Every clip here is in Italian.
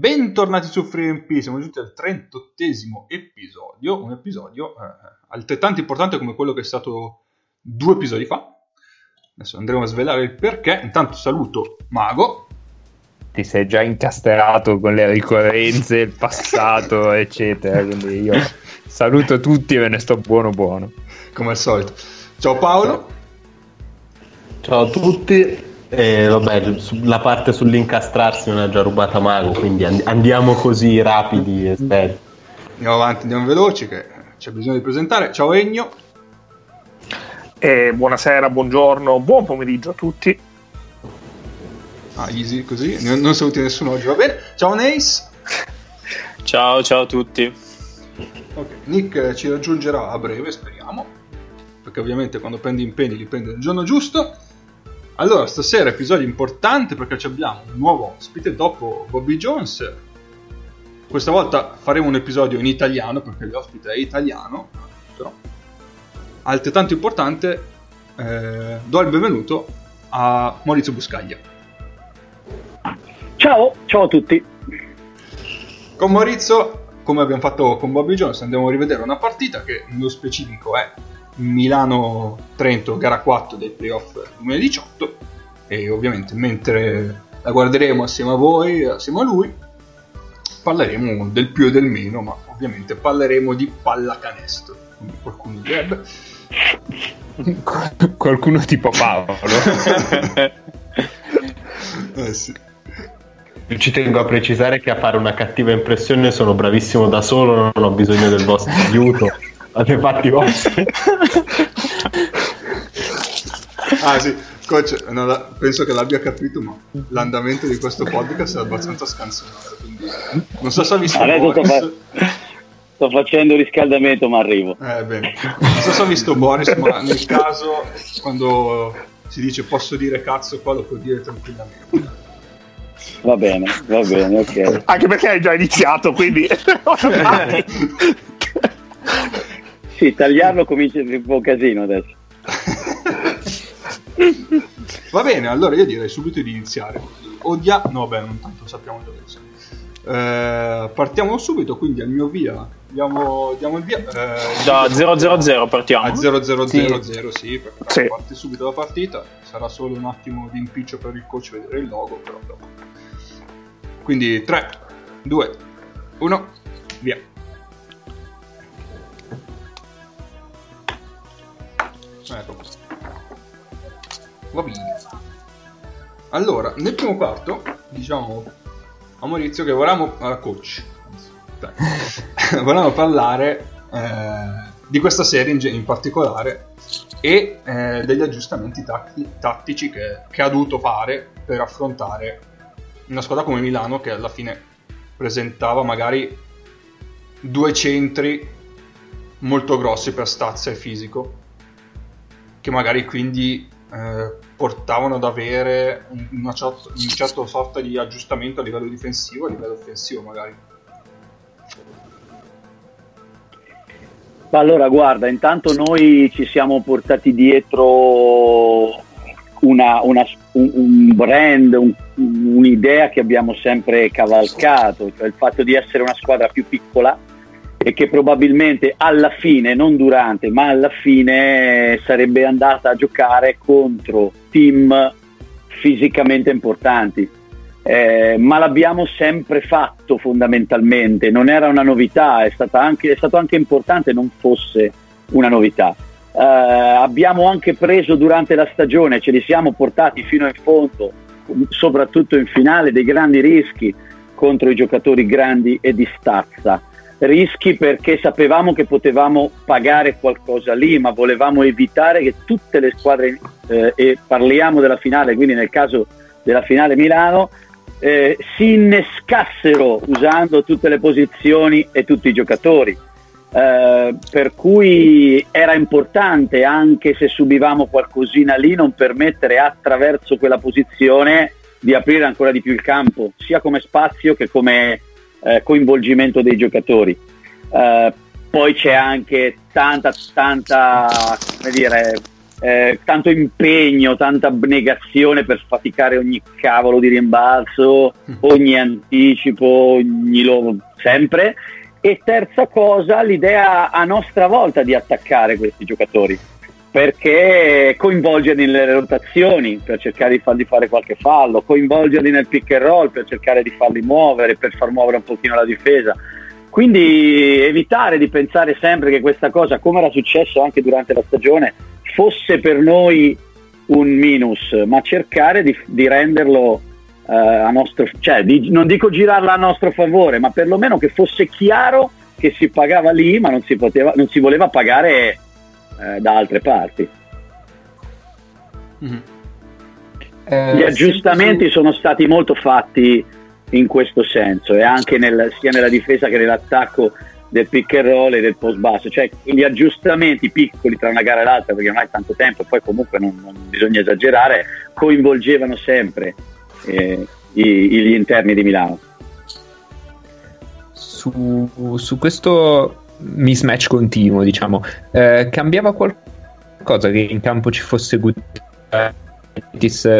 Bentornati su FreeMP, siamo giunti al 38 episodio, un episodio eh, altrettanto importante come quello che è stato due episodi fa. Adesso andremo a svelare il perché. Intanto saluto Mago. Ti sei già incasterato con le ricorrenze, il passato, eccetera. Quindi io saluto tutti e ve ne sto buono buono. Come al solito. Ciao Paolo. Ciao a tutti. Eh, vabbè, la parte sull'incastrarsi non è già rubata Mago, quindi andiamo così rapidi e speri. Andiamo avanti, andiamo veloci, che c'è bisogno di presentare. Ciao Egno. Eh, buonasera, buongiorno, buon pomeriggio a tutti. Ah, easy così, non saluti nessuno oggi, va bene. Ciao Nace. Ciao, ciao a tutti. Ok, Nick ci raggiungerà a breve, speriamo, perché ovviamente quando prende impegni li prende nel giorno giusto. Allora, stasera episodio importante perché abbiamo un nuovo ospite dopo Bobby Jones. Questa volta faremo un episodio in italiano perché l'ospite è italiano, però altrettanto importante eh, do il benvenuto a Maurizio Buscaglia. Ciao, ciao a tutti. Con Maurizio, come abbiamo fatto con Bobby Jones, andiamo a rivedere una partita che nello specifico è Milano-Trento, gara 4 dei playoff 2018 e ovviamente mentre la guarderemo assieme a voi, assieme a lui, parleremo del più e del meno, ma ovviamente parleremo di pallacanestro, come qualcuno direbbe. qualcuno tipo Paolo. eh sì. Ci tengo a precisare che a fare una cattiva impressione sono bravissimo da solo, non ho bisogno del vostro aiuto. Fate fatti vostri. ah sì, coach, no, penso che l'abbia capito, ma l'andamento di questo podcast è abbastanza scansionato. Quindi non so se ha visto Adesso sto, fa- sto, facendo riscaldamento, ma arrivo. Eh, bene. Non so se ha visto Boris, ma nel caso, quando si dice posso dire cazzo, qua lo può dire tranquillamente. Va bene, va bene, ok. Anche perché hai già iniziato, quindi... sì, tagliarlo comincia un po' casino adesso. Va bene, allora io direi subito di iniziare. Odia... No, beh, non tanto sappiamo dove siamo. Eh, partiamo subito, quindi al mio via. Diamo, diamo il via. Eh, da 0-0-0 partiamo. A 0-0-0, sì, sì perché sì. parte subito la partita. Sarà solo un attimo di impiccio per il coach vedere il logo, però dopo. Quindi 3, 2, 1, via. Ecco. Va bene. Allora, nel primo quarto, diciamo a Maurizio che volevamo... Uh, coach. volevamo parlare eh, di questa serie in, in particolare e eh, degli aggiustamenti tatti, tattici che, che ha dovuto fare per affrontare una squadra come Milano che alla fine presentava magari due centri molto grossi per stazza e fisico che magari quindi eh, portavano ad avere una, certa, una certa sorta di aggiustamento a livello difensivo e a livello offensivo magari. Allora, guarda, intanto noi ci siamo portati dietro una, una, un, un, brand, un, un'idea che abbiamo sempre cavalcato, cioè il fatto di essere una squadra più piccola e che probabilmente alla fine, non durante, ma alla fine sarebbe andata a giocare contro team fisicamente importanti. Eh, ma l'abbiamo sempre fatto fondamentalmente, non era una novità, è, anche, è stato anche importante non fosse una novità. Eh, abbiamo anche preso durante la stagione, ce li siamo portati fino in fondo, soprattutto in finale, dei grandi rischi contro i giocatori grandi e di stazza rischi perché sapevamo che potevamo pagare qualcosa lì, ma volevamo evitare che tutte le squadre, eh, e parliamo della finale, quindi nel caso della finale Milano, eh, si innescassero usando tutte le posizioni e tutti i giocatori. Eh, per cui era importante anche se subivamo qualcosina lì non permettere attraverso quella posizione di aprire ancora di più il campo sia come spazio che come eh, coinvolgimento dei giocatori. Eh, poi c'è anche tanta, tanta, come dire, eh, tanto impegno, tanta abnegazione per faticare ogni cavolo di rimbalzo, ogni anticipo, ogni lo- sempre. E terza cosa, l'idea a nostra volta di attaccare questi giocatori perché coinvolgerli nelle rotazioni per cercare di fargli fare qualche fallo, coinvolgerli nel pick and roll per cercare di farli muovere, per far muovere un pochino la difesa. Quindi evitare di pensare sempre che questa cosa, come era successo anche durante la stagione, fosse per noi un minus, ma cercare di, di renderlo eh, a nostro, cioè di, non dico girarla a nostro favore, ma perlomeno che fosse chiaro che si pagava lì, ma non si, poteva, non si voleva pagare eh, da altre parti. Mhm. Eh, Gli aggiustamenti sono stati molto fatti in questo senso e anche nel- sia nella difesa che nell'attacco del pick and roll e del post basso, cioè gli aggiustamenti piccoli tra una gara e l'altra perché non hai tanto tempo e poi comunque non, non bisogna esagerare, coinvolgevano sempre eh, i- gli interni di Milano. su, su questo mismatch continuo, diciamo, eh, cambiava qualcosa che in campo ci fosse Gutierrez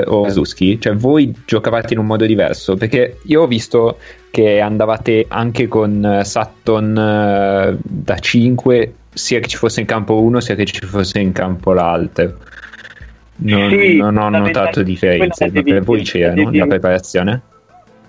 o Zuzki? Cioè, voi giocavate in un modo diverso? Perché io ho visto che andavate anche con eh, Sutton eh, da 5, sia che ci fosse in campo uno, sia che ci fosse in campo l'altro. Non, Sì, non ho notato differenze, ma per voi c'era, La preparazione?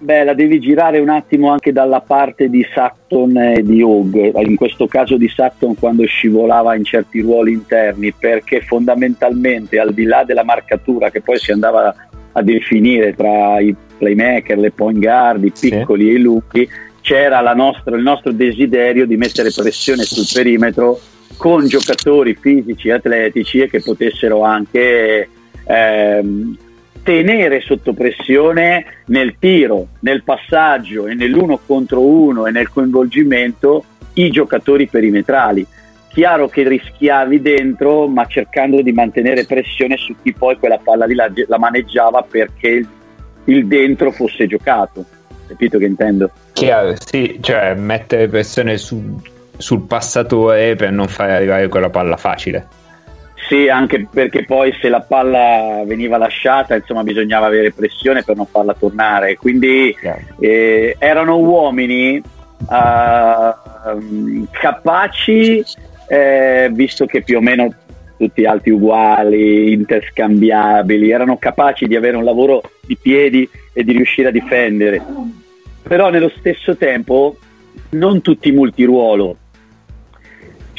Beh, la devi girare un attimo anche dalla parte di Sutton e di Hogg, in questo caso di Sutton quando scivolava in certi ruoli interni, perché fondamentalmente al di là della marcatura che poi si andava a definire tra i playmaker, le point guard, i Sì. piccoli e i lunghi, c'era la nostra- il nostro desiderio di mettere pressione sul perimetro con giocatori fisici atletici e che potessero anche ehm, tenere sotto pressione nel tiro, nel passaggio e nell'uno contro uno e nel coinvolgimento i giocatori perimetrali. Chiaro che rischiavi dentro, ma cercando di mantenere pressione su chi poi quella palla lì la, la maneggiava perché il, dentro fosse giocato. Capito che intendo? Chiaro, sì, cioè mettere pressione su- sul passatore per non far arrivare quella palla facile. Sì, anche perché poi se la palla veniva lasciata, insomma, bisognava avere pressione per non farla tornare. Quindi eh, erano uomini eh, capaci, eh, visto che più o meno tutti alti uguali, interscambiabili, erano capaci di avere un lavoro di piedi e di riuscire a difendere. Però nello stesso tempo non tutti multiruolo.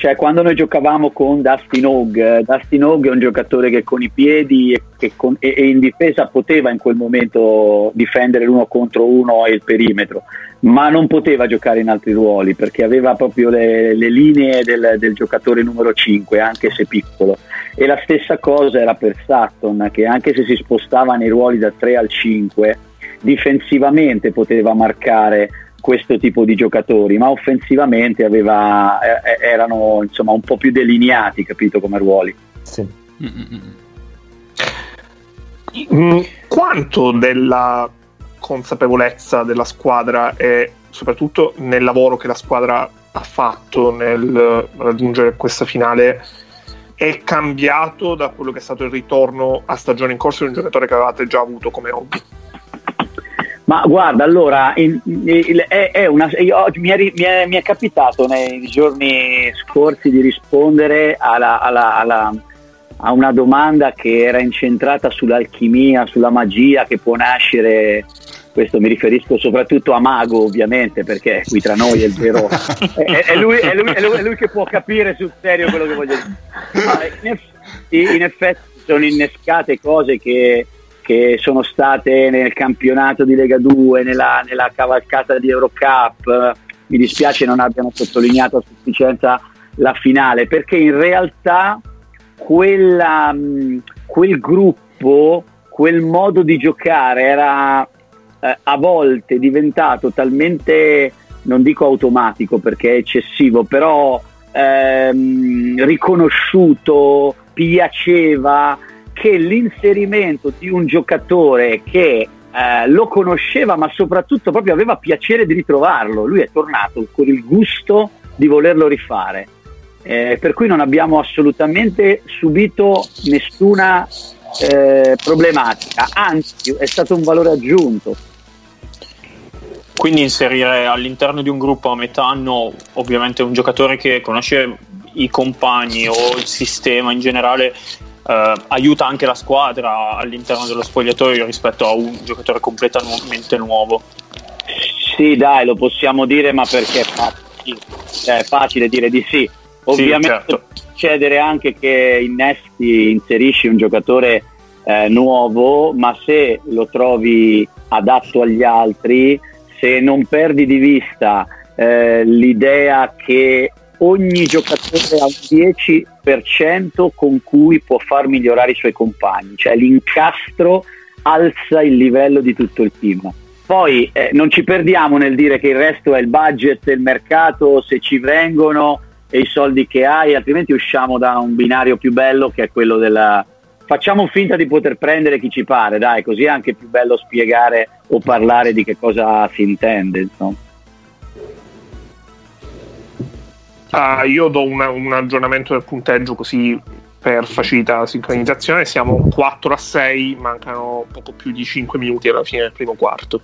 Cioè, quando noi giocavamo con Dustin Hogg, eh, Dustin Hogg è un giocatore che con i piedi e, con- e- e in difesa poteva in quel momento difendere l'uno contro uno e il perimetro, ma non poteva giocare in altri ruoli perché aveva proprio le, le linee del, del giocatore numero 5, anche se piccolo. E la stessa cosa era per Sutton, che anche se si spostava nei ruoli da 3 al 5, difensivamente poteva marcare questo tipo di giocatori, ma offensivamente aveva, eh, erano insomma un po' più delineati, capito come ruoli. Sì. Mm, quanto della consapevolezza della squadra e soprattutto nel lavoro che la squadra ha fatto nel raggiungere questa finale è cambiato da quello che è stato il ritorno a stagione in corso di un giocatore che avevate già avuto come hobby? Ma guarda, allora, in- il- è, è una, io mi, è, mi è- mi è capitato nei giorni scorsi di rispondere alla- alla- alla- a una domanda che era incentrata sull'alchimia, sulla magia che può nascere. Questo mi riferisco soprattutto a Mago, ovviamente, perché qui tra noi è il vero. è, è lui, è lui- è lui- è lui che può capire sul serio quello che voglio dire. In effetti, in effetti sono innescate cose che, che sono state nel campionato di Lega 2, nella, nella cavalcata di Eurocup. Mi dispiace non abbiano sottolineato a sufficienza la finale, perché in realtà quella, quel gruppo, quel modo di giocare era eh, a volte diventato talmente, non dico automatico perché è eccessivo, però ehm, riconosciuto, piaceva che l'inserimento di un giocatore che eh, lo conosceva ma soprattutto proprio aveva piacere di ritrovarlo, lui è tornato con il gusto di volerlo rifare eh, per cui non abbiamo assolutamente subito nessuna eh, problematica, anzi è stato un valore aggiunto. Quindi inserire all'interno di un gruppo a metà anno ovviamente un giocatore che conosce i compagni o il sistema in generale eh, aiuta anche la squadra all'interno dello spogliatoio rispetto a un giocatore completamente nuovo. Sì, dai, lo possiamo dire, ma perché è facile, cioè, è facile dire di sì. Ovviamente sì, certo. succedere anche che innesti, inserisci un giocatore eh, nuovo, ma se lo trovi adatto agli altri, se non perdi di vista eh, l'idea che ogni giocatore ha un 10% con cui può far migliorare i suoi compagni, cioè l'incastro alza il livello di tutto il team. Poi eh, non ci perdiamo nel dire che il resto è il budget, il mercato, se ci vengono e i soldi che hai, altrimenti usciamo da un binario più bello che è quello della... Facciamo finta di poter prendere chi ci pare, dai, così è anche più bello spiegare o parlare di che cosa si intende. Insomma. Uh, io do una, un aggiornamento del punteggio così per facilità la sincronizzazione. Siamo 4 a 6, mancano poco più di 5 minuti alla fine del primo quarto.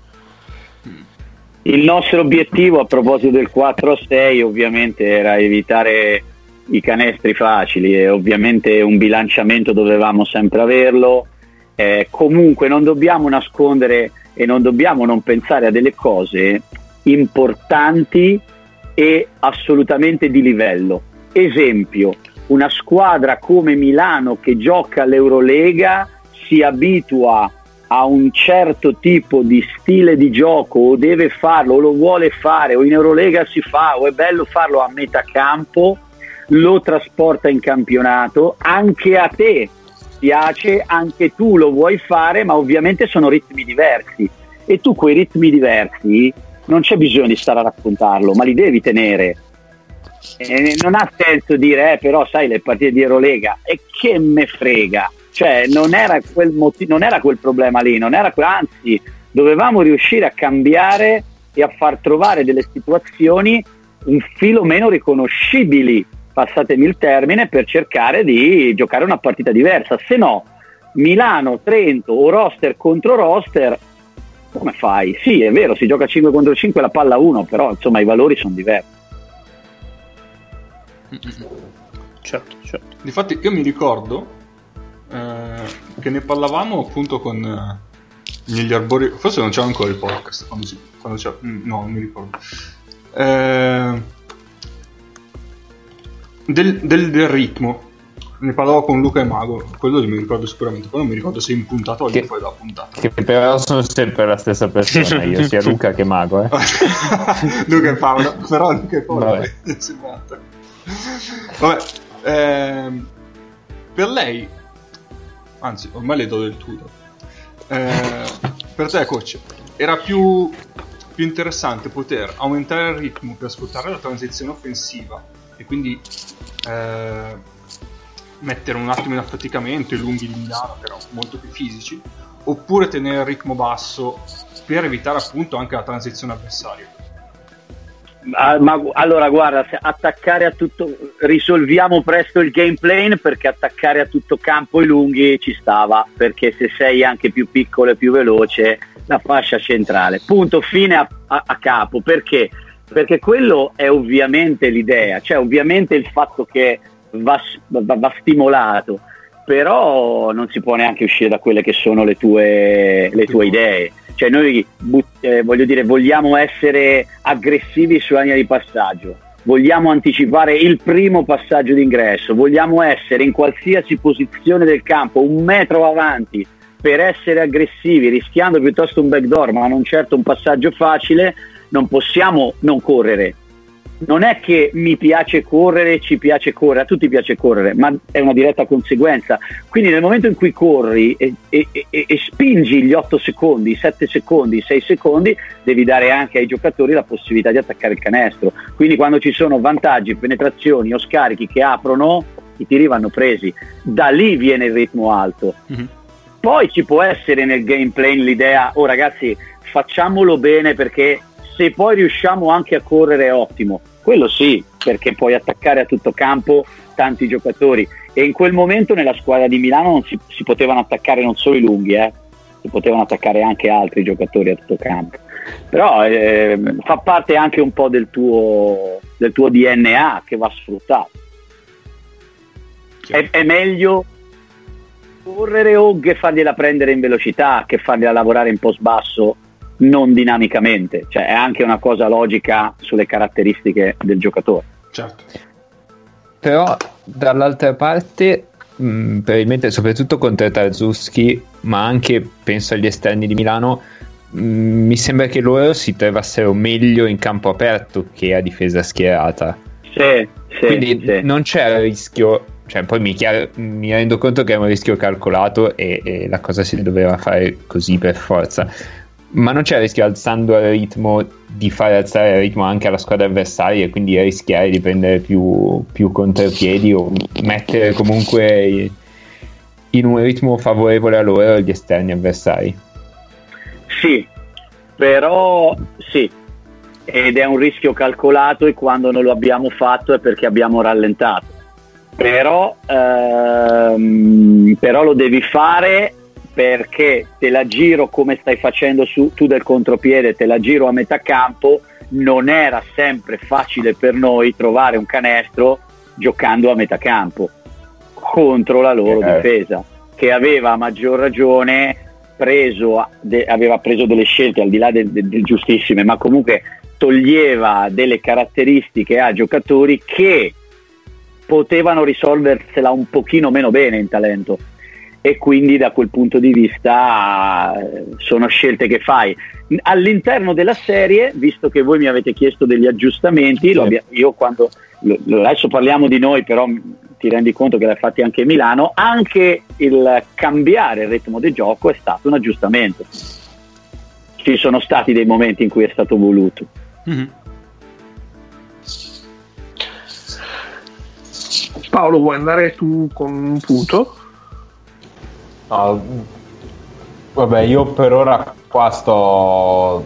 Il nostro obiettivo a proposito del 4 a 6 ovviamente era evitare i canestri facili e ovviamente un bilanciamento dovevamo sempre averlo. Eh, comunque non dobbiamo nascondere e non dobbiamo non pensare a delle cose importanti e assolutamente di livello. Esempio, una squadra come Milano che gioca all'Eurolega si abitua a un certo tipo di stile di gioco o deve farlo o lo vuole fare o in Eurolega si fa o è bello farlo a metà campo, lo trasporta in campionato, anche a te piace, anche tu lo vuoi fare, ma ovviamente sono ritmi diversi e tu quei ritmi diversi non c'è bisogno di stare a raccontarlo, ma li devi tenere. E non ha senso dire, eh, però sai, le partite di Eurolega, e che me frega. Cioè, non era quel, motivo, non era quel problema lì, era que- anzi, dovevamo riuscire a cambiare e a far trovare delle situazioni un filo meno riconoscibili, passatemi il termine, per cercare di giocare una partita diversa. Se no, Milano, Trento o roster contro roster, come fai? Sì, è vero, si gioca 5 contro 5 la palla 1, però insomma i valori sono diversi. Certo, certo. Difatti io mi ricordo eh, che ne parlavamo appunto con eh, negli arbori, forse non c'era ancora il podcast, quando si, quando c'era, mm, no, non mi ricordo. Eh, del, del, del ritmo, ne parlavo con Luca e Mago, quello mi ricordo sicuramente, poi non mi ricordo se in puntata o Che- fuori dalla puntata. Che però sono sempre la stessa persona, io sia Luca che Mago. Eh. Luca e Paolo, però Luca e Paolo Vabbè. Vabbè, ehm, per lei, anzi, ormai le do del tutto. Eh, per te, coach, era più, più interessante poter aumentare il ritmo per sfruttare la transizione offensiva e quindi eh, mettere un attimo in affaticamento i lunghi di Milano, erano molto più fisici, oppure tenere il ritmo basso per evitare appunto anche la transizione avversaria. Ma gu- allora guarda, attaccare a tutto risolviamo presto il game plan perché attaccare a tutto campo i lunghi ci stava, perché se sei anche più piccolo e più veloce, la fascia centrale. Punto fine a, a- a capo, perché? Perché quello è ovviamente l'idea, cioè ovviamente il fatto che va, va- va stimolato, però non si può neanche uscire da quelle che sono le tue, le tue idee. Cioè noi eh, voglio dire, vogliamo essere aggressivi sulla linea di passaggio, vogliamo anticipare il primo passaggio d'ingresso, vogliamo essere in qualsiasi posizione del campo un metro avanti per essere aggressivi, rischiando piuttosto un backdoor, ma non certo un passaggio facile, non possiamo non correre. Non è che mi piace correre, ci piace correre, a tutti piace correre, ma è una diretta conseguenza. Quindi nel momento in cui corri e, e- e- e spingi gli 8 secondi, i 7 secondi, i 6 secondi, devi dare anche ai giocatori la possibilità di attaccare il canestro. Quindi quando ci sono vantaggi, penetrazioni o scarichi che aprono, i tiri vanno presi. Da lì viene il ritmo alto. Poi ci può essere nel gameplay l'idea, oh ragazzi, facciamolo bene perché se poi riusciamo anche a correre è ottimo. quello sì, perché puoi attaccare a tutto campo tanti giocatori e in quel momento nella squadra di Milano si, si potevano attaccare non solo i lunghi, eh, si potevano attaccare anche altri giocatori a tutto campo. Però eh, fa parte anche un po' del tuo, del tuo DNA che va sfruttato. È, è meglio correre o che fargliela prendere in velocità che fargliela lavorare in post basso non dinamicamente, cioè è anche una cosa logica sulle caratteristiche del giocatore. Certo. Però dall'altra parte, mh, probabilmente soprattutto contro Tarzuschi, ma anche penso agli esterni di Milano, mh, mi sembra che loro si trovassero meglio in campo aperto che a difesa schierata. Sì, sì, Quindi sì. non c'è il rischio, cioè poi mi, chiaro- mi rendo conto che è un rischio calcolato e, e la cosa si doveva fare così per forza. Ma non c'è il rischio alzando il ritmo di fare alzare il ritmo anche alla squadra avversaria e quindi rischiare di prendere più, più contropiedi o mettere comunque in un ritmo favorevole a loro gli esterni avversari. Sì, però sì, ed è un rischio calcolato e quando non lo abbiamo fatto è perché abbiamo rallentato. Però, ehm, però lo devi fare perché te la giro come stai facendo su, tu del contropiede, te la giro a metà campo, non era sempre facile per noi trovare un canestro giocando a metà campo contro la loro Eh. difesa, che aveva a maggior ragione preso, de- aveva preso delle scelte al di là del, del- del giustissime, ma comunque toglieva delle caratteristiche a giocatori che potevano risolversela un pochino meno bene in talento e quindi da quel punto di vista eh, sono scelte che fai all'interno della serie visto che voi mi avete chiesto degli aggiustamenti abbia- io quando adesso parliamo di noi però ti rendi conto che l'hai fatti anche a Milano anche il cambiare il ritmo del gioco è stato un aggiustamento ci sono stati dei momenti in cui è stato voluto Mhm. Paolo, vuoi andare tu con un punto? No, vabbè, io per ora qua sto,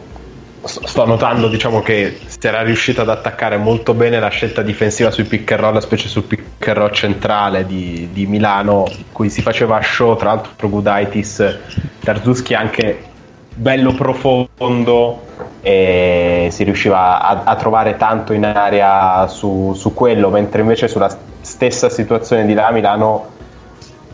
sto notando diciamo, che si era riuscito ad attaccare molto bene la scelta difensiva sui pick and roll, specie sul pick and roll centrale di, di Milano, in cui si faceva show, tra l'altro Gudaitis, Tarzuschi anche bello profondo e si riusciva a, a trovare tanto in area su, su quello, mentre invece sulla stessa situazione di là Milano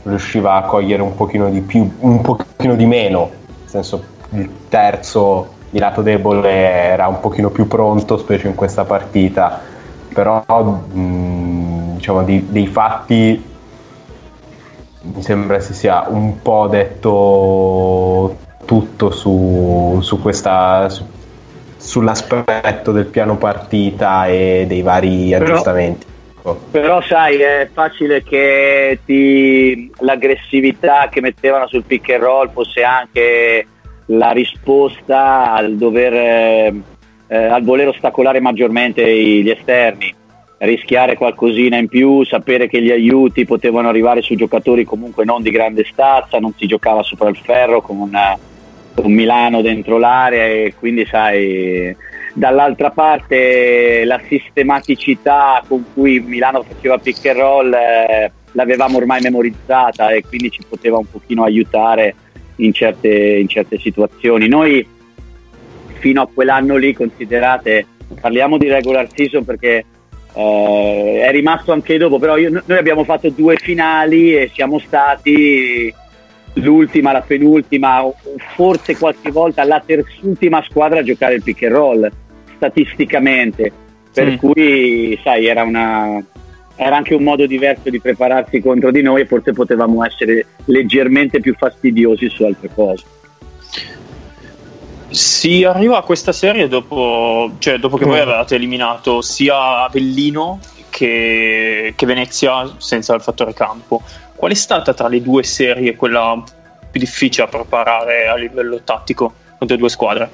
riusciva a cogliere un pochino di più, un pochino di meno, nel senso il terzo di lato debole era un pochino più pronto, specie in questa partita, però mh, diciamo di- dei fatti mi sembra si sia un po' detto tutto su, su questa su- sull'aspetto del piano partita e dei vari Però- aggiustamenti. Ecco. Però sai, è facile che ti- l'aggressività che mettevano sul pick and roll fosse anche la risposta al dover eh, eh, al voler ostacolare maggiormente gli esterni, rischiare qualcosina in più, sapere che gli aiuti potevano arrivare su giocatori comunque non di grande stazza, non si giocava sopra il ferro con, una- con Milano dentro l'area e quindi sai dall'altra parte la sistematicità con cui Milano faceva pick and roll eh, l'avevamo ormai memorizzata e quindi ci poteva un pochino aiutare in certe, in certe situazioni. Noi fino a quell'anno lì considerate, parliamo di regular season perché eh, è rimasto anche dopo, però io- noi abbiamo fatto due finali e siamo stati l'ultima, la penultima, forse qualche volta la terzultima squadra a giocare il pick and roll statisticamente. Per Mm. cui, sai, era, una, era anche un modo diverso di prepararsi contro di noi e forse potevamo essere leggermente più fastidiosi su altre cose. Si arriva a questa serie dopo, cioè dopo che voi avevate eliminato sia Avellino che, che Venezia senza il fattore campo. Qual è stata tra le due serie quella più difficile a preparare a livello tattico contro le due squadre?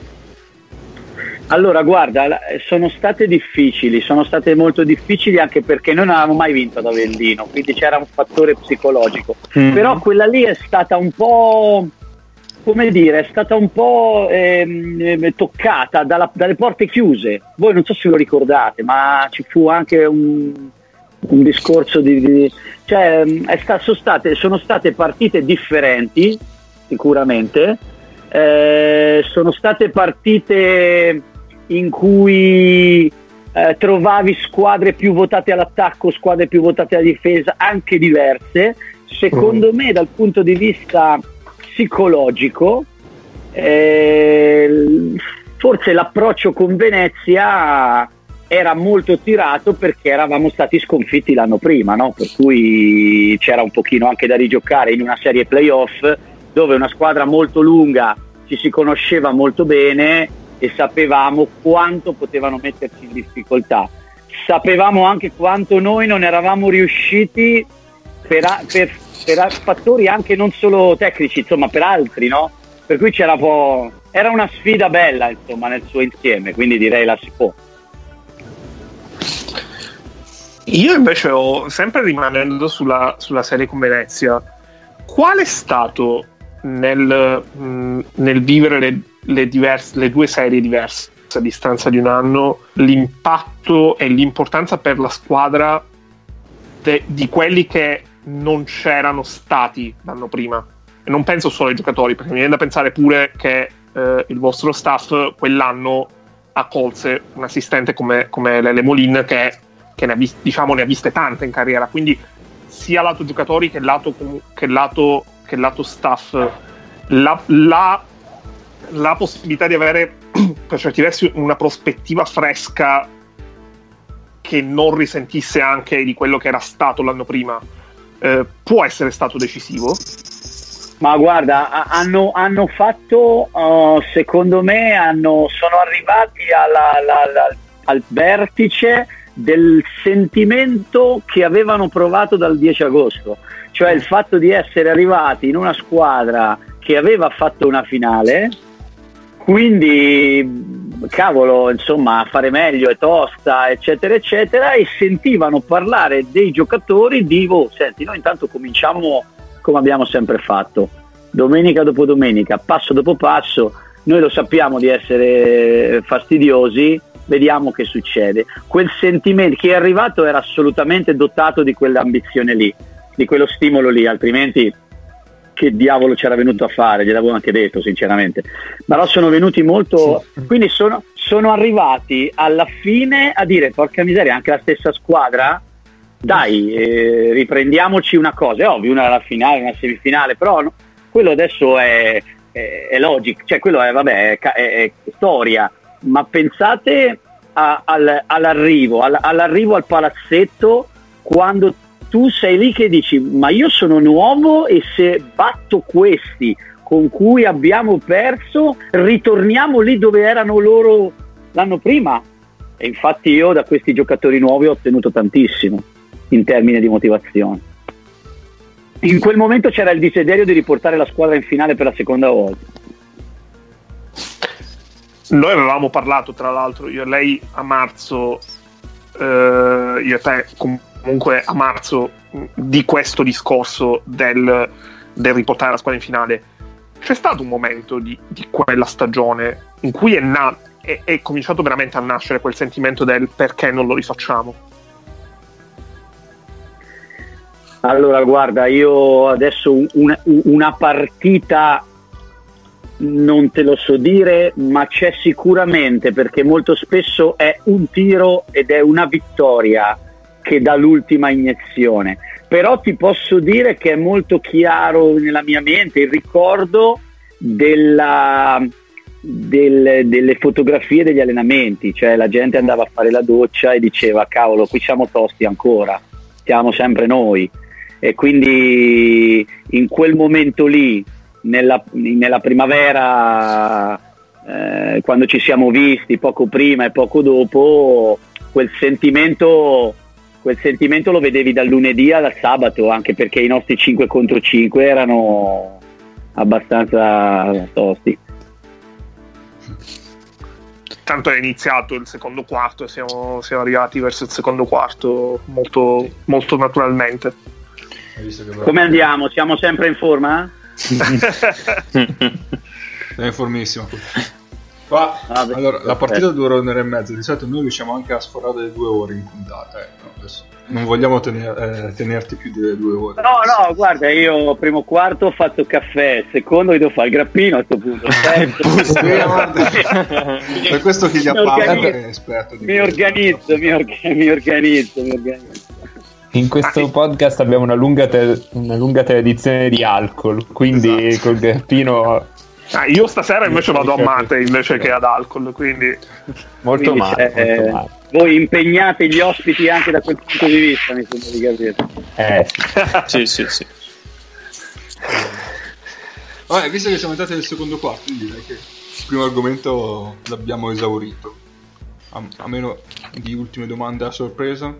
Allora, guarda, sono state difficili, sono state molto difficili anche perché noi non avevamo mai vinto ad Avellino, quindi c'era un fattore psicologico. Mm. Però quella lì è stata un po', come dire, è stata un po' ehm, toccata dalla, dalle porte chiuse. Voi non so se lo ricordate, ma ci fu anche un, un discorso di... di cioè, sta, sono, state, sono state partite differenti, sicuramente. Eh, sono state partite in cui eh, trovavi squadre più votate all'attacco, squadre più votate alla difesa, anche diverse. Secondo mm. me, dal punto di vista psicologico, eh, forse l'approccio con Venezia era molto tirato perché eravamo stati sconfitti l'anno prima, no? per cui c'era un pochino anche da rigiocare in una serie playoff dove una squadra molto lunga ci si conosceva molto bene e sapevamo quanto potevano metterci in difficoltà. Sapevamo anche quanto noi non eravamo riusciti per, per, per fattori anche non solo tecnici, insomma per altri, no? Per cui c'era po'... Era una sfida bella, insomma, nel suo insieme, quindi direi la si può. Io invece ho, sempre rimanendo sulla, sulla serie con Venezia, qual è stato nel, nel vivere le, le, diverse, le due serie diverse a distanza di un anno l'impatto e l'importanza per la squadra de, di quelli che non c'erano stati l'anno prima. E non penso solo ai giocatori, perché mi viene da pensare pure che eh, il vostro staff quell'anno accolse un assistente come, come Lele Molin che, che ne, ha diciamo, ne, ha viste tante in carriera. Quindi sia lato giocatori che lato, che lato, che lato staff, la, la, la possibilità di avere per certi versi una prospettiva fresca che non risentisse anche di quello che era stato l'anno prima eh, può essere stato decisivo? Ma guarda, hanno, hanno fatto, uh, secondo me, hanno, sono arrivati alla, alla, alla, al vertice del sentimento che avevano provato dal 10 agosto, cioè il fatto di essere arrivati in una squadra che aveva fatto una finale, quindi cavolo, insomma, fare meglio è tosta, eccetera, eccetera, e sentivano parlare dei giocatori di, oh, senti, noi intanto cominciamo come abbiamo sempre fatto, domenica dopo domenica, passo dopo passo, noi lo sappiamo di essere fastidiosi, vediamo che succede. Quel sentimento, chi è arrivato era assolutamente dotato di quell'ambizione lì, di quello stimolo lì, altrimenti che diavolo c'era venuto a fare, gliel'avevo anche detto sinceramente, però sono venuti molto, sì. quindi sono, sono, arrivati alla fine a dire porca miseria, anche la stessa squadra, dai, eh, riprendiamoci una cosa, è ovvio, una era la finale, una semifinale, però no, quello adesso è, è, è logic, cioè quello è, vabbè, è, è storia, ma pensate a, al, all'arrivo, all, all'arrivo al palazzetto quando tu sei lì che dici ma io sono nuovo e se batto questi con cui abbiamo perso ritorniamo lì dove erano loro l'anno prima? E infatti io da questi giocatori nuovi ho ottenuto tantissimo in termini di motivazione. In quel momento c'era il desiderio di riportare la squadra in finale per la seconda volta. Noi avevamo parlato tra l'altro io e lei a marzo eh, io e te comunque a marzo di questo discorso del, del riportare la squadra in finale, c'è stato un momento di, di quella stagione in cui è, na- è, è, cominciato veramente a nascere quel sentimento del perché non lo rifacciamo? Allora, guarda, io adesso una, una partita non te lo so dire, ma c'è sicuramente perché molto spesso è un tiro ed è una vittoria che dà l'ultima iniezione. Però ti posso dire che è molto chiaro nella mia mente il ricordo della, del, delle fotografie degli allenamenti, cioè la gente andava a fare la doccia e diceva cavolo qui siamo tosti ancora, siamo sempre noi. E quindi in quel momento lì, nella, nella primavera, eh, quando ci siamo visti poco prima e poco dopo, quel sentimento quel sentimento lo vedevi dal lunedì al sabato, anche perché i nostri 5 contro 5 erano abbastanza tosti. Tanto è iniziato il secondo quarto e siamo, siamo, arrivati verso il secondo quarto molto, molto naturalmente. Come andiamo? Siamo sempre in forma? È informissimo. Qua, Ah, allora, la partita dura un'ora e mezza. Di solito noi riusciamo anche a sforare le due ore in puntata. eh. Non vogliamo tener- eh, tenerti più delle due ore. No, no, guarda, io primo quarto ho fatto caffè, secondo io devo fare il grappino a questo punto. guarda. per questo chi li Mi appare è esperto. di mi questo. organizzo, mi, orga- mi organizzo, mi organizzo. In questo podcast abbiamo una lunga, te- una lunga tradizione di alcol, quindi Esatto. col grappino Ah, io stasera invece vado a mate invece che ad alcol, quindi molto Quindi, male. eh, molto male. Voi impegnate gli ospiti anche da quel punto di vista, mi sembra di capire. Eh, sì. sì, sì, sì. Vabbè, visto che siamo entrati nel secondo quarto, direi che il primo argomento l'abbiamo esaurito. A, a meno di ultime domande a sorpresa.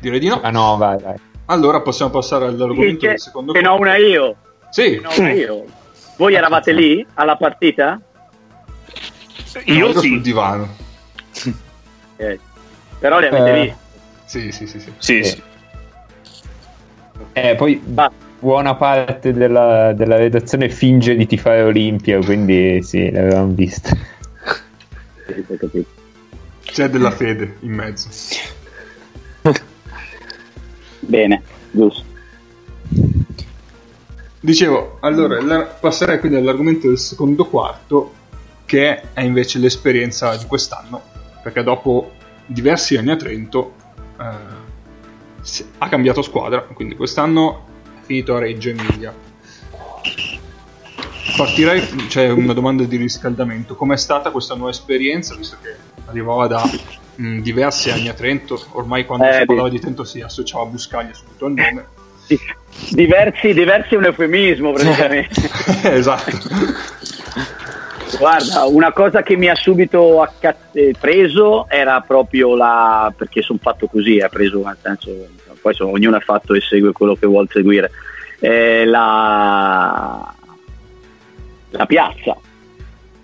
Direi di no. Ah no, vai, vai. Allora possiamo passare all'argomento Che, del secondo che ne ho quarto. una io. Sì, ho una io. Voi eravate lì alla partita? io ero sì. sul divano. Ok. Però le avete Eh. viste. Sì, sì, sì, sì. Sì, Sì. sì. Eh, poi Basta. buona parte della, della redazione finge di tifare Olimpia, quindi sì, l'avevamo vista. C'è della fede in mezzo. Bene, giusto. Dicevo, allora, la- passerei quindi all'argomento del secondo quarto, che è invece l'esperienza di quest'anno, perché dopo diversi anni a Trento eh, ha cambiato squadra, quindi quest'anno è finito a Reggio Emilia. Partirei, c'è una domanda di riscaldamento, com'è stata questa nuova esperienza, visto che arrivava da mh, diversi anni a Trento, ormai quando Eh, si parlava di Trento si associava a Buscaglia subito al nome. Di- Diversi, diversi è un eufemismo praticamente. esatto. Guarda, una cosa che mi ha subito accat- eh, preso era proprio la. perché sono fatto così, ha preso nel senso. Poi so- ognuno è fatto e segue quello che vuole seguire. Eh, la, la piazza,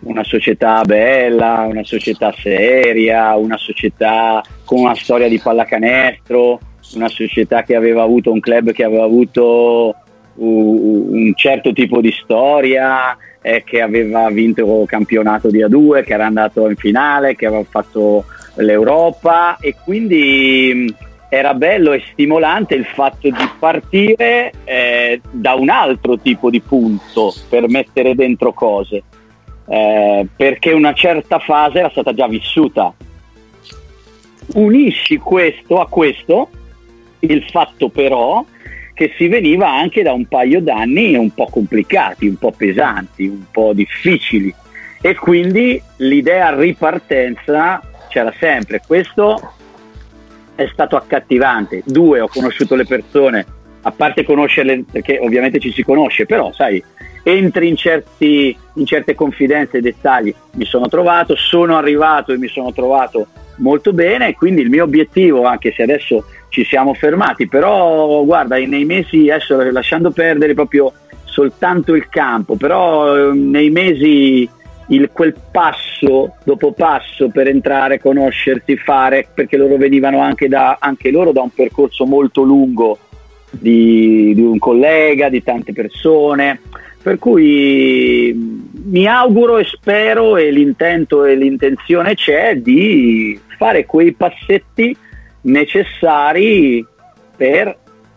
una società bella, una società seria, una società con una storia di pallacanestro, una società che aveva avuto un club che aveva avuto un certo tipo di storia, eh, che aveva vinto il campionato di A2, che era andato in finale, che aveva fatto l'Europa e quindi mh, era bello e stimolante il fatto di partire eh, da un altro tipo di punto per mettere dentro cose, eh, perché una certa fase era stata già vissuta. Unisci questo a questo, il fatto però che si veniva anche da un paio d'anni un po' complicati, un po' pesanti, un po' difficili e quindi l'idea ripartenza c'era sempre. Questo è stato accattivante. Due, ho conosciuto le persone, a parte conoscerle perché ovviamente ci si conosce, però sai, entri in, certi, in certe confidenze e dettagli, mi sono trovato, sono arrivato e mi sono trovato molto bene, quindi il mio obiettivo, anche se adesso ci siamo fermati, però guarda, nei mesi, adesso lasciando perdere proprio soltanto il campo, però eh, nei mesi il, quel passo dopo passo per entrare, conoscersi, fare, perché loro venivano anche, da, anche loro da un percorso molto lungo di, di un collega, di tante persone, per cui mi auguro e spero e l'intento e l'intenzione c'è di fare quei passetti necessari per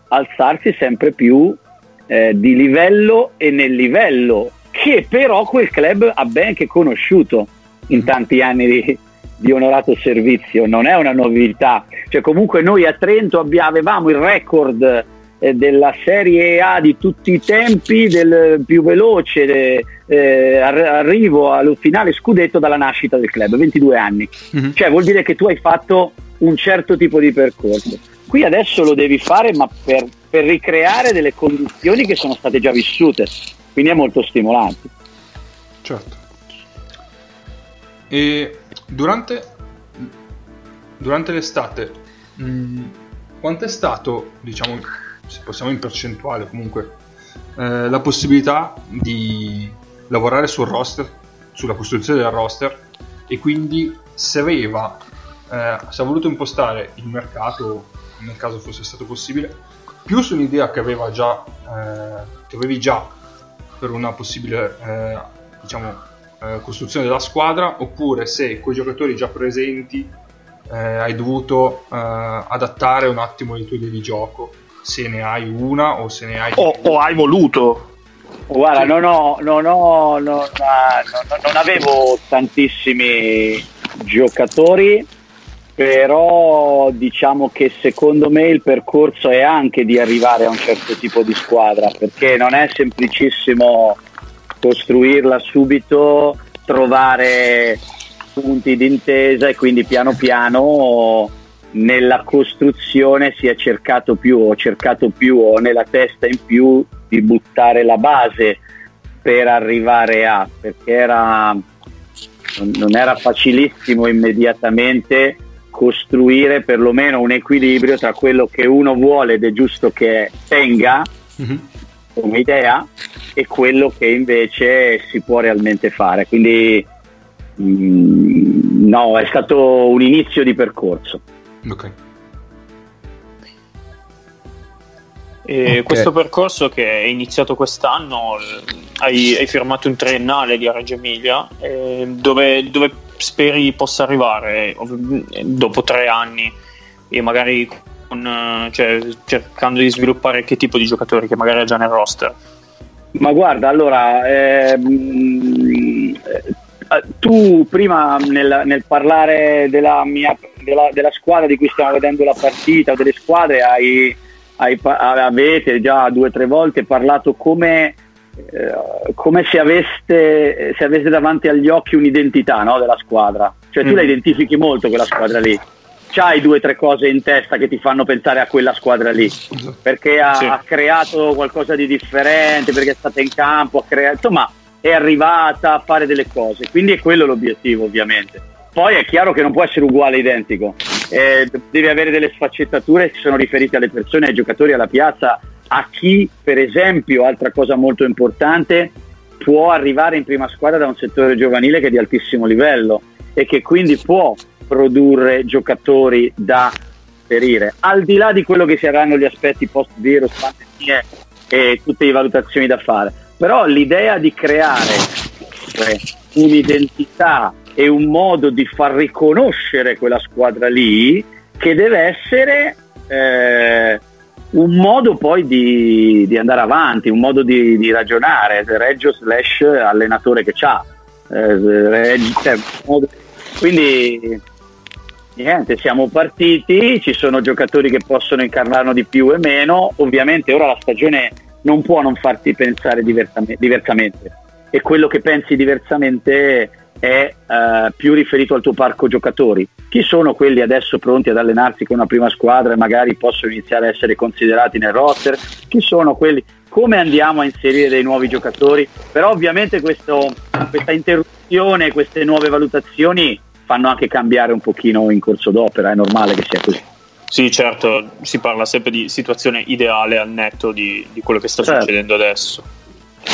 alzarsi sempre più eh, di livello e nel livello che però quel club ha ben che conosciuto in tanti anni di, di onorato servizio, non è una novità, cioè comunque noi a Trento abbia- avevamo il record della Serie A di tutti i tempi, del più veloce eh, arri- arrivo al finale scudetto dalla nascita del club, 22 anni, Mhm. cioè vuol dire che tu hai fatto un certo tipo di percorso. Qui adesso lo devi fare ma per, per ricreare delle condizioni che sono state già vissute, quindi è molto stimolante. Certo. E durante, durante l'estate, mh, quanto è stato, diciamo, se possiamo in percentuale comunque, eh, la possibilità di lavorare sul roster, sulla costruzione del roster e quindi se aveva, eh, se ha voluto impostare il mercato, nel caso fosse stato possibile, più su un'idea che, aveva già, eh, che avevi già per una possibile eh, diciamo, eh, costruzione della squadra oppure se con i giocatori già presenti eh, hai dovuto eh, adattare un attimo le tue idee di gioco se ne hai una o se ne hai o, o hai voluto Guarda, sì. non, ho, non, ho, non, non, avevo tantissimi giocatori, però diciamo che secondo me il percorso è anche di arrivare a un certo tipo di squadra, perché non è semplicissimo costruirla subito, trovare punti d'intesa e quindi piano piano nella costruzione si è cercato più, ho cercato più, ho nella testa in più di buttare la base per arrivare a, perché era, non era facilissimo immediatamente costruire perlomeno un equilibrio tra quello che uno vuole ed è giusto che tenga mm-hmm. come idea e quello che invece si può realmente fare. Quindi mm, no, è stato un inizio di percorso. Ok. E okay. Questo percorso che è iniziato quest'anno, hai, hai firmato un triennale di Reggio Emilia, eh, dove, dove, speri possa arrivare dopo tre anni e magari con, cioè, cercando di sviluppare che tipo di giocatori che magari ha già nel roster? Ma guarda, allora, ehm, eh, tu prima nel, nel parlare della, mia, della, della squadra di cui stiamo vedendo la partita o delle squadre hai hai, avete già due o tre volte parlato come, eh, come se, aveste, se, aveste, davanti agli occhi un'identità no, della squadra. Cioè tu mm. la identifichi molto quella squadra lì. C'hai due o tre cose in testa che ti fanno pensare a quella squadra lì, perché ha, sì. ha creato qualcosa di differente, perché è stata in campo, ha creato, insomma è arrivata a fare delle cose, quindi è quello l'obiettivo ovviamente. Poi è chiaro che non può essere uguale identico, eh, deve avere delle sfaccettature che sono riferite alle persone, ai giocatori, alla piazza, a chi per esempio, altra cosa molto importante, può arrivare in prima squadra da un settore giovanile che è di altissimo livello e che quindi può produrre giocatori da ferire, al di là di quello che saranno gli aspetti post-virus, pandemie e tutte le valutazioni da fare. Però l'idea di creare un'identità e un modo di far riconoscere quella squadra lì che deve essere eh, un modo poi di, di, andare avanti, un modo di, di ragionare, Reggio slash allenatore che c'ha. Eh, cioè, quindi niente, siamo partiti, ci sono giocatori che possono incarnarlo di più e meno, ovviamente ora la stagione non può non farti pensare diversamente e quello che pensi diversamente è eh, più riferito al tuo parco giocatori. Chi sono quelli adesso pronti ad allenarsi con una prima squadra e magari possono iniziare a essere considerati nel roster? Chi sono quelli? Come andiamo a inserire dei nuovi giocatori? Però ovviamente questo, questa interruzione, queste nuove valutazioni fanno anche cambiare un pochino in corso d'opera, è normale che sia così. Sì, certo, si parla sempre di situazione ideale al netto di, di quello che sta certo. succedendo adesso.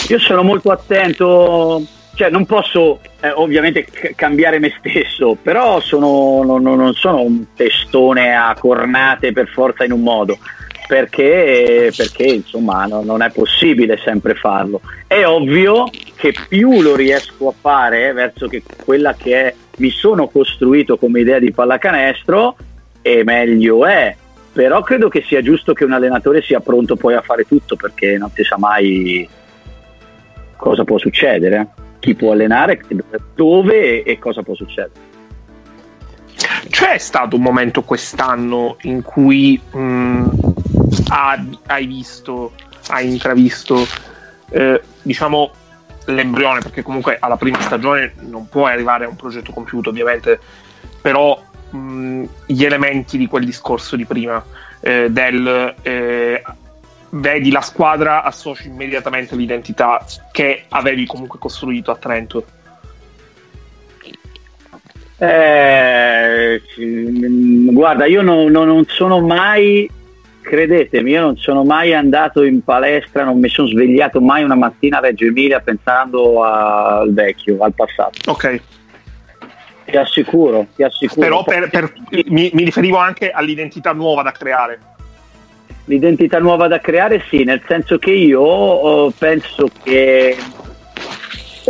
Io sono molto attento cioè non posso eh, ovviamente c- cambiare me stesso, però sono, non, non, sono un testone a cornate per forza in un modo, perché, perché insomma no, non è possibile sempre farlo. È ovvio che più lo riesco a fare verso che quella che è, mi sono costruito come idea di pallacanestro, e meglio è. Però credo che sia giusto che un allenatore sia pronto poi a fare tutto perché non si sa mai cosa può succedere chi può allenare, dove e cosa può succedere. C'è stato un momento quest'anno in cui mh, mm, hai visto, hai intravisto, eh, diciamo, l'embrione, perché comunque alla prima stagione non puoi arrivare a un progetto compiuto, ovviamente, però mh, mm, gli elementi di quel discorso di prima, eh, del eh, vedi la squadra, associ immediatamente l'identità che avevi comunque costruito a Trento. Eh, guarda, io non, non, non, sono mai, credetemi, io non sono mai andato in palestra, non mi sono svegliato mai una mattina a Reggio Emilia pensando al vecchio, al passato. Ok. Ti assicuro, ti assicuro. Però per, per, mi, mi riferivo anche all'identità nuova da creare. L'identità nuova da creare sì, nel senso che io oh, penso che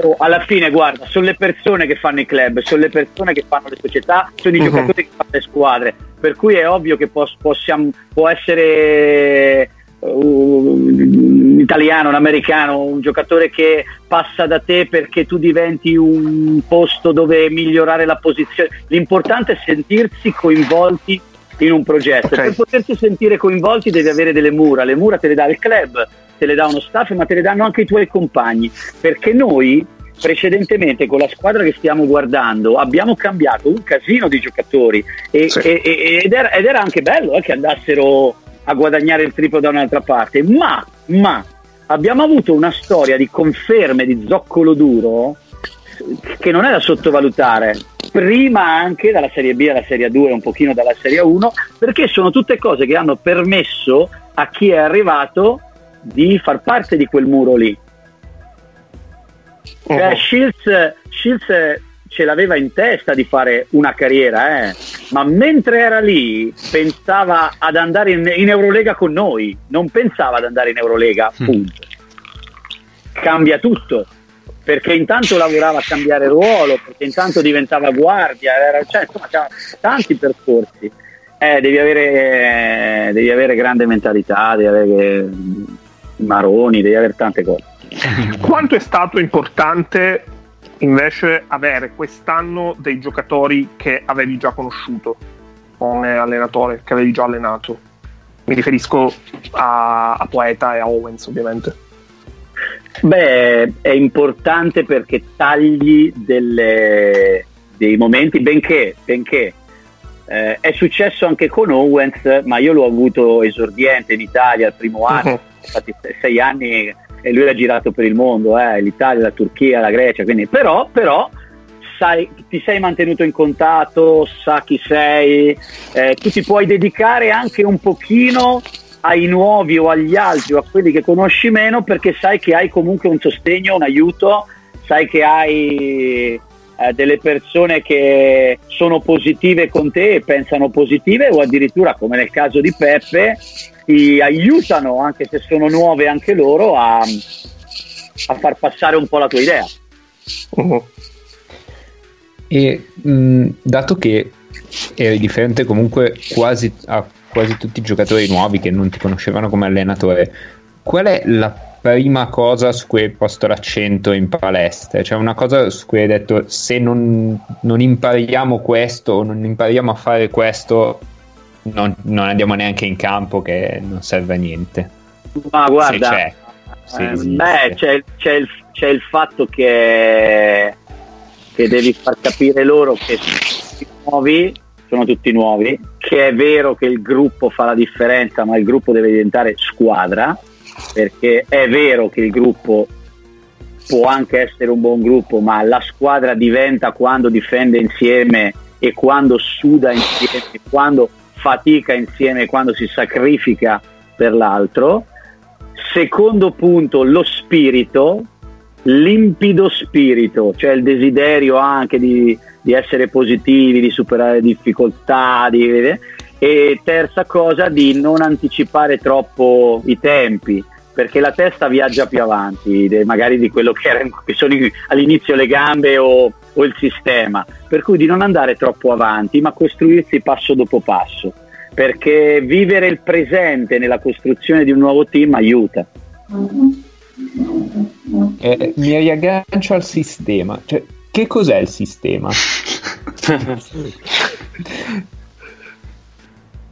oh, alla fine, guarda, sono le persone che fanno i club, sono le persone che fanno le società, sono i Mhm. giocatori che fanno le squadre, per cui è ovvio che pos- possiamo, può essere un italiano, un americano, un giocatore che passa da te perché tu diventi un posto dove migliorare la posizione. L'importante è sentirsi coinvolti in un progetto. Ok. Per potersi sentire coinvolti devi avere delle mura, le mura te le dà il club, te le dà uno staff, ma te le danno anche i tuoi compagni, perché noi precedentemente con la squadra che stiamo guardando abbiamo cambiato un casino di giocatori e- Sì. e- ed, era, ed era anche bello eh, che andassero a guadagnare il triplo da un'altra parte, ma, ma abbiamo avuto una storia di conferme di zoccolo duro che non è da sottovalutare. Prima anche dalla Serie B alla Serie 2 e un pochino dalla Serie 1 perché sono tutte cose che hanno permesso a chi è arrivato di far parte di quel muro lì. Cioè, Mhm. Shields, Shields ce l'aveva in testa di fare una carriera, eh, ma mentre era lì pensava ad andare in, in Eurolega con noi, non pensava ad andare in Eurolega, Mm. punto. Cambia tutto, perché intanto lavorava a cambiare ruolo, perché intanto diventava guardia, era, cioè, insomma, tanti percorsi. Eh, devi, avere, devi avere grande mentalità, devi avere maroni, devi avere tante cose. Quanto è stato importante invece avere quest'anno dei giocatori che avevi già conosciuto come allenatore, che avevi già allenato? Mi riferisco a, a Poeta e a Owens, ovviamente. Beh, è importante perché tagli delle- dei momenti, benché, benché eh, è successo anche con Owens, ma io l'ho avuto esordiente in Italia il primo anno, Mhm. infatti se- sei anni e lui ha girato per il mondo, eh, l'Italia, la Turchia, la Grecia, quindi, però, però sai, ti sei mantenuto in contatto, sa chi sei, eh, tu ti puoi dedicare anche un pochino ai nuovi o agli altri o a quelli che conosci meno perché sai che hai comunque un sostegno, un aiuto, sai che hai eh, delle persone che sono positive con te e pensano positive o addirittura come nel caso di Peppe ti aiutano anche se sono nuove anche loro a, a far passare un po' la tua idea. Mhm. E mh, dato che eri differente comunque quasi a quasi tutti i giocatori nuovi che non ti conoscevano come allenatore, qual è la prima cosa su cui hai posto l'accento in palestra? Cioè una cosa su cui hai detto se non, non impariamo questo o non impariamo a fare questo non, non andiamo neanche in campo che non serve a niente. Ma guarda, c'è. Eh, beh, c'è, c'è il, c'è il fatto che, che devi far capire loro che nuovi, sono tutti nuovi, che è vero che il gruppo fa la differenza, ma il gruppo deve diventare squadra, perché è vero che il gruppo può anche essere un buon gruppo, ma la squadra diventa quando difende insieme e quando suda insieme, quando fatica insieme, quando si sacrifica per l'altro. Secondo punto, lo spirito, limpido spirito, cioè il desiderio anche di, di essere positivi, di superare difficoltà, di- e terza cosa, di non anticipare troppo i tempi, perché la testa viaggia più avanti, magari di quello che, erano, che sono all'inizio le gambe o, o il sistema, per cui di non andare troppo avanti, ma costruirsi passo dopo passo perché vivere il presente nella costruzione di un nuovo team aiuta. Eh, mi riaggancio al sistema. Cioè, che cos'è il sistema?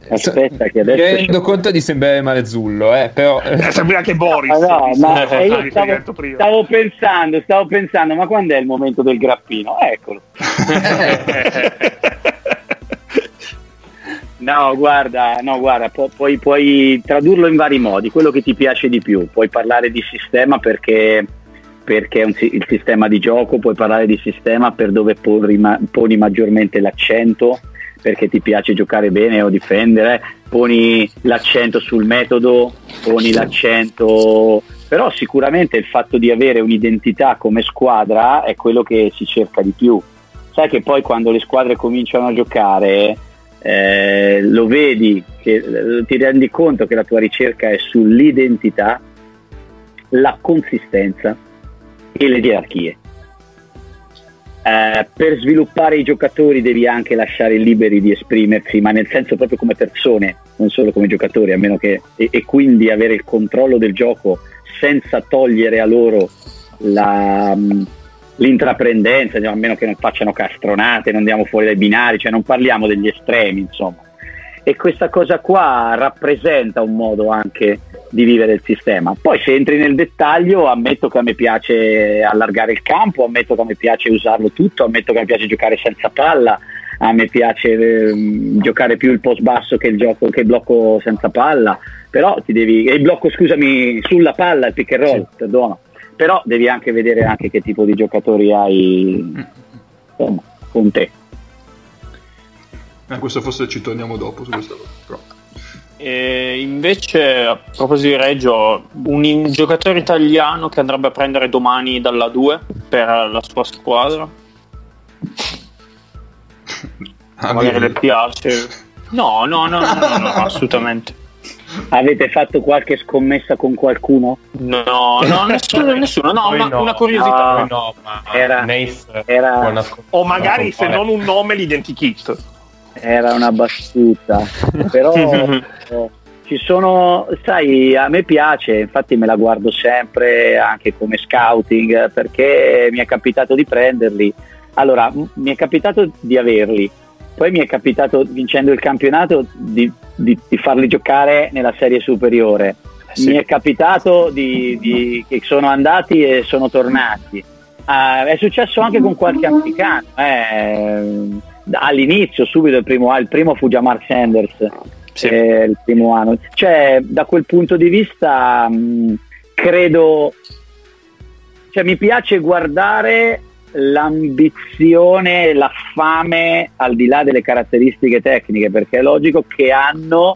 Aspetta che Mi adesso... rendo conto di sembrare Marezzullo, eh, però... Eh, sembra anche Boris. Ah, no, visto ma che io stavo, stavo pensando, stavo pensando, ma quando è il momento del grappino? Eccolo. No, guarda, no, guarda pu- puoi, puoi tradurlo in vari modi, quello che ti piace di più. Puoi parlare di sistema perché, perché è un il sistema di gioco, puoi parlare di sistema per dove poni, ma- poni maggiormente l'accento, perché ti piace giocare bene o difendere, poni l'accento sul metodo, poni l'accento... Però sicuramente il fatto di avere un'identità come squadra è quello che si cerca di più. Sai che poi quando le squadre cominciano a giocare eh, lo vedi, che, eh, ti rendi conto che la tua ricerca è sull'identità, la consistenza e le gerarchie. Eh, per sviluppare i giocatori devi anche lasciare liberi di esprimersi, ma nel senso proprio come persone, non solo come giocatori, a meno che, e, e quindi avere il controllo del gioco senza togliere a loro la, mm, l'intraprendenza, a meno che non facciano castronate, non andiamo fuori dai binari, cioè non parliamo degli estremi, insomma. E questa cosa qua rappresenta un modo anche di vivere il sistema. Poi se entri nel dettaglio, ammetto che a me piace allargare il campo, ammetto che a me piace usarlo tutto, ammetto che a me piace giocare senza palla, a me piace eh, giocare più il post basso che il, gioco, che il blocco senza palla, però ti devi, il blocco scusami sulla palla, il pick and roll, sì. perdono, però devi anche vedere anche che tipo di giocatori hai insomma, con te. Eh, questo forse ci torniamo dopo su questa cosa. E invece, a proposito di Reggio, un, giocatore italiano che andrebbe a prendere domani dalla 2 per la sua squadra. Ah, Magari le piace. No, no, no, no, no, no assolutamente. Avete fatto qualche scommessa con qualcuno? No, no, nessuno, nessuno. No, una, no, una, curiosità. No, era, era, o magari se non un nome l'identikit era una battuta, però ci sono, sai, a me piace, infatti me la guardo sempre anche come scouting perché mi è capitato di prenderli. Allora, mi è capitato di averli, poi mi è capitato vincendo il campionato di, di, di farli giocare nella serie superiore. Eh, sì. Mi è capitato di, di, che sono andati e sono tornati. Uh, è successo anche con qualche americano. Eh all'inizio, subito il primo, il primo fu già Mark Sanders, sì. eh, il primo anno. Cioè, da quel punto di vista, mh, credo, cioè, mi piace guardare l'ambizione, la fame al di là delle caratteristiche tecniche, perché è logico che hanno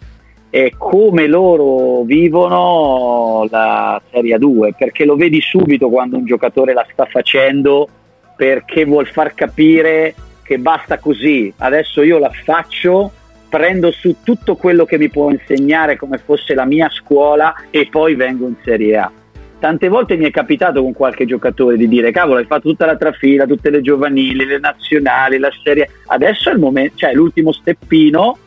e come loro vivono la Serie 2, perché lo vedi subito quando un giocatore la sta facendo perché vuol far capire che basta così, adesso io la faccio, prendo su tutto quello che mi può insegnare come fosse la mia scuola e poi vengo in Serie A. Tante volte mi è capitato con qualche giocatore di dire cavolo hai fatto tutta la trafila, tutte le giovanili, le nazionali, la serie. Adesso è il momento, cioè l'ultimo steppino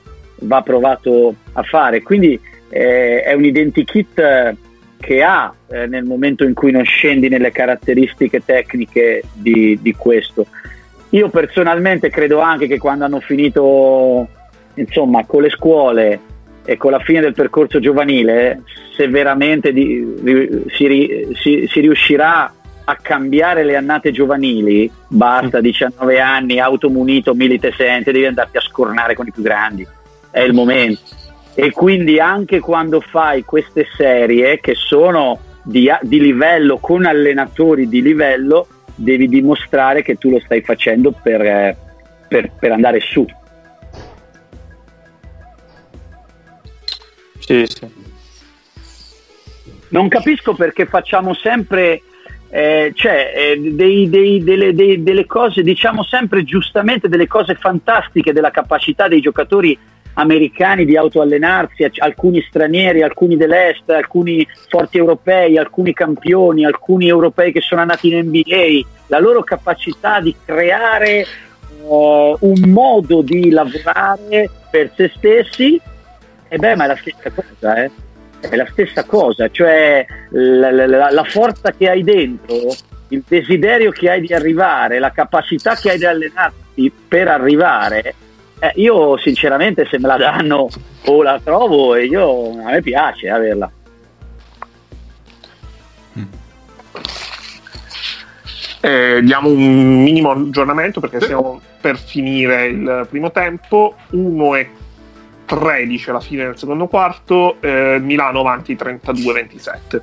va provato a fare. Quindi eh, è un identikit che ha eh, nel momento in cui non scendi nelle caratteristiche tecniche di, di questo. Io personalmente credo anche che quando hanno finito insomma, con le scuole e con la fine del percorso giovanile, se veramente di, si, si, si, riuscirà a cambiare le annate giovanili, basta 19 anni, automunito, milite sente, devi andarti a scornare con i più grandi, è il momento. E quindi anche quando fai queste serie che sono di, di livello, con allenatori di livello, devi dimostrare che tu lo stai facendo per, eh, per, per andare su. Sì, sì. Non capisco perché facciamo sempre eh, cioè, eh, dei, dei, delle, dei, delle cose, diciamo sempre giustamente delle cose fantastiche della capacità dei giocatori americani di autoallenarsi, alcuni stranieri, alcuni dell'est, alcuni forti europei, alcuni campioni, alcuni europei che sono andati in NBA, la loro capacità di creare uh, un modo di lavorare per se stessi, e beh, ma è la stessa cosa, eh? è la stessa cosa, cioè la, la, la forza che hai dentro, il desiderio che hai di arrivare, la capacità che hai di allenarti per arrivare eh, io sinceramente se me la danno o la trovo e io a me piace averla. Eh, diamo un minimo aggiornamento perché siamo per finire il primo tempo. 1 e 13 alla fine del secondo quarto eh, Milano avanti 32-27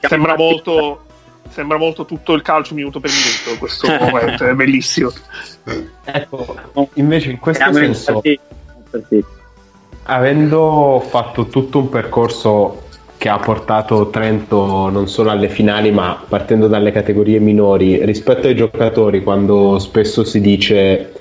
sembra molto sembra molto tutto il calcio minuto per minuto questo momento, è bellissimo. Ecco, invece in questo senso, avendo fatto tutto un percorso che ha portato Trento non solo alle finali, ma partendo dalle categorie minori, rispetto ai giocatori, quando spesso si dice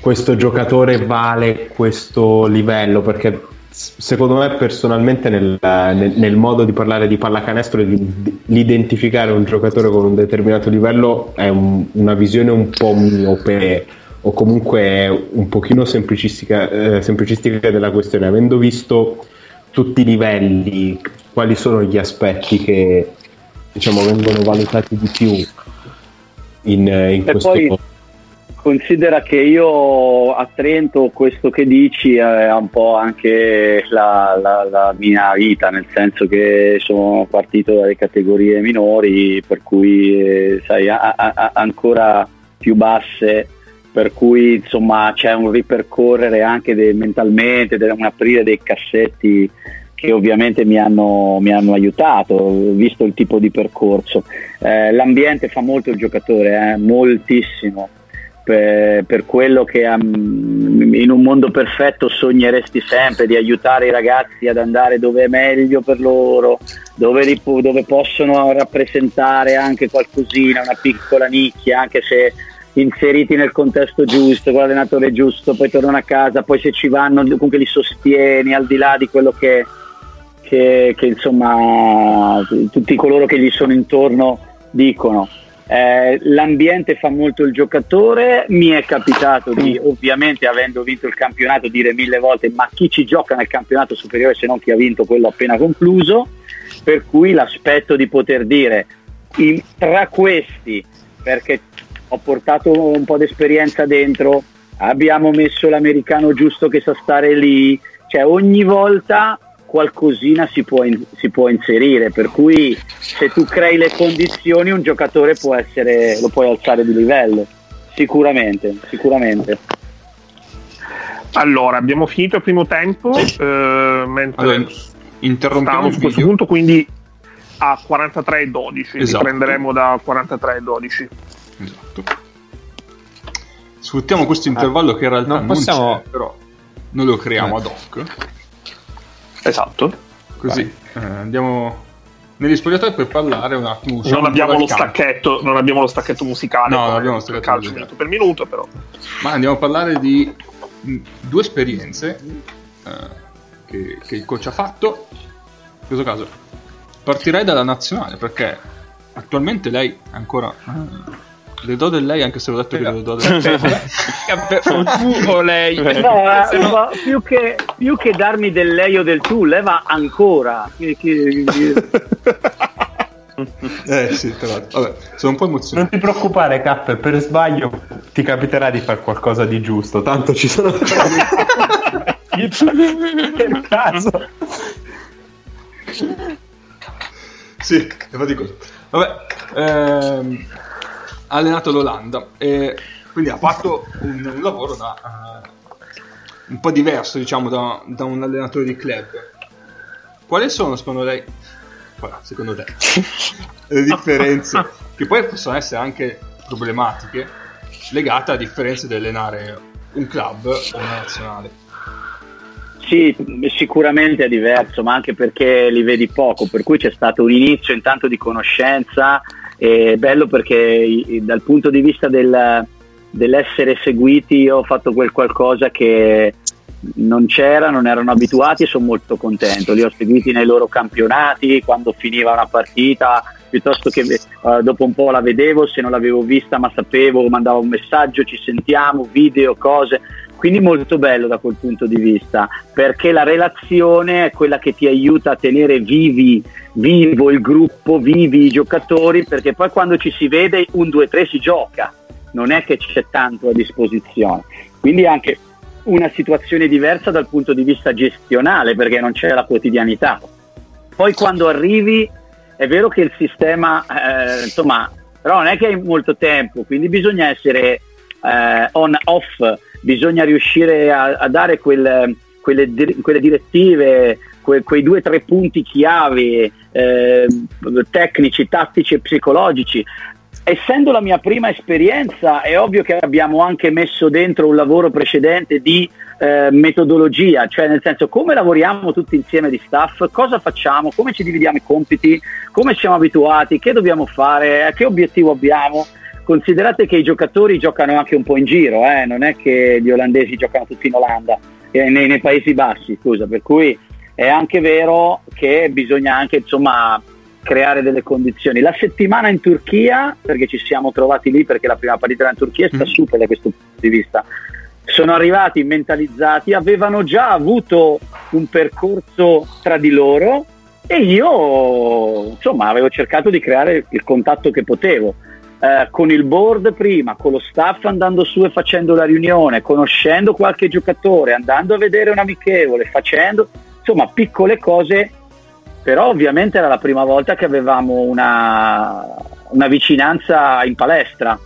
questo giocatore vale questo livello perché secondo me personalmente nel, nel, nel, modo di parlare di pallacanestro e l'identificare un giocatore con un determinato livello è un, una visione un po' miope o comunque un pochino semplicistica, eh, semplicistica della questione. Avendo visto tutti i livelli quali sono gli aspetti che diciamo vengono valutati di più in, in questo poi considera che io a Trento questo che dici è un po' anche la, la, la, mia vita, nel senso che sono partito dalle categorie minori, per cui eh, sai, a, a, ancora più basse, per cui insomma c'è un ripercorrere anche de, mentalmente, un aprire dei cassetti che ovviamente mi hanno, mi hanno, aiutato, visto il tipo di percorso. Eh, l'ambiente fa molto il giocatore, eh, moltissimo per, per quello che um, in un mondo perfetto sogneresti sempre di aiutare i ragazzi ad andare dove è meglio per loro, dove, dove possono rappresentare anche qualcosina, una piccola nicchia, anche se inseriti nel contesto giusto, con l'allenatore giusto, poi tornano a casa, poi se ci vanno comunque li sostieni al di là di quello che, che, che insomma tutti coloro che gli sono intorno dicono. Eh, l'ambiente fa molto il giocatore, mi è capitato di, ovviamente avendo vinto il campionato, dire mille volte ma chi ci gioca nel campionato superiore se non chi ha vinto quello appena concluso, per cui l'aspetto di poter dire in, tra questi, perché ho portato un po' di esperienza dentro, abbiamo messo l'americano giusto che sa stare lì, cioè ogni volta qualcosina si può, in, si può, inserire, per cui se tu crei le condizioni un giocatore può essere, lo puoi alzare di livello, sicuramente, sicuramente. Allora, abbiamo finito il primo tempo, sì. eh, mentre allora, interrompiamo su questo punto, quindi a 43 e 12, esatto. riprenderemo da 43 e 12. Esatto. Sfruttiamo questo intervallo che in realtà non, possiamo... c'è, però noi lo creiamo eh. ad hoc Esatto. Così eh, andiamo negli spogliatoi per parlare un attimo. Non abbiamo, lo stacchetto, non abbiamo lo stacchetto musicale, no, non abbiamo lo stacchetto calcio minuto per minuto, però. Ma andiamo a parlare di due esperienze eh, che, che, il coach ha fatto. In questo caso partirei dalla nazionale perché attualmente lei è ancora. Eh, le do del lei anche se ho detto che le do del o tu o lei. No, eh, no. più, che, più, che, darmi del lei o del tu, leva ancora. eh sì, tra l'altro. Vabbè, sono un po' emozionato. Non ti preoccupare, Cap, per sbaglio ti capiterà di fare qualcosa di giusto, tanto ci sono per caso. Sì, è faticoso. Vabbè, ehm, ha allenato l'Olanda. E quindi ha fatto un, un lavoro da, uh, un po' diverso diciamo da, da, un allenatore di club. Quali sono secondo lei? Secondo te? Le differenze che poi possono essere anche problematiche legate a differenze di allenare un club o una nazionale. Sì, sicuramente è diverso, ma anche perché li vedi poco, per cui c'è stato un inizio intanto di conoscenza è bello perché dal punto di vista del, dell'essere seguiti io ho fatto quel qualcosa che non c'era, non erano abituati e sono molto contento. Li ho seguiti nei loro campionati, quando finiva una partita, piuttosto che uh, dopo un po' la vedevo, se non l'avevo vista ma sapevo, mandavo un messaggio, ci sentiamo, video, cose. Quindi molto bello da quel punto di vista, perché la relazione è quella che ti aiuta a tenere vivi, vivo il gruppo, vivi i giocatori, perché poi quando ci si vede un 2-3 si gioca, non è che c'è tanto a disposizione. Quindi anche una situazione diversa dal punto di vista gestionale, perché non c'è la quotidianità. Poi quando arrivi è vero che il sistema, eh, insomma, però non è che hai molto tempo, quindi bisogna essere eh, on-off bisogna riuscire a, a dare quel, quelle, quelle, direttive, que, quei due o tre punti chiave eh, tecnici, tattici e psicologici. Essendo la mia prima esperienza, è ovvio che abbiamo anche messo dentro un lavoro precedente di eh, metodologia, cioè nel senso come lavoriamo tutti insieme di staff, cosa facciamo, come ci dividiamo i compiti, come siamo abituati, che dobbiamo fare, che obiettivo abbiamo considerate che i giocatori giocano anche un po' in giro, eh? non è che gli olandesi giocano tutti in Olanda, eh, nei, nei, Paesi Bassi, scusa, per cui è anche vero che bisogna anche insomma creare delle condizioni. La settimana in Turchia, perché ci siamo trovati lì perché la prima partita era in Turchia, è stata mm. super da questo punto di vista. Sono arrivati mentalizzati, avevano già avuto un percorso tra di loro e io insomma avevo cercato di creare il contatto che potevo. Eh, con il board prima, con lo staff andando su e facendo la riunione, conoscendo qualche giocatore, andando a vedere un amichevole, facendo insomma piccole cose però ovviamente era la prima volta che avevamo una, una vicinanza in palestra.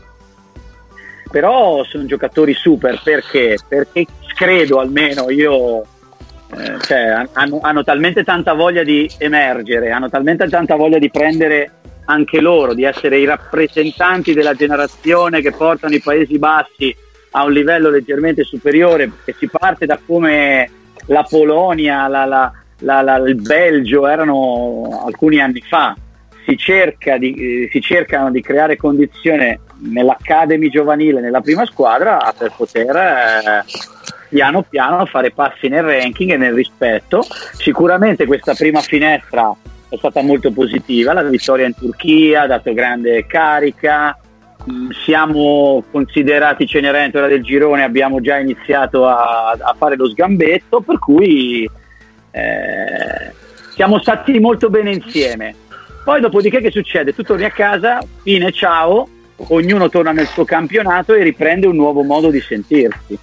Però sono giocatori super perché? Perché credo almeno io eh, cioè, hanno, hanno, talmente tanta voglia di emergere, hanno talmente tanta voglia di prendere anche loro, di essere i rappresentanti della generazione che portano i Paesi Bassi a un livello leggermente superiore, che si parte da come la Polonia, la, la, la, il Belgio erano alcuni anni fa, si, cerca di, eh, si cercano di creare condizioni nell'Academy giovanile, nella prima squadra, per poter eh, piano piano fare passi nel ranking e nel rispetto. Sicuramente questa prima finestra è stata molto positiva, la vittoria in Turchia ha dato grande carica, mm, siamo considerati Cenerentola del girone, abbiamo già iniziato a, a fare lo sgambetto, per cui eh, siamo stati molto bene insieme. Poi dopodiché che succede? Tu torni a casa, fine, ciao, ognuno torna nel suo campionato e riprende un nuovo modo di sentirsi.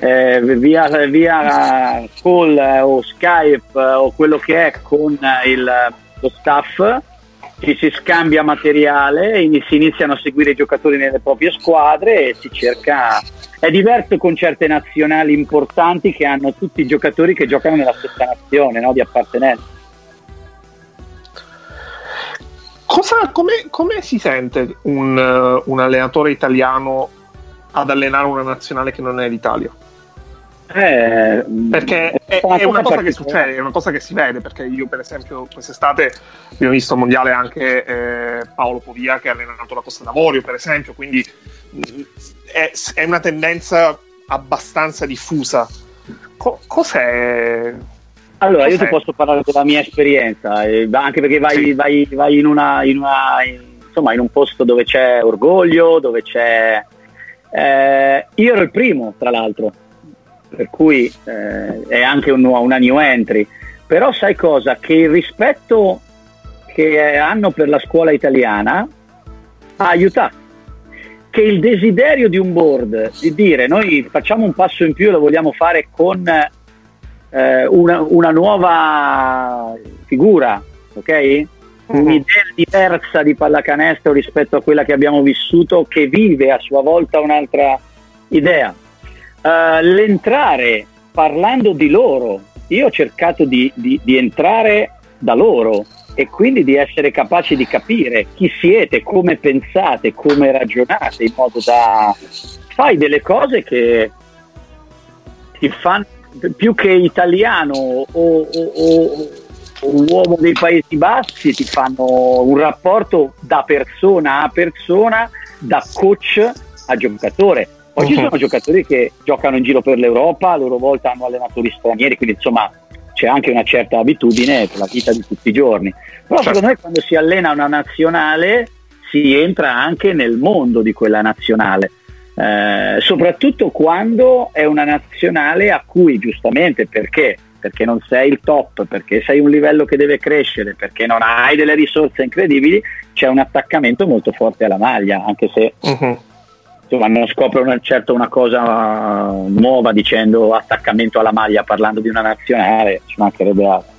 Eh, via, via call o Skype o quello che è con il, lo staff ci si scambia materiale, si iniziano a seguire i giocatori nelle proprie squadre e si cerca è diverso con certe nazionali importanti che hanno tutti i giocatori che giocano nella stessa nazione no? di appartenenza. Come, come, si sente un, un, allenatore italiano ad allenare una nazionale che non è l'Italia? Eh, perché è, è, una cosa che succede, è una cosa che si vede, perché io per esempio quest'estate abbiamo visto al mondiale anche eh, Paolo Povia che ha allenato la Costa d'Avorio, per esempio, quindi è, è una tendenza abbastanza diffusa. Co- cos'è? Allora, cos'è? io ti posso parlare della mia esperienza, eh, anche perché vai, sì. vai, vai in, una, in, una, in, insomma, in un posto dove c'è orgoglio, dove c'è... Eh, io ero il primo, tra l'altro, per cui eh, è anche un, una new entry. Però sai cosa? Che il rispetto che hanno per la scuola italiana ha aiutato che il desiderio di un board di dire noi facciamo un passo in più e lo vogliamo fare con eh, una, una, nuova figura, ok? Mm-hmm. Un'idea diversa di pallacanestro rispetto a quella che abbiamo vissuto, che vive a sua volta un'altra idea. Uh, l'entrare parlando di loro, io ho cercato di, di, di entrare da loro, e quindi di essere capaci di capire chi siete, come pensate, come ragionate, in modo da fai delle cose che ti fanno più che italiano o, o, o, un uomo dei Paesi Bassi, ti fanno un rapporto da persona a persona, da coach a giocatore. Poi uh-huh. ci sono giocatori che giocano in giro per l'Europa, a loro volta hanno allenatori stranieri, quindi insomma c'è anche una certa abitudine per la vita di tutti i giorni. Però certo. secondo me quando si allena una nazionale si entra anche nel mondo di quella nazionale. Eh, soprattutto quando è una nazionale a cui giustamente perché? Perché non sei il top, perché sei un livello che deve crescere, perché non hai delle risorse incredibili, c'è un attaccamento molto forte alla maglia, anche se uh-huh insomma, non scopre una, certo una cosa nuova dicendo attaccamento alla maglia parlando di una nazionale, ci mancherebbe altro.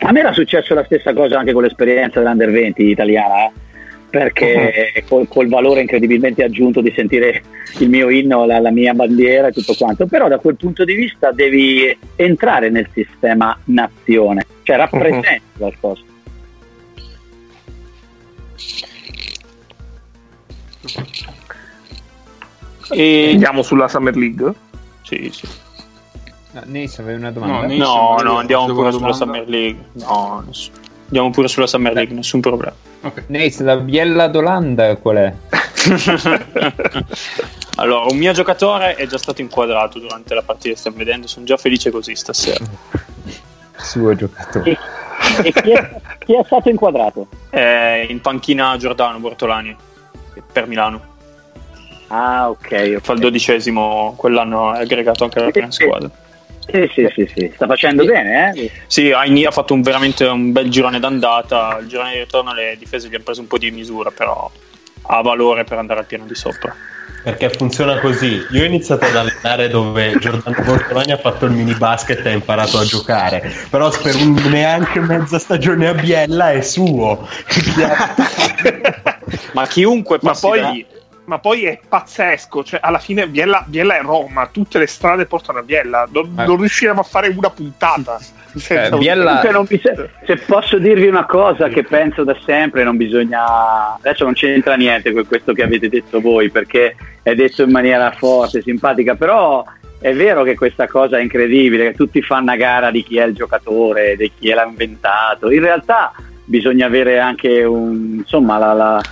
A me era successo la stessa cosa anche con l'esperienza dell'Under 20 italiana, eh? perché uh-huh. col, col, valore incredibilmente aggiunto di sentire il mio inno, la, la, mia bandiera e tutto quanto, però da quel punto di vista devi entrare nel sistema nazione, cioè rappresenti uh-huh. qualcosa. E... Andiamo sulla Summer League? Sì, sì. No, Nace avevi una domanda? No, no, no andiamo pure sulla Summer League. No, Andiamo pure sulla Summer League, nessun problema. Okay. Nace, la Biella d'Olanda qual è? allora, un mio giocatore è già stato inquadrato durante la partita stiamo vedendo, sono già felice così stasera. Suo giocatore. E, e chi, è, chi è stato inquadrato? È in panchina Giordano Bortolani per Milano. Ah, ok. ok. Fa il dodicesimo, quell'anno è aggregato anche alla prima squadra. Sì, sì, sì, sì, sta facendo bene, eh? Sì, Aini ha fatto un, veramente un bel girone d'andata, il girone di ritorno le difese gli hanno preso un po' di misura, però ha valore per andare al piano di sopra. Perché funziona così. Io ho iniziato ad allenare dove Giordano Bortolani ha fatto il mini basket e ha imparato a giocare. Però per un, neanche mezza stagione a Biella è suo. Ma chiunque Ma passi da- poi, ma poi è pazzesco, cioè alla fine Biella, Biella è Roma, tutte le strade portano a Biella, non, Eh. non riusciremo a fare una puntata. senza un- Biella- bis- se posso dirvi una cosa che penso da sempre, non bisogna. Adesso non c'entra niente con questo che avete detto voi, perché è detto in maniera forte, simpatica, però è vero che questa cosa è incredibile, che tutti fanno a gara di chi è il giocatore, di chi l'ha inventato. In realtà bisogna avere anche un, insomma, la, la-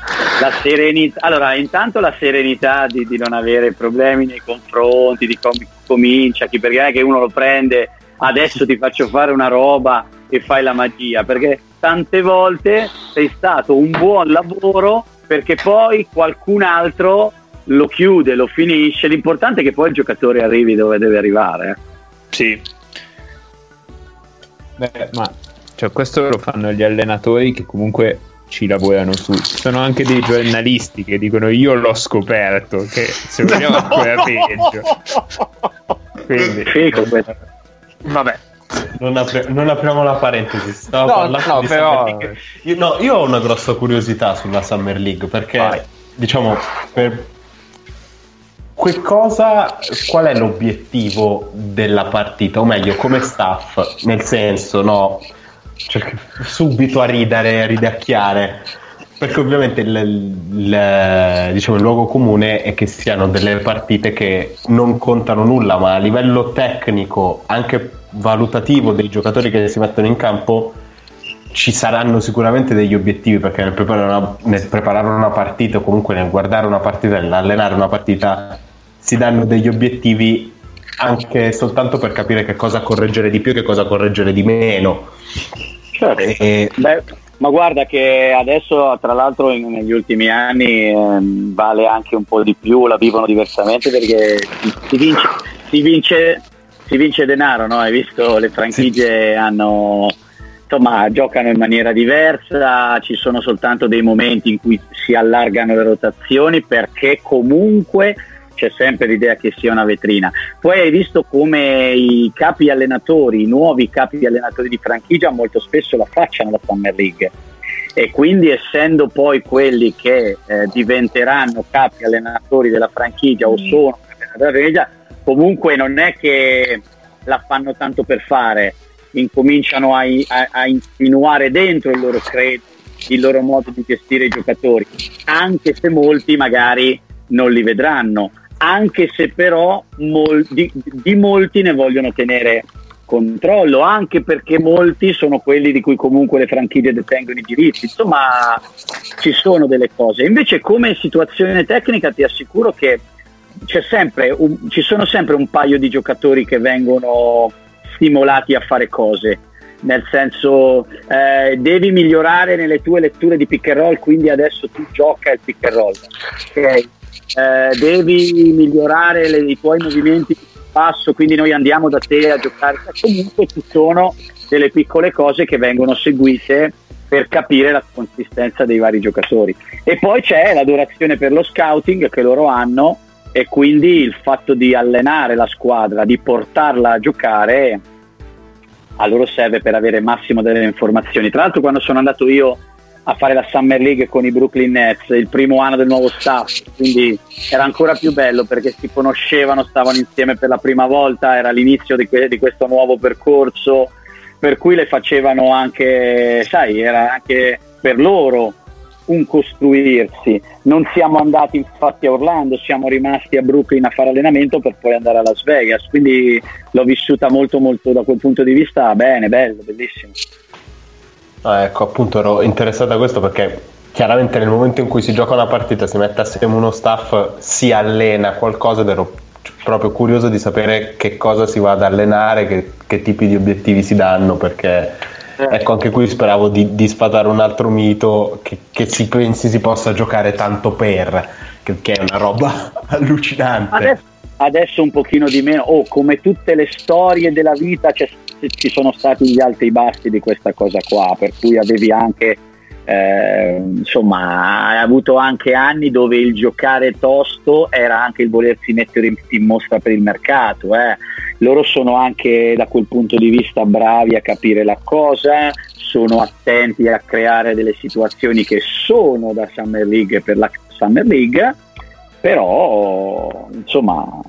la serenità. Allora, intanto la serenità di, di non avere problemi nei confronti, di come comincia, chi perché non è che uno lo prende adesso ti faccio fare una roba e fai la magia, perché tante volte sei stato un buon lavoro perché poi qualcun altro lo chiude, lo finisce. L'importante è che poi il giocatore arrivi dove deve arrivare. eh. Sì, Beh, ma cioè, questo lo fanno gli allenatori che comunque ci lavorano su. Ci sono anche dei giornalisti che dicono io l'ho scoperto, che se vogliamo ancora peggio. Quindi. Vabbè, Non, apri- non apriamo la parentesi. Stavo No, parlando no, di però- Summer League. Io, no, io ho una grossa curiosità sulla Summer League perché, Vai. diciamo, per che cosa, qual è l'obiettivo della partita? O meglio, come staff? Nel senso, no, cerco subito a ridere, a ridacchiare. Perché ovviamente il, il- diciamo, il luogo comune è che siano delle partite che non contano nulla, ma a livello tecnico, anche valutativo dei giocatori che si mettono in campo, ci saranno sicuramente degli obiettivi perché nel preparare una, nel preparare una partita o comunque nel guardare una partita, nell'allenare una partita, si danno degli obiettivi anche soltanto per capire che cosa correggere di più e che cosa correggere di meno. Certo. E- Beh, ma guarda che adesso, tra l'altro, in- negli ultimi anni ehm, vale anche un po' di più, la vivono diversamente perché si, vince, si, vince, si vince denaro, no? Hai visto? Le franchigie hanno. Insomma, giocano in maniera diversa, ci sono soltanto dei momenti in cui si allargano le rotazioni perché comunque c'è sempre l'idea che sia una vetrina. Poi hai visto come i capi allenatori, i nuovi capi allenatori di franchigia molto spesso la facciano la Summer League. E quindi essendo poi quelli che eh, diventeranno capi allenatori della franchigia o sono capi allenatori della franchigia, comunque non è che la fanno tanto per fare, incominciano a, a- a insinuare dentro il loro credo, il loro modo di gestire i giocatori, anche se molti magari non li vedranno, anche se però mol- di, di molti ne vogliono tenere controllo, anche perché molti sono quelli di cui comunque le franchigie detengono i diritti, insomma ci sono delle cose. Invece come situazione tecnica ti assicuro che un- ci sono sempre un paio di giocatori che vengono stimolati a fare cose. Nel senso, eh, devi migliorare nelle tue letture di pick and roll, quindi adesso tu gioca il pick and roll. Ok? Eh, devi migliorare le- i tuoi movimenti di passo, quindi noi andiamo da te a giocare. Comunque ci sono delle piccole cose che vengono seguite per capire la consistenza dei vari giocatori. E poi c'è l'adorazione per lo scouting che loro hanno e quindi il fatto di allenare la squadra, di portarla a giocare, a loro serve per avere massimo delle informazioni. Tra l'altro quando sono andato io a fare la Summer League con i Brooklyn Nets, il primo anno del nuovo staff, quindi era ancora più bello perché si conoscevano, stavano insieme per la prima volta, era l'inizio di, que- di questo nuovo percorso, per cui le facevano anche, sai, era anche per loro un costruirsi. Non siamo andati infatti a Orlando, siamo rimasti a Brooklyn a fare allenamento per poi andare a Las Vegas, quindi l'ho vissuta molto molto da quel punto di vista bene, bello, bellissimo. Ah, ecco, appunto ero interessato a questo perché chiaramente nel momento in cui si gioca una partita, si mette assieme uno staff, si allena qualcosa ed ero proprio curioso di sapere che cosa si va ad allenare, che, che tipi di obiettivi si danno, perché eh. ecco anche qui speravo di, di sfatare un altro mito che, che, si pensi si possa giocare tanto per, che, che è una roba allucinante. Adesso, adesso, un pochino di meno, oh, come tutte le storie della vita ci sono stati gli alti e i bassi di questa cosa qua, per cui avevi anche eh, insomma, ha avuto anche anni dove il giocare tosto era anche il volersi mettere in, in mostra per il mercato. Eh. Loro sono anche da quel punto di vista bravi a capire la cosa, sono attenti a creare delle situazioni che sono da Summer League per la Summer League, però insomma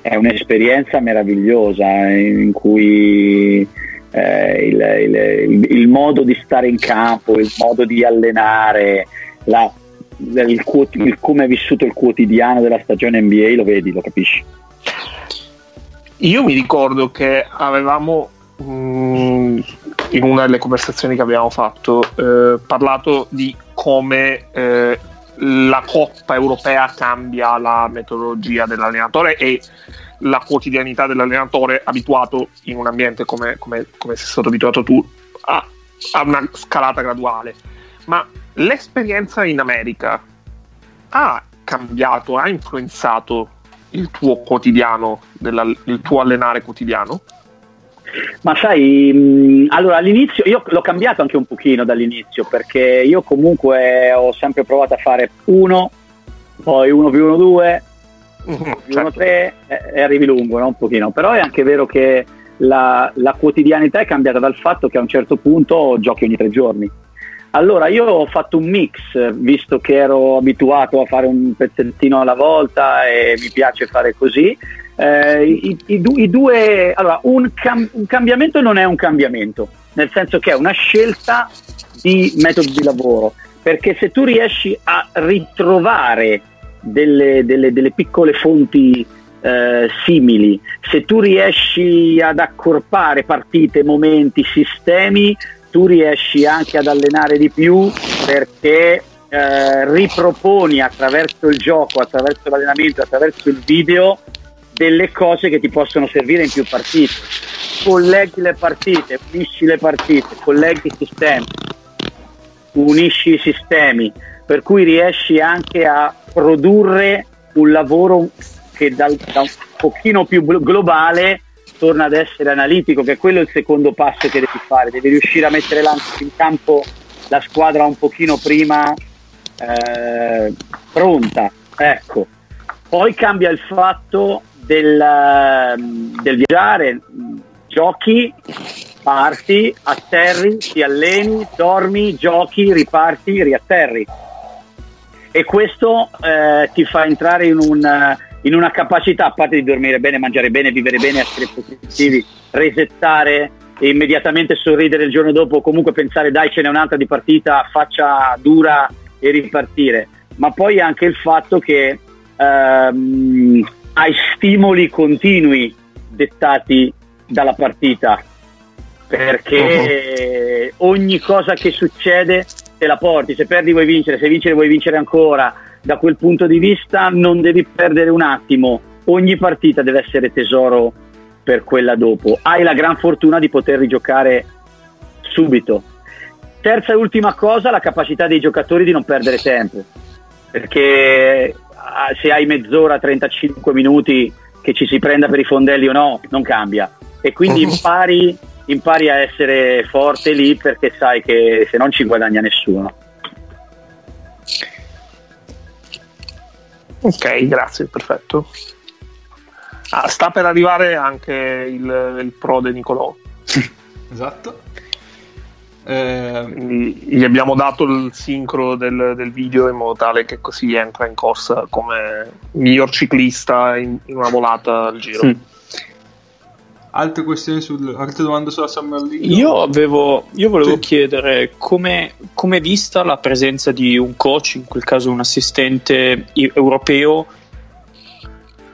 è un'esperienza meravigliosa in cui eh, il, il, il, modo di stare in campo, il modo di allenare, la, il, il, come è vissuto il quotidiano della stagione NBA, lo vedi, lo capisci. Io mi ricordo che avevamo mh, mm, in una delle conversazioni che abbiamo fatto eh, parlato di come eh, la Coppa europea cambia la metodologia dell'allenatore e la quotidianità dell'allenatore abituato in un ambiente come, come, come sei stato abituato tu a, a, una scalata graduale. Ma l'esperienza in America ha cambiato, ha influenzato il tuo quotidiano, della, il tuo allenare quotidiano? Ma sai, mh, allora all'inizio io l'ho cambiato anche un pochino dall'inizio perché io comunque ho sempre provato a fare uno, poi uno più uno due, mm-hmm, certo. 3 e arrivi lungo, no? un pochino. Però è anche vero che la, la, quotidianità è cambiata dal fatto che a un certo punto giochi ogni tre giorni. Allora io ho fatto un mix, visto che ero abituato a fare un pezzettino alla volta e mi piace fare così. Eh, i, i, i, due, allora, un, cam, un cambiamento non è un cambiamento, nel senso che è una scelta di metodo di lavoro, perché se tu riesci a ritrovare delle, delle, delle piccole fonti eh, simili, se tu riesci ad accorpare partite, momenti, sistemi, tu riesci anche ad allenare di più perché eh, riproponi attraverso il gioco, attraverso l'allenamento, attraverso il video delle cose che ti possono servire in più partite. Colleghi le partite, unisci le partite, colleghi i sistemi, unisci i sistemi, per cui riesci anche a produrre un lavoro che dal, da un pochino più globale torna ad essere analitico, che è quello il secondo passo che devi fare, devi riuscire a mettere in campo la squadra un pochino prima eh, pronta, ecco. Poi cambia il fatto del, del viaggiare, giochi, parti, atterri, ti alleni, dormi, giochi, riparti, riatterri. E questo eh, ti fa entrare in, un, in, una capacità, a parte di dormire bene, mangiare bene, vivere bene, essere positivi, resettare e immediatamente sorridere il giorno dopo, comunque pensare dai ce n'è un'altra di partita, faccia dura e ripartire, ma poi anche il fatto che ehm, hai stimoli continui dettati dalla partita. Perché uh-huh. ogni cosa che succede te la porti, se perdi vuoi vincere, se vincere vuoi vincere ancora, da quel punto di vista non devi perdere un attimo, ogni partita deve essere tesoro per quella dopo, hai la gran fortuna di poter rigiocare subito. Terza e ultima cosa, la capacità dei giocatori di non perdere tempo, perché se hai mezz'ora, 35 minuti che ci si prenda per i fondelli o no, non cambia. E quindi impari impari a essere forte lì perché sai che se non ci guadagna nessuno. Ok, grazie, perfetto. Ah, sta per arrivare anche il, il pro di Nicolò. esatto. Eh, gli abbiamo dato il sincro del, del, video in modo tale che così entra in corsa come miglior ciclista in, in una volata al giro. Mm. Altre questioni sul, altre domande sulla Summer League? Io, avevo, io volevo sì. chiedere come è vista la presenza di un coach, in quel caso un assistente europeo,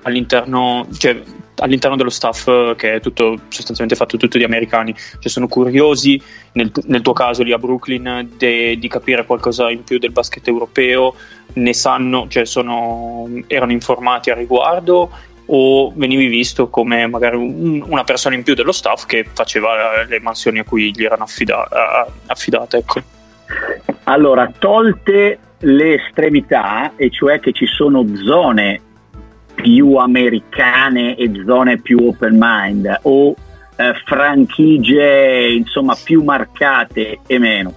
all'interno, cioè, all'interno dello staff eh, che è tutto sostanzialmente fatto tutto di americani, cioè sono curiosi nel, nel tuo caso lì a Brooklyn de, di capire qualcosa in più del basket europeo, ne sanno, cioè sono, erano informati a riguardo o venivi visto come magari un, una persona in più dello staff che faceva le mansioni a cui gli erano affida, affidate. Ecco. Allora, tolte le estremità, e cioè che ci sono zone più americane e zone più open mind o eh, franchigie insomma più marcate e meno.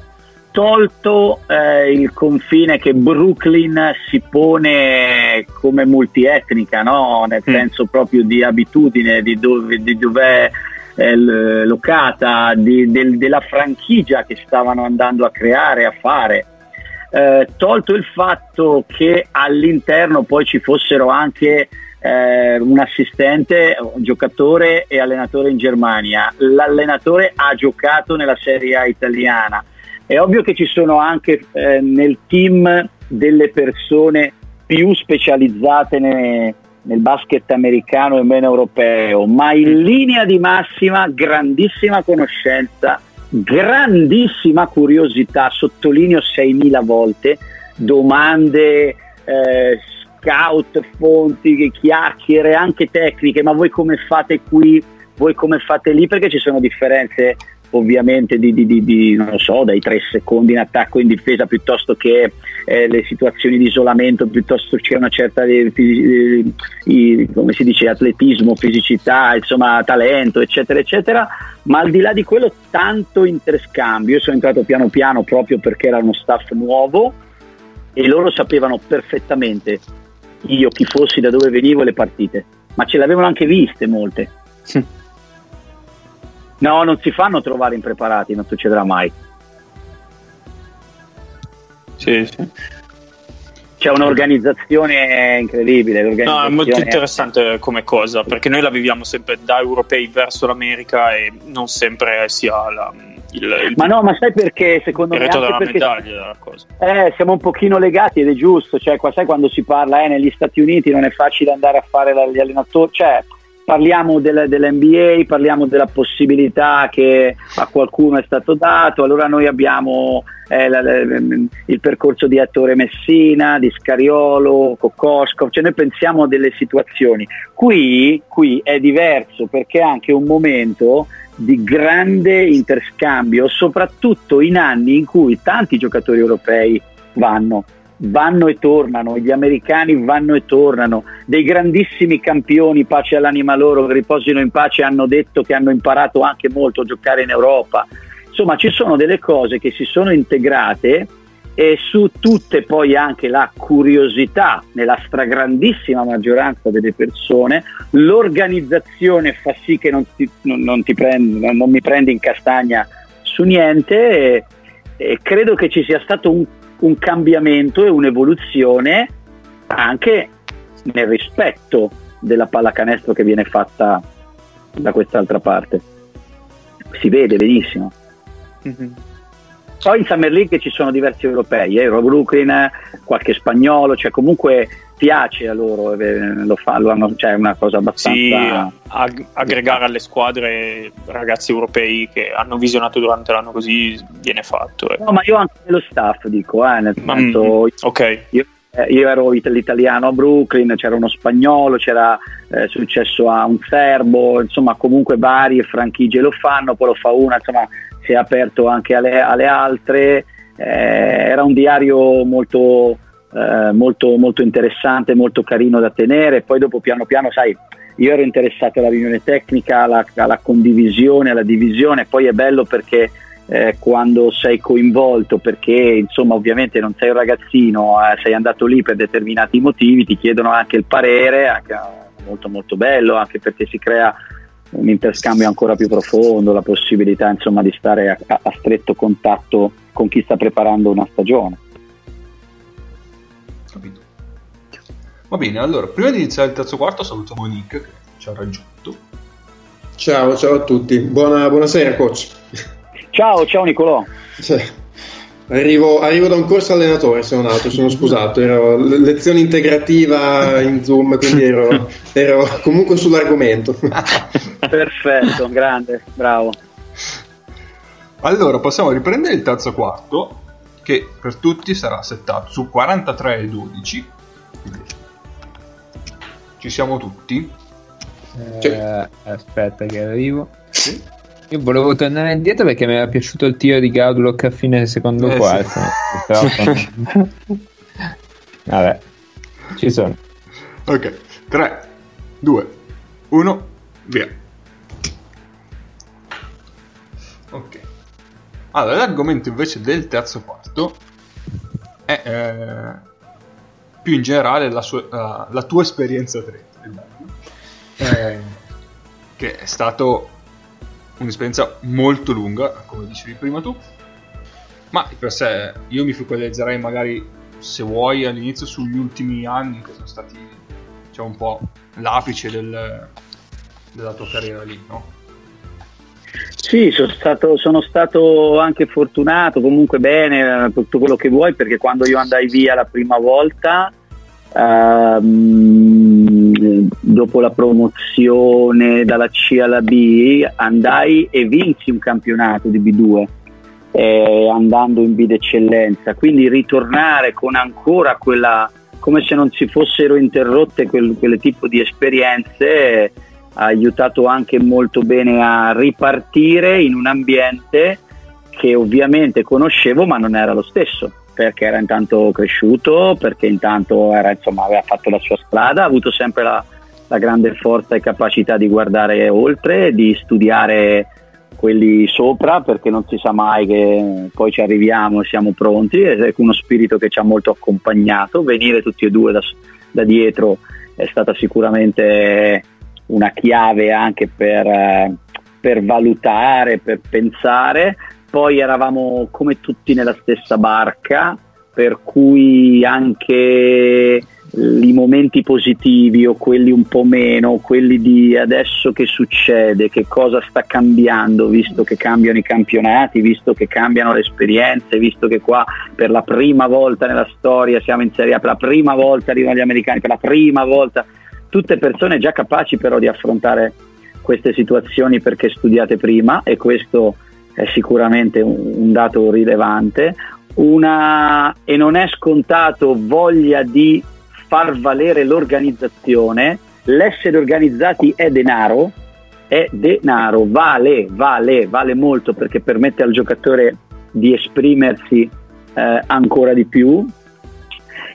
Tolto eh, il confine che Brooklyn si pone come multietnica, no? nel mm. senso proprio di abitudine, di dove, di dove è eh, locata, di, del, della franchigia che stavano andando a creare, a fare eh, tolto il fatto che all'interno poi ci fossero anche eh, un assistente, un giocatore e allenatore in Germania. L'allenatore ha giocato nella Serie A italiana. È ovvio che ci sono anche eh, nel team delle persone più specializzate ne, nel basket americano e meno europeo, ma in linea di massima grandissima conoscenza grandissima curiosità, sottolineo 6.000 volte, domande, eh, scout, fonti, chiacchiere, anche tecniche, ma voi come fate qui, voi come fate lì, perché ci sono differenze ovviamente di, di, di, di, non so, dai tre secondi in attacco e in difesa piuttosto che eh, le situazioni di isolamento, piuttosto c'è una certa eh, eh, come si dice, atletismo, fisicità, insomma talento, eccetera, eccetera, ma al di là di quello tanto interscambio, io sono entrato piano piano proprio perché era uno staff nuovo e loro sapevano perfettamente io chi fossi, da dove venivo e le partite, ma ce le avevano anche viste molte. No, non si fanno trovare impreparati, non succederà mai. Sì, sì. C'è un'organizzazione incredibile. No, è molto interessante come cosa, perché noi la viviamo sempre da europei verso l'America e non sempre si ha la, il, il, ma no, ma sai perché? Secondo me medaglia della cosa. Eh, siamo un pochino legati ed è giusto, cioè, qua, sai quando si parla eh, negli Stati Uniti non è facile andare a fare gli allenatori, cioè parliamo del, dell'NBA, parliamo della possibilità che a qualcuno è stato dato, allora noi abbiamo eh, la, la, il percorso di Ettore Messina, di Scariolo, Kokoskov, cioè noi pensiamo a delle situazioni. Qui, qui è diverso perché è anche un momento di grande interscambio, soprattutto in anni in cui tanti giocatori europei vanno vanno e tornano, gli americani vanno e tornano, dei grandissimi campioni, pace all'anima loro, che riposino in pace, hanno detto che hanno imparato anche molto a giocare in Europa. Insomma, ci sono delle cose che si sono integrate e su tutte poi anche la curiosità nella stragrandissima maggioranza delle persone, l'organizzazione fa sì che non, ti, non, non, ti prendi, non mi prendi in castagna su niente e, e credo che ci sia stato un un cambiamento e un'evoluzione anche nel rispetto della pallacanestro che viene fatta da quest'altra parte. Si vede benissimo. Mm-hmm. Poi in Summer League ci sono diversi europei, eh, Euro Brooklyn, qualche spagnolo, cioè comunque piace a loro, eh, lo fanno, cioè è una cosa abbastanza... Sì, ag- aggregare alle squadre ragazzi europei che hanno visionato durante l'anno così viene fatto. Eh. No, ma io anche nello staff dico, eh, nel senso... Mm, ok. Io, eh, io ero l'italiano a Brooklyn, c'era uno spagnolo, c'era eh, successo a un serbo, insomma comunque varie franchigie lo fanno, poi lo fa una, insomma si è aperto anche alle, alle altre, eh, era un diario molto eh, molto, molto interessante, molto carino da tenere. Poi dopo piano piano, sai, io ero interessato alla riunione tecnica, alla, alla condivisione, alla divisione, poi è bello perché eh, quando sei coinvolto, perché insomma ovviamente non sei un ragazzino, eh, sei andato lì per determinati motivi, ti chiedono anche il parere, anche, molto molto bello, anche perché si crea un interscambio ancora più profondo, la possibilità insomma di stare a, a stretto contatto con chi sta preparando una stagione. Va bene, allora, prima di iniziare il terzo quarto salutiamo Nick che ci ha raggiunto. Ciao, ciao a tutti. Buona, buonasera, coach. Ciao, ciao Nicolò. Cioè, Arrivo, arrivo, da un corso allenatore, se non altro, sono scusato, ero lezione integrativa in Zoom, quindi ero, ero comunque sull'argomento. Perfetto, grande, bravo. Allora, possiamo riprendere il terzo quarto, che per tutti sarà settato su 43 e 12. Ci siamo tutti. Eh, cioè. Aspetta che arrivo. Sì. Io volevo tornare indietro perché mi era piaciuto il tiro di Gaudlock a fine secondo eh, quarto. Sì. Vabbè, ci sono. Ok, 3, 2, 1, via. Ok. Allora, l'argomento invece del terzo quarto è eh, più in generale la, sua, uh, la tua esperienza 3. Eh, che è stato un'esperienza molto lunga, come dicevi prima tu, ma di per sé io mi focalizzerei magari, se vuoi, all'inizio sugli ultimi anni che sono stati diciamo, un po' l'apice del, della tua carriera lì, no? Sì, sono stato, sono stato, anche fortunato, comunque bene, tutto quello che vuoi, perché quando io andai via la prima volta Ehm, dopo la promozione dalla C alla B andai e vinsi un campionato di B2 eh, andando in B d'eccellenza. Quindi ritornare con ancora quella come se non si fossero interrotte quel, quel tipo di esperienze ha aiutato anche molto bene a ripartire in un ambiente che ovviamente conoscevo ma non era lo stesso perché era intanto cresciuto, perché intanto era, insomma, aveva fatto la sua strada, ha avuto sempre la, la grande forza e capacità di guardare oltre, di studiare quelli sopra perché non si sa mai che poi ci arriviamo e siamo pronti, è uno spirito che ci ha molto accompagnato, venire tutti e due da, da dietro è stata sicuramente una chiave anche per, per valutare, per pensare, poi eravamo come tutti nella stessa barca, per cui anche i momenti positivi o quelli un po' meno, quelli di adesso che succede, che cosa sta cambiando, visto che cambiano i campionati, visto che cambiano le esperienze, visto che qua per la prima volta nella storia siamo in Serie A, per la prima volta arrivano gli americani, per la prima volta, tutte persone già capaci però di affrontare queste situazioni perché studiate prima e questo è sicuramente un, dato rilevante, una, e non è scontato voglia di far valere l'organizzazione, l'essere organizzati è denaro, è denaro, vale, vale, vale molto perché permette al giocatore di esprimersi eh, ancora di più.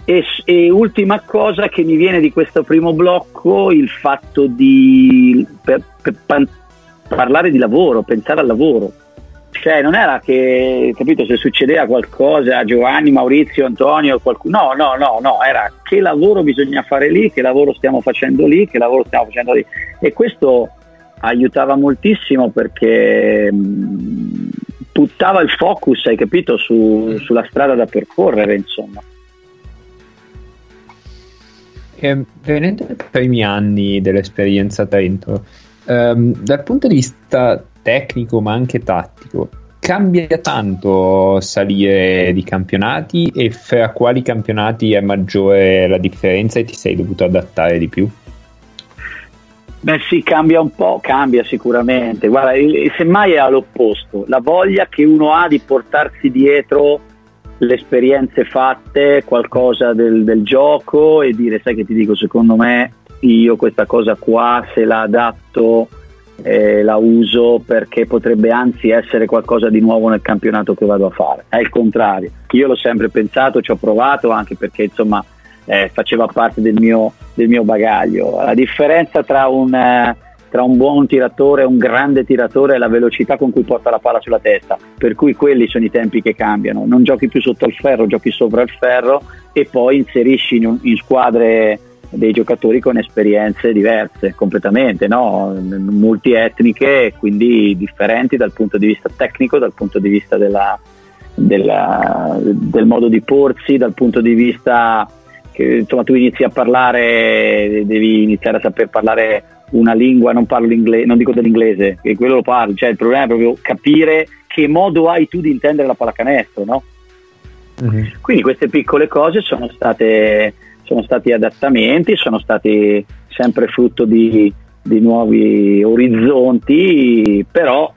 E, e, ultima cosa che mi viene di questo primo blocco, il fatto di per, per parlare di lavoro, pensare al lavoro. Cioè, non era che, capito, se succedeva qualcosa a Giovanni, Maurizio, Antonio, qualcuno. No, no, no, no, era che lavoro bisogna fare lì, che lavoro stiamo facendo lì, che lavoro stiamo facendo lì. E questo aiutava moltissimo perché mh, buttava il focus, hai capito, su, sulla strada da percorrere, insomma. E venendo ai primi anni dell'esperienza a Trento, um, dal punto di vista tecnico ma anche tattico. Cambia tanto salire di campionati e fra quali campionati è maggiore la differenza e ti sei dovuto adattare di più? Beh sì, cambia un po', cambia sicuramente. Guarda, semmai è all'opposto, la voglia che uno ha di portarsi dietro le esperienze fatte, qualcosa del, del gioco e dire, sai che ti dico, secondo me io questa cosa qua se la adatto eh, la uso perché potrebbe anzi essere qualcosa di nuovo nel campionato che vado a fare. È il contrario, io l'ho sempre pensato, ci ho provato anche perché insomma eh, faceva parte del mio, del mio, bagaglio. La differenza tra un, eh, tra un buon tiratore e un grande tiratore è la velocità con cui porta la palla sulla testa, per cui quelli sono i tempi che cambiano. Non giochi più sotto il ferro, giochi sopra il ferro e poi inserisci in, in squadre dei giocatori con esperienze diverse completamente, no? multietniche, quindi differenti dal punto di vista tecnico, dal punto di vista della, della, del modo di porsi, dal punto di vista che insomma, tu inizi a parlare, devi iniziare a saper parlare una lingua, non parlo l'inglese, non dico dell'inglese, che quello lo parlo, cioè il problema è proprio capire che modo hai tu di intendere la pallacanestro, no? Mhm. Quindi queste piccole cose sono state sono stati adattamenti, sono stati sempre frutto di, di nuovi orizzonti, però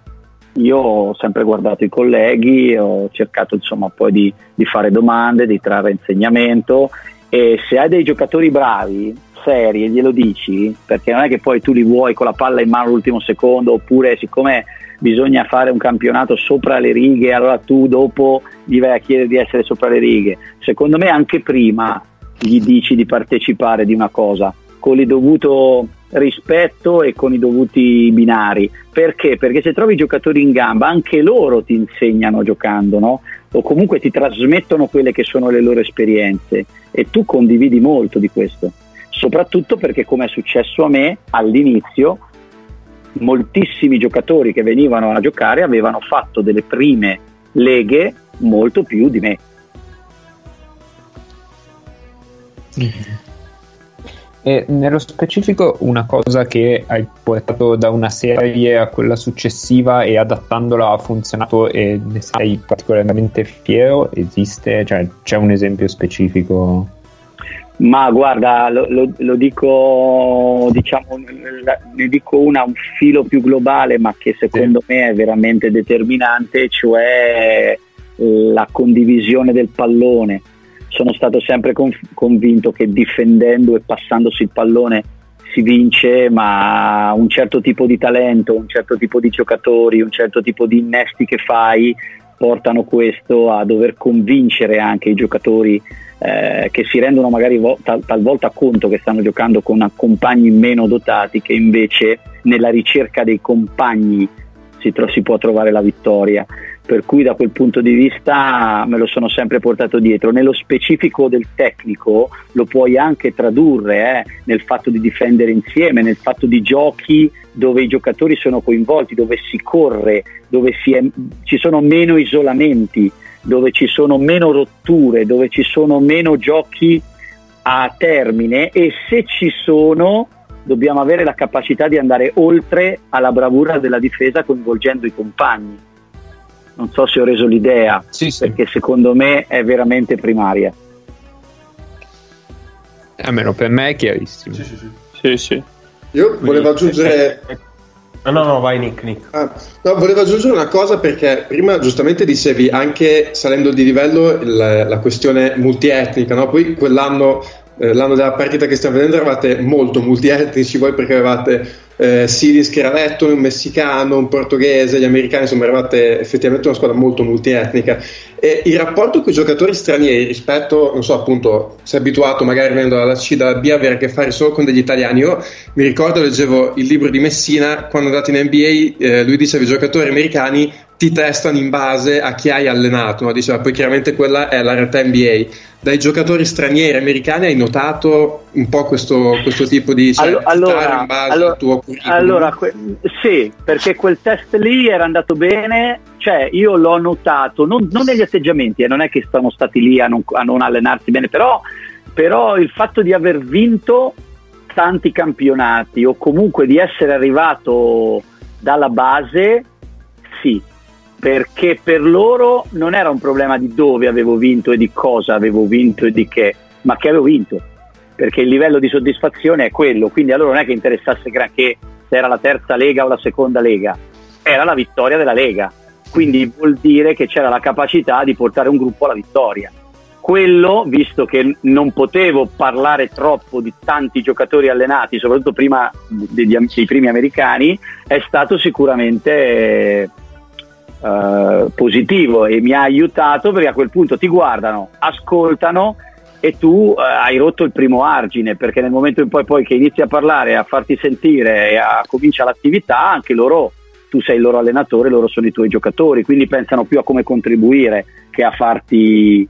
io ho sempre guardato i colleghi, ho cercato insomma poi di, di fare domande, di trarre insegnamento e se hai dei giocatori bravi, seri e glielo dici, perché non è che poi tu li vuoi con la palla in mano all'ultimo secondo, oppure siccome bisogna fare un campionato sopra le righe, allora tu dopo gli vai a chiedere di essere sopra le righe. Secondo me anche prima gli dici di partecipare di una cosa, con il dovuto rispetto e con i dovuti binari. Perché? Perché se trovi i giocatori in gamba, anche loro ti insegnano giocando, no? O comunque ti trasmettono quelle che sono le loro esperienze e tu condividi molto di questo. Soprattutto perché, come è successo a me all'inizio, moltissimi giocatori che venivano a giocare avevano fatto delle prime leghe molto più di me. E nello specifico una cosa che hai portato da una serie a quella successiva e adattandola ha funzionato e ne sei particolarmente fiero? Esiste? Cioè, c'è un esempio specifico? Ma guarda, lo, lo- lo dico, diciamo, ne dico una un filo più globale, ma che secondo me è veramente determinante, cioè la condivisione del pallone. Sono stato sempre conf- convinto che difendendo e passandosi il pallone si vince, ma un certo tipo di talento, un certo tipo di giocatori, un certo tipo di innesti che fai portano questo a dover convincere anche i giocatori eh, che si rendono magari vo- tal- talvolta conto che stanno giocando con compagni meno dotati che invece nella ricerca dei compagni si, tro- si può trovare la vittoria. Per cui da quel punto di vista me lo sono sempre portato dietro. Nello specifico del tecnico lo puoi anche tradurre eh, nel fatto di difendere insieme, nel fatto di giochi dove i giocatori sono coinvolti, dove si corre, dove si è- ci sono meno isolamenti, dove ci sono meno rotture, dove ci sono meno giochi a termine e se ci sono dobbiamo avere la capacità di andare oltre alla bravura della difesa coinvolgendo i compagni. Non so se ho reso l'idea, Sì, sì. perché secondo me è veramente primaria. Almeno per me è chiarissimo. Sì, sì, sì. Sì, sì. Io volevo aggiungere No, no, no, vai Nick, Nick. Ah, no, volevo aggiungere una cosa perché prima giustamente dicevi anche salendo di livello il- la questione multietnica, no? poi quell'anno, eh, l'anno della partita che stiamo vedendo eravate molto multietnici voi perché avevate eh, Silis che era lettone, un messicano, un portoghese, gli americani, insomma eravate effettivamente una squadra molto multietnica. E il rapporto con i giocatori stranieri rispetto, non so appunto, sei abituato magari venendo dalla C, dalla B a avere a che fare solo con degli italiani, io mi ricordo, leggevo il libro di Messina, quando è andato in NBA, eh, lui diceva i giocatori americani ti testano in base a chi hai allenato, no? diceva poi chiaramente quella è la realtà NBA. Dai giocatori stranieri americani hai notato un po' questo, questo tipo di cioè, Allo- allora, in base allora- al tuo curriculum? Allora, que- sì, perché quel test lì era andato bene, cioè io l'ho notato, non, non negli atteggiamenti, eh, non è che sono stati lì a non, a non allenarsi bene, però, però il fatto di aver vinto tanti campionati o comunque di essere arrivato dalla base, sì, perché per loro non era un problema di dove avevo vinto e di cosa avevo vinto e di che, ma che avevo vinto, perché il livello di soddisfazione è quello, quindi a loro non è che interessasse granché se era la terza lega o la seconda lega, era la vittoria della lega, quindi vuol dire che c'era la capacità di portare un gruppo alla vittoria. Quello, visto che non potevo parlare troppo di tanti giocatori allenati, soprattutto prima degli, dei primi americani, è stato sicuramente eh, positivo e mi ha aiutato perché a quel punto ti guardano, ascoltano e tu eh, hai rotto il primo argine perché nel momento in poi, poi che inizi a parlare, a farti sentire e a comincia l'attività, anche loro, tu sei il loro allenatore, loro sono i tuoi giocatori, quindi pensano più a come contribuire che a farti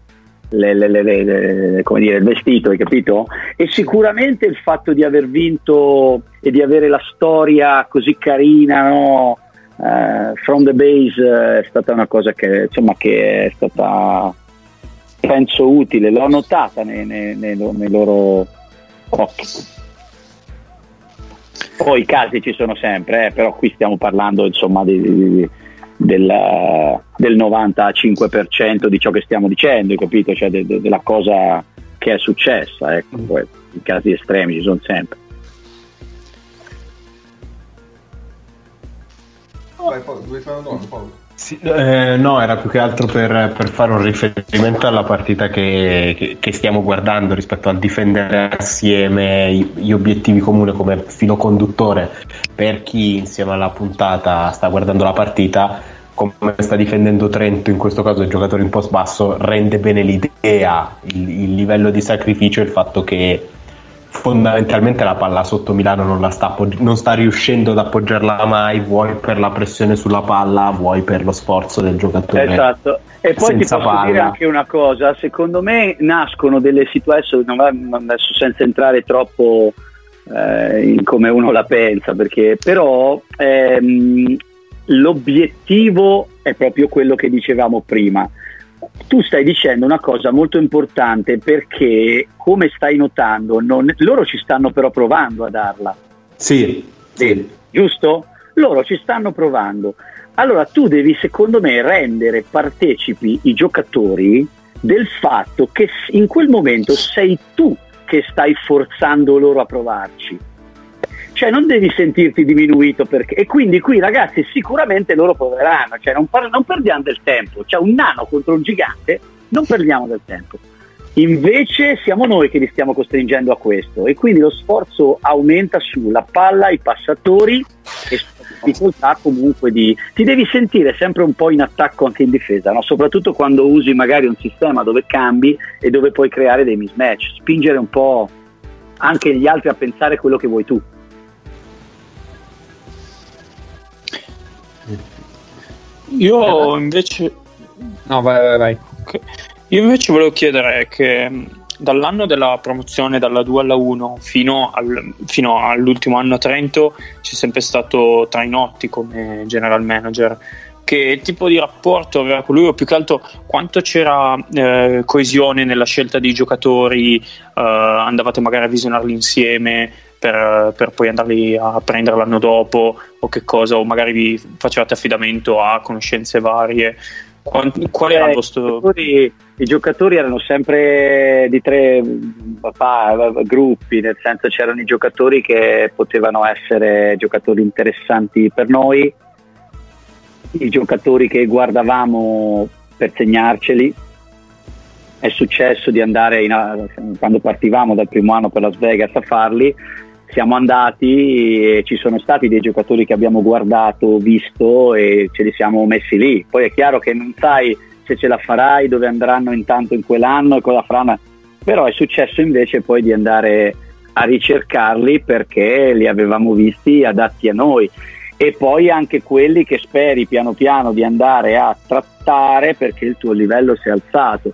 le- le- le- come dire, il vestito, hai capito? E sicuramente il fatto di aver vinto e di avere la storia così carina, no? Eh, from the base eh, è stata una cosa che, insomma, che è stata penso utile, l'ho notata nei, nei- nei nei loro occhi. Poi i casi ci sono sempre, eh, però qui stiamo parlando insomma di, di- della, del 95% di ciò che stiamo dicendo, capito? Cioè de, de, della cosa che è successa, ecco, poi i casi estremi ci sono sempre. Vai, Paolo, vuoi fare una domanda, Paolo? Sì, eh, no, era più che altro per, per, fare un riferimento alla partita che, che, che, stiamo guardando rispetto al difendere assieme gli obiettivi comuni come filo conduttore per chi insieme alla puntata sta guardando la partita come sta difendendo Trento in questo caso il giocatore in post basso rende bene l'idea il, il livello di sacrificio e il fatto che fondamentalmente la palla sotto Milano non, la sta, non sta riuscendo ad appoggiarla mai, vuoi per la pressione sulla palla, vuoi per lo sforzo del giocatore. Esatto. E poi ti posso palla. dire anche una cosa, secondo me nascono delle situazioni, adesso senza entrare troppo eh, in come uno la pensa, perché però ehm, l'obiettivo è proprio quello che dicevamo prima tu stai dicendo una cosa molto importante perché, come stai notando, non, loro ci stanno però provando a darla. Sì. Sì. Giusto? Loro ci stanno provando. Allora tu devi, secondo me, rendere partecipi i giocatori del fatto che in quel momento sei tu che stai forzando loro a provarci cioè non devi sentirti diminuito perché... e quindi qui ragazzi sicuramente loro proveranno, cioè non, par- non perdiamo del tempo, cioè, un nano contro un gigante, non perdiamo del tempo. Invece siamo noi che li stiamo costringendo a questo e quindi lo sforzo aumenta sulla palla, i passatori e difficoltà comunque di... Ti devi sentire sempre un po' in attacco anche in difesa, no? soprattutto quando usi magari un sistema dove cambi e dove puoi creare dei mismatch, spingere un po' anche gli altri a pensare quello che vuoi tu. Io invece... No, vai, vai, vai. Io invece volevo chiedere che dall'anno della promozione dalla 2 alla 1 fino, al, fino all'ultimo anno a Trento c'è sempre stato Trainotti come general manager. Che tipo di rapporto aveva con lui? O più che altro quanto c'era eh, coesione nella scelta dei giocatori? Eh, andavate magari a visionarli insieme per, per, poi andarli a prendere l'anno dopo o che cosa, o magari vi facevate affidamento a conoscenze varie. Qual, qual era il vostro... I giocatori, I giocatori erano sempre di tre papà, gruppi, nel senso c'erano i giocatori che potevano essere giocatori interessanti per noi, i giocatori che guardavamo per segnarceli. È successo di andare in, quando partivamo dal primo anno per Las Vegas a farli, siamo andati e ci sono stati dei giocatori che abbiamo guardato, visto e ce li siamo messi lì. Poi è chiaro che non sai se ce la farai, dove andranno intanto in quell'anno e cosa faranno, però è successo invece poi di andare a ricercarli perché li avevamo visti adatti a noi e poi anche quelli che speri piano piano di andare a trattare perché il tuo livello si è alzato.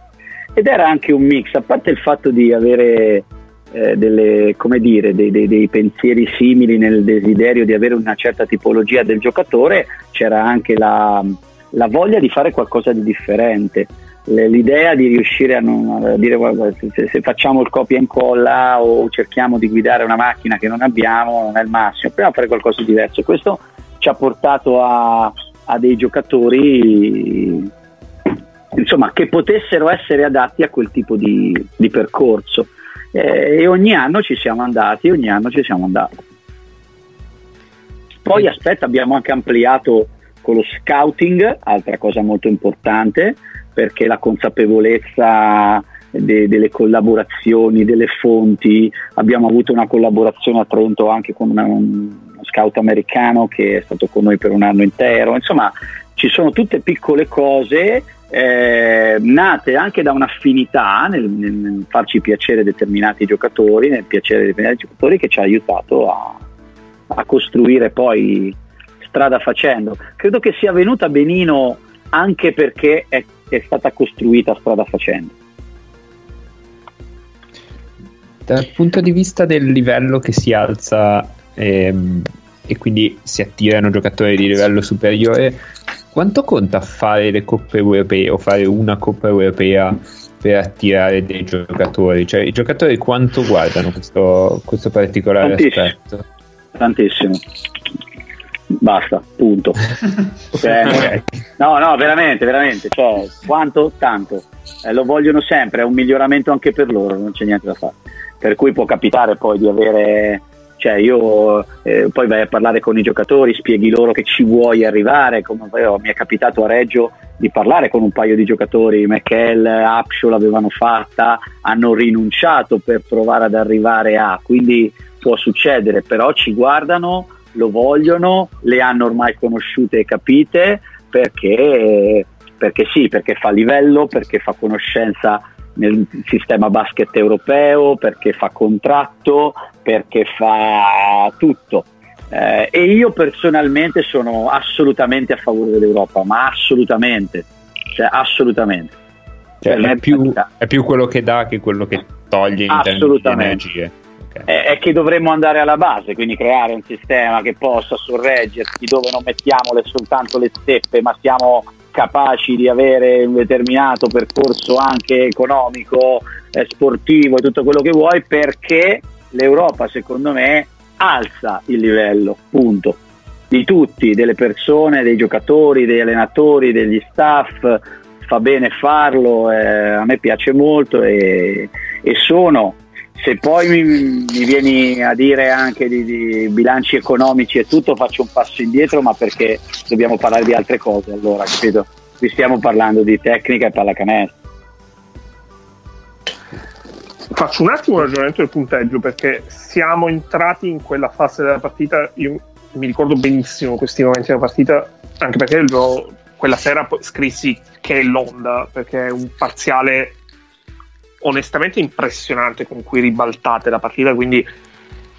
Ed era anche un mix, a parte il fatto di avere eh, delle, dire, dei, dei, dei, pensieri simili nel desiderio di avere una certa tipologia del giocatore, c'era anche la, la voglia di fare qualcosa di differente. L'idea di riuscire a, non, a dire guarda, se, se, facciamo il copia e incolla o cerchiamo di guidare una macchina che non abbiamo non è il massimo, proviamo a fare qualcosa di diverso. Questo ci ha portato a, a dei giocatori insomma, che potessero essere adatti a quel tipo di, di percorso eh, e ogni anno ci siamo andati, ogni anno ci siamo andati. Poi aspetta, abbiamo anche ampliato con lo scouting, altra cosa molto importante, perché la consapevolezza de- delle collaborazioni, delle fonti, abbiamo avuto una collaborazione a Trento anche con una, un scout americano che è stato con noi per un anno intero, insomma ci sono tutte piccole cose eh, nate anche da un'affinità nel, nel, farci piacere determinati giocatori, nel piacere determinati giocatori che ci ha aiutato a, a costruire poi strada facendo. Credo che sia venuta benino anche perché è, è stata costruita strada facendo. Dal punto di vista del livello che si alza ehm, e quindi si attirano giocatori di livello superiore, quanto conta fare le coppe europee o fare una coppa europea per attirare dei giocatori? Cioè, i giocatori quanto guardano questo, questo particolare Tantissimo. aspetto? Tantissimo. Basta, punto. Cioè, no, no, veramente, veramente. Cioè, quanto? Tanto. Eh, lo vogliono sempre, è un miglioramento anche per loro, non c'è niente da fare. Per cui può capitare poi di avere cioè io eh, poi vai a parlare con i giocatori, spieghi loro che ci vuoi arrivare, come io, mi è capitato a Reggio di parlare con un paio di giocatori, McKell, Apsho l'avevano fatta, hanno rinunciato per provare ad arrivare a, quindi può succedere, però ci guardano, lo vogliono, le hanno ormai conosciute e capite perché, perché sì, perché fa livello, perché fa conoscenza nel sistema basket europeo, perché fa contratto, perché fa tutto. Eh, e io personalmente sono assolutamente a favore dell'Europa, ma assolutamente, cioè assolutamente. Cioè, è, più, è, più, quello che dà che quello che toglie in termini di energie. Okay. È, è, che dovremmo andare alla base, quindi creare un sistema che possa sorreggersi dove non mettiamo le, soltanto le steppe, ma siamo capaci di avere un determinato percorso anche economico, eh, sportivo e tutto quello che vuoi, perché l'Europa secondo me alza il livello, punto, di tutti, delle persone, dei giocatori, degli allenatori, degli staff, fa bene farlo, eh, a me piace molto e, e sono se poi mi, mi, vieni a dire anche di, di, bilanci economici e tutto, faccio un passo indietro, ma perché dobbiamo parlare di altre cose allora, capito? Qui stiamo parlando di tecnica e pallacanestro. Faccio un attimo un ragionamento del punteggio perché siamo entrati in quella fase della partita, io mi ricordo benissimo questi momenti della partita, anche perché lo, quella sera scrissi che è l'onda, perché è un parziale onestamente impressionante con cui ribaltate la partita, quindi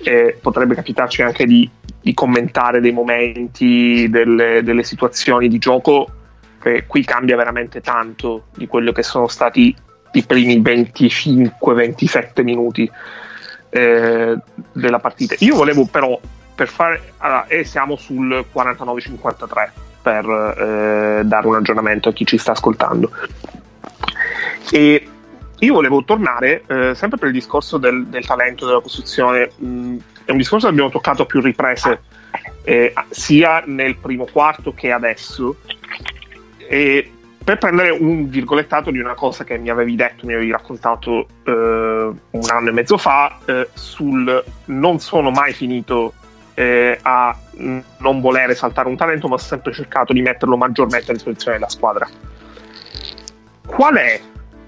eh, potrebbe capitarci anche di, di commentare dei momenti, delle, delle, situazioni di gioco che qui cambia veramente tanto di quello che sono stati i primi 25-27 minuti eh, della partita. Io volevo però per fare allora, e siamo sul 49-53 per eh, dare un aggiornamento a chi ci sta ascoltando. E io volevo tornare eh, sempre per il discorso del, del talento, della costruzione. Mm, è un discorso che abbiamo toccato a più riprese, eh, sia nel primo quarto che adesso. E per prendere un virgolettato di una cosa che mi avevi detto, mi avevi raccontato eh, un anno e mezzo fa, eh, sul non sono mai finito eh, a non volere saltare un talento, ma ho sempre cercato di metterlo maggiormente a disposizione della squadra. Qual è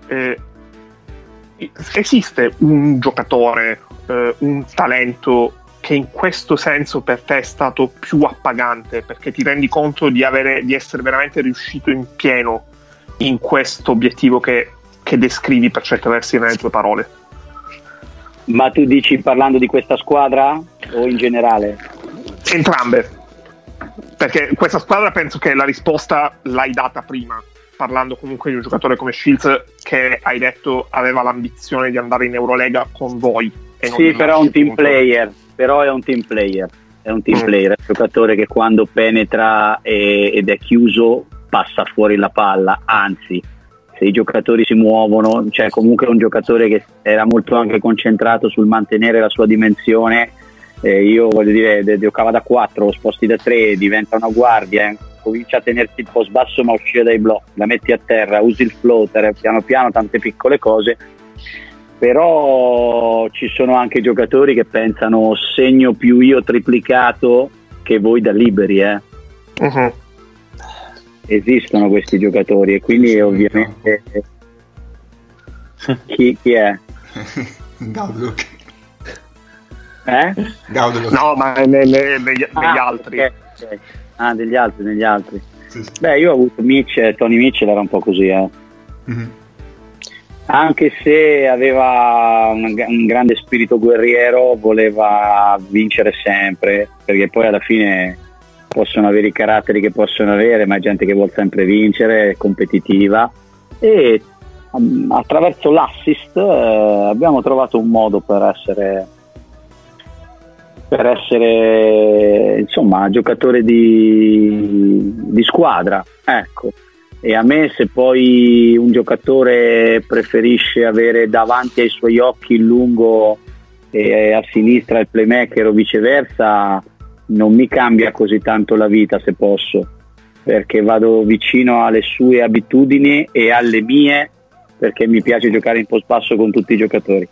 eh, esiste un giocatore, eh, un talento che in questo senso per te è stato più appagante perché ti rendi conto di, avere, di essere veramente riuscito in pieno in questo obiettivo che, che descrivi per certi versi nelle tue parole? Ma tu dici parlando di questa squadra o in generale? Entrambe. Perché questa squadra penso che la risposta l'hai data prima parlando comunque di un giocatore come Shields che hai detto aveva l'ambizione di andare in Eurolega con voi. sì, però è un team player, però è un team player, è un team mm. player, è un giocatore che quando penetra e, ed è chiuso passa fuori la palla, anzi se i giocatori si muovono, cioè comunque è un giocatore che era molto anche concentrato sul mantenere la sua dimensione, eh, io voglio dire, giocava da 4, sposti da 3, diventa una guardia, eh comincia a tenerti il po' sbasso ma uscire dai blocchi, la metti a terra, usi il floater, piano piano tante piccole cose, però ci sono anche giocatori che pensano segno più io triplicato che voi da liberi, eh. Uh-huh. Esistono questi giocatori e quindi sì, ovviamente no. chi, chi, è? Gauduk. Eh? Gauduk. No, ma ne, ne, negli, ah, negli altri. Okay, okay. Ah, degli altri, degli altri. Sì, sì. Beh, io ho avuto Mitch, Tony Mitchell era un po' così, eh. Mm-hmm. Anche se aveva un, un, grande spirito guerriero, voleva vincere sempre, perché poi alla fine possono avere i caratteri che possono avere, ma è gente che vuole sempre vincere, è competitiva. E um, attraverso l'assist eh, abbiamo trovato un modo per essere per essere insomma giocatore di, di squadra ecco e a me se poi un giocatore preferisce avere davanti ai suoi occhi il lungo e a sinistra il playmaker o viceversa non mi cambia così tanto la vita se posso, perché vado vicino alle sue abitudini e alle mie, perché mi piace giocare in post basso con tutti i giocatori.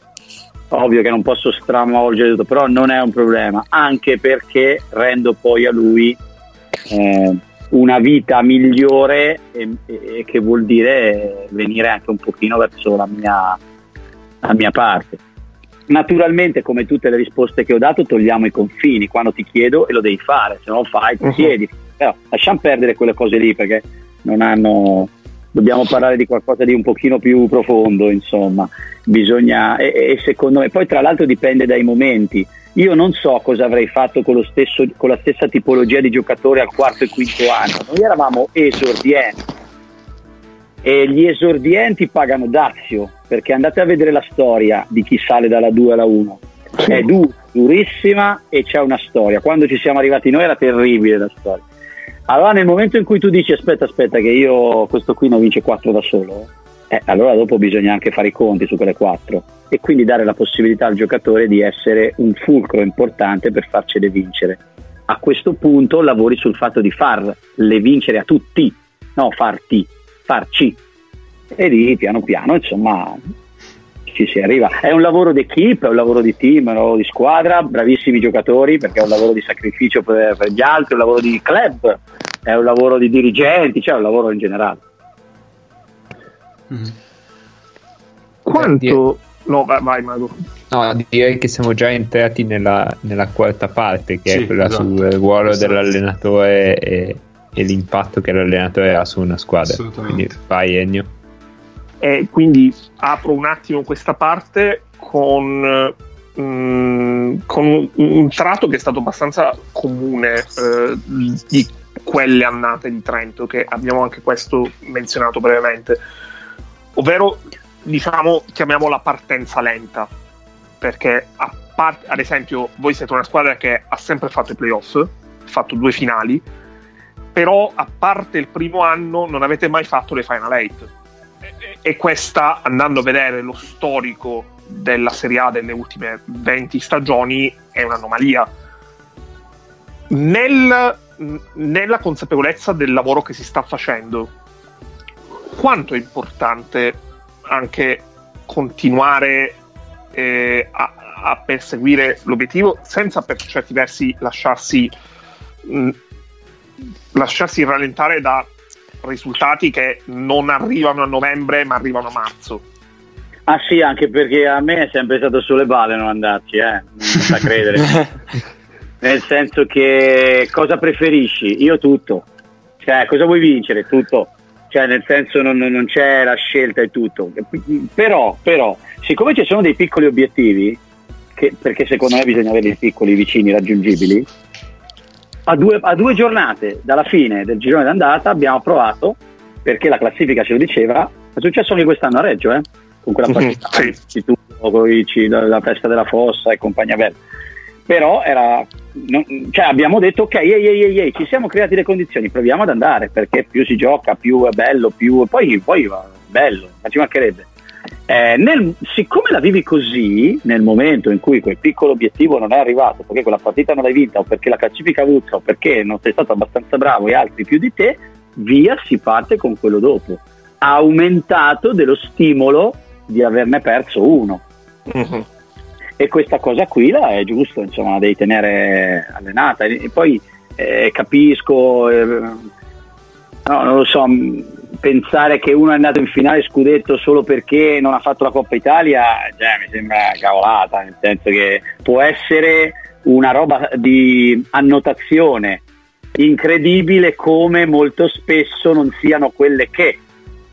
Ovvio che non posso stravolgere tutto, però non è un problema, anche perché rendo poi a lui eh, una vita migliore e, e, che vuol dire venire anche un pochino verso la mia, la mia parte. Naturalmente, come tutte le risposte che ho dato, togliamo i confini quando ti chiedo e lo devi fare, se non lo fai ti uh-huh. siedi. Però lasciamo perdere quelle cose lì perché non hanno. Dobbiamo parlare di qualcosa di un pochino più profondo, insomma. Bisogna. E, e secondo me, poi tra l'altro dipende dai momenti. Io non so cosa avrei fatto con, stesso, con la stessa tipologia di giocatore al quarto e quinto anno. Noi eravamo esordienti e gli esordienti pagano dazio perché andate a vedere la storia di chi sale dalla 2 alla 1 è du- durissima e c'è una storia quando ci siamo arrivati noi era terribile la storia allora nel momento in cui tu dici aspetta aspetta che io questo qui ne vince 4 da solo eh, allora dopo bisogna anche fare i conti su quelle 4 e quindi dare la possibilità al giocatore di essere un fulcro importante per farcele vincere a questo punto lavori sul fatto di farle vincere a tutti no farti farci. E lì piano piano, insomma, ci si arriva. È un lavoro d'equipe, è un lavoro di team, è un lavoro di squadra, bravissimi giocatori perché è un lavoro di sacrificio per, per gli altri, è un lavoro di club, è un lavoro di dirigenti, cioè è un lavoro in generale. Mm. Quanto... No, vai, vai Mago. No, direi che siamo già entrati nella, nella quarta parte, che sì, è quella esatto. sul ruolo esatto. dell'allenatore e, e l'impatto che l'allenatore ha su una squadra. Quindi vai Ennio. E quindi apro un attimo questa parte con, mm, con un tratto che è stato abbastanza comune eh, di quelle annate di Trento, che abbiamo anche questo menzionato brevemente, ovvero diciamo chiamiamola partenza lenta, perché a parte, ad esempio voi siete una squadra che ha sempre fatto i playoff, fatto due finali, però a parte il primo anno non avete mai fatto le Final 8 e, questa andando a vedere lo storico della Serie A delle ultime 20 stagioni è un'anomalia. Nel, nella consapevolezza del lavoro che si sta facendo quanto è importante anche continuare eh, a, a, perseguire l'obiettivo senza per certi versi lasciarsi mh, lasciarsi rallentare da risultati che non arrivano a novembre ma arrivano a marzo. Ah sì, anche perché a me è sempre stato sulle balle non andarci, eh? non sta credere. Nel senso che cosa preferisci? Io tutto. Cioè, cosa vuoi vincere? Tutto. Cioè, nel senso non, non c'è la scelta e tutto. Però, però, siccome ci sono dei piccoli obiettivi, che, perché secondo me bisogna avere piccoli vicini raggiungibili, a due, a due, giornate dalla fine del girone d'andata abbiamo provato, perché la classifica ce lo diceva, è successo anche quest'anno a Reggio, eh? con quella mhm, partita mm-hmm, sì. tu, la, la festa della fossa e compagnia bella. Però era, non, cioè abbiamo detto ok, ehi, ehi, ehi, ci siamo creati le condizioni, proviamo ad andare perché più si gioca, più è bello, più poi, poi va bello, ma ci mancherebbe. Eh, nel, siccome la vivi così, nel momento in cui quel piccolo obiettivo non è arrivato, perché quella partita non l'hai vinta, o perché la classifica avuta, o perché non sei stato abbastanza bravo e altri più di te, via si parte con quello dopo. Ha aumentato dello stimolo di averne perso uno. Uh-huh. E questa cosa qui la è giusto, insomma, la devi tenere allenata. E poi eh, capisco, eh, no, non lo so pensare che uno è andato in finale scudetto solo perché non ha fatto la Coppa Italia, cioè, mi sembra cavolata, nel senso che può essere una roba di annotazione incredibile come molto spesso non siano quelle che.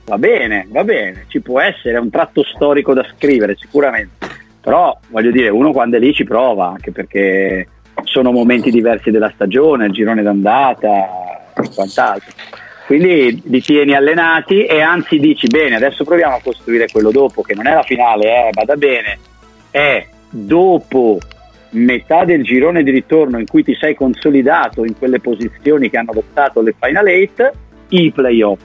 Va bene, va bene, ci può essere, è un tratto storico da scrivere sicuramente, però voglio dire, uno quando è lì ci prova, anche perché sono momenti diversi della stagione, il girone d'andata e quant'altro. Quindi li tieni allenati e anzi dici bene, adesso proviamo a costruire quello dopo, che non è la finale, eh, vada bene, è dopo metà del girone di ritorno in cui ti sei consolidato in quelle posizioni che hanno votato le Final 8, i playoff.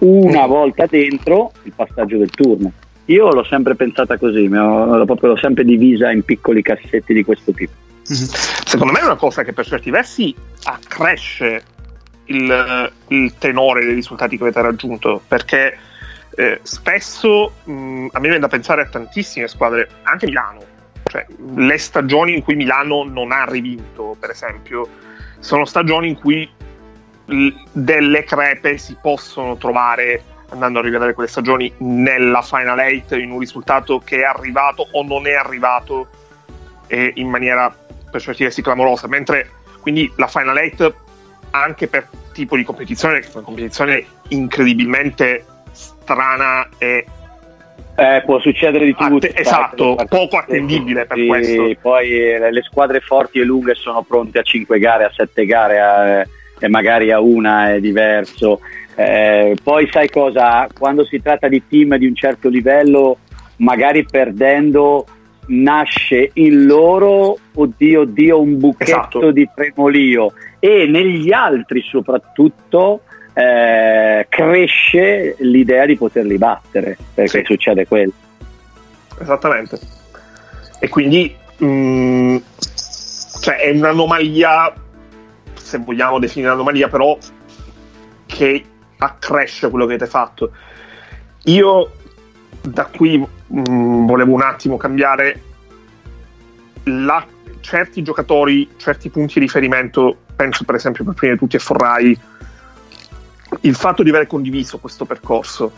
Una volta dentro il passaggio del turno. Io l'ho sempre pensata così, l'ho, proprio, l'ho sempre divisa in piccoli cassetti di questo tipo. Secondo me è una cosa che per certi versi accresce il, il tenore dei risultati che avete raggiunto, perché eh, spesso mh, a me viene da pensare a tantissime squadre, anche Milano, cioè le stagioni in cui Milano non ha rivinto, per esempio, sono stagioni in cui l- delle crepe si possono trovare andando a rivedere quelle stagioni nella Final 8 in un risultato che è arrivato o non è arrivato eh, in maniera per certi versi clamorosa, mentre quindi la Final 8 anche per tipo di competizione, che è una competizione incredibilmente strana e eh, può succedere di tutto. Att- esatto, poco attendibile per sì, questo. Poi eh, le squadre forti e lunghe sono pronte a 5 gare, a 7 gare a, e magari a una è diverso. Eh, poi sai cosa? Quando si tratta di team di un certo livello, magari perdendo nasce in loro, oddio, oddio, un buchetto Esatto. di tremolio e negli altri soprattutto eh, cresce l'idea di poterli battere, perché Sì. succede quello. Esattamente. E quindi mh, cioè è un'anomalia, se vogliamo definire un'anomalia, però che accresce quello che avete fatto. Io da qui mh, volevo un attimo cambiare la- certi giocatori, certi punti di riferimento, penso per esempio per prima di tutti a Forrai, il fatto di aver condiviso questo percorso,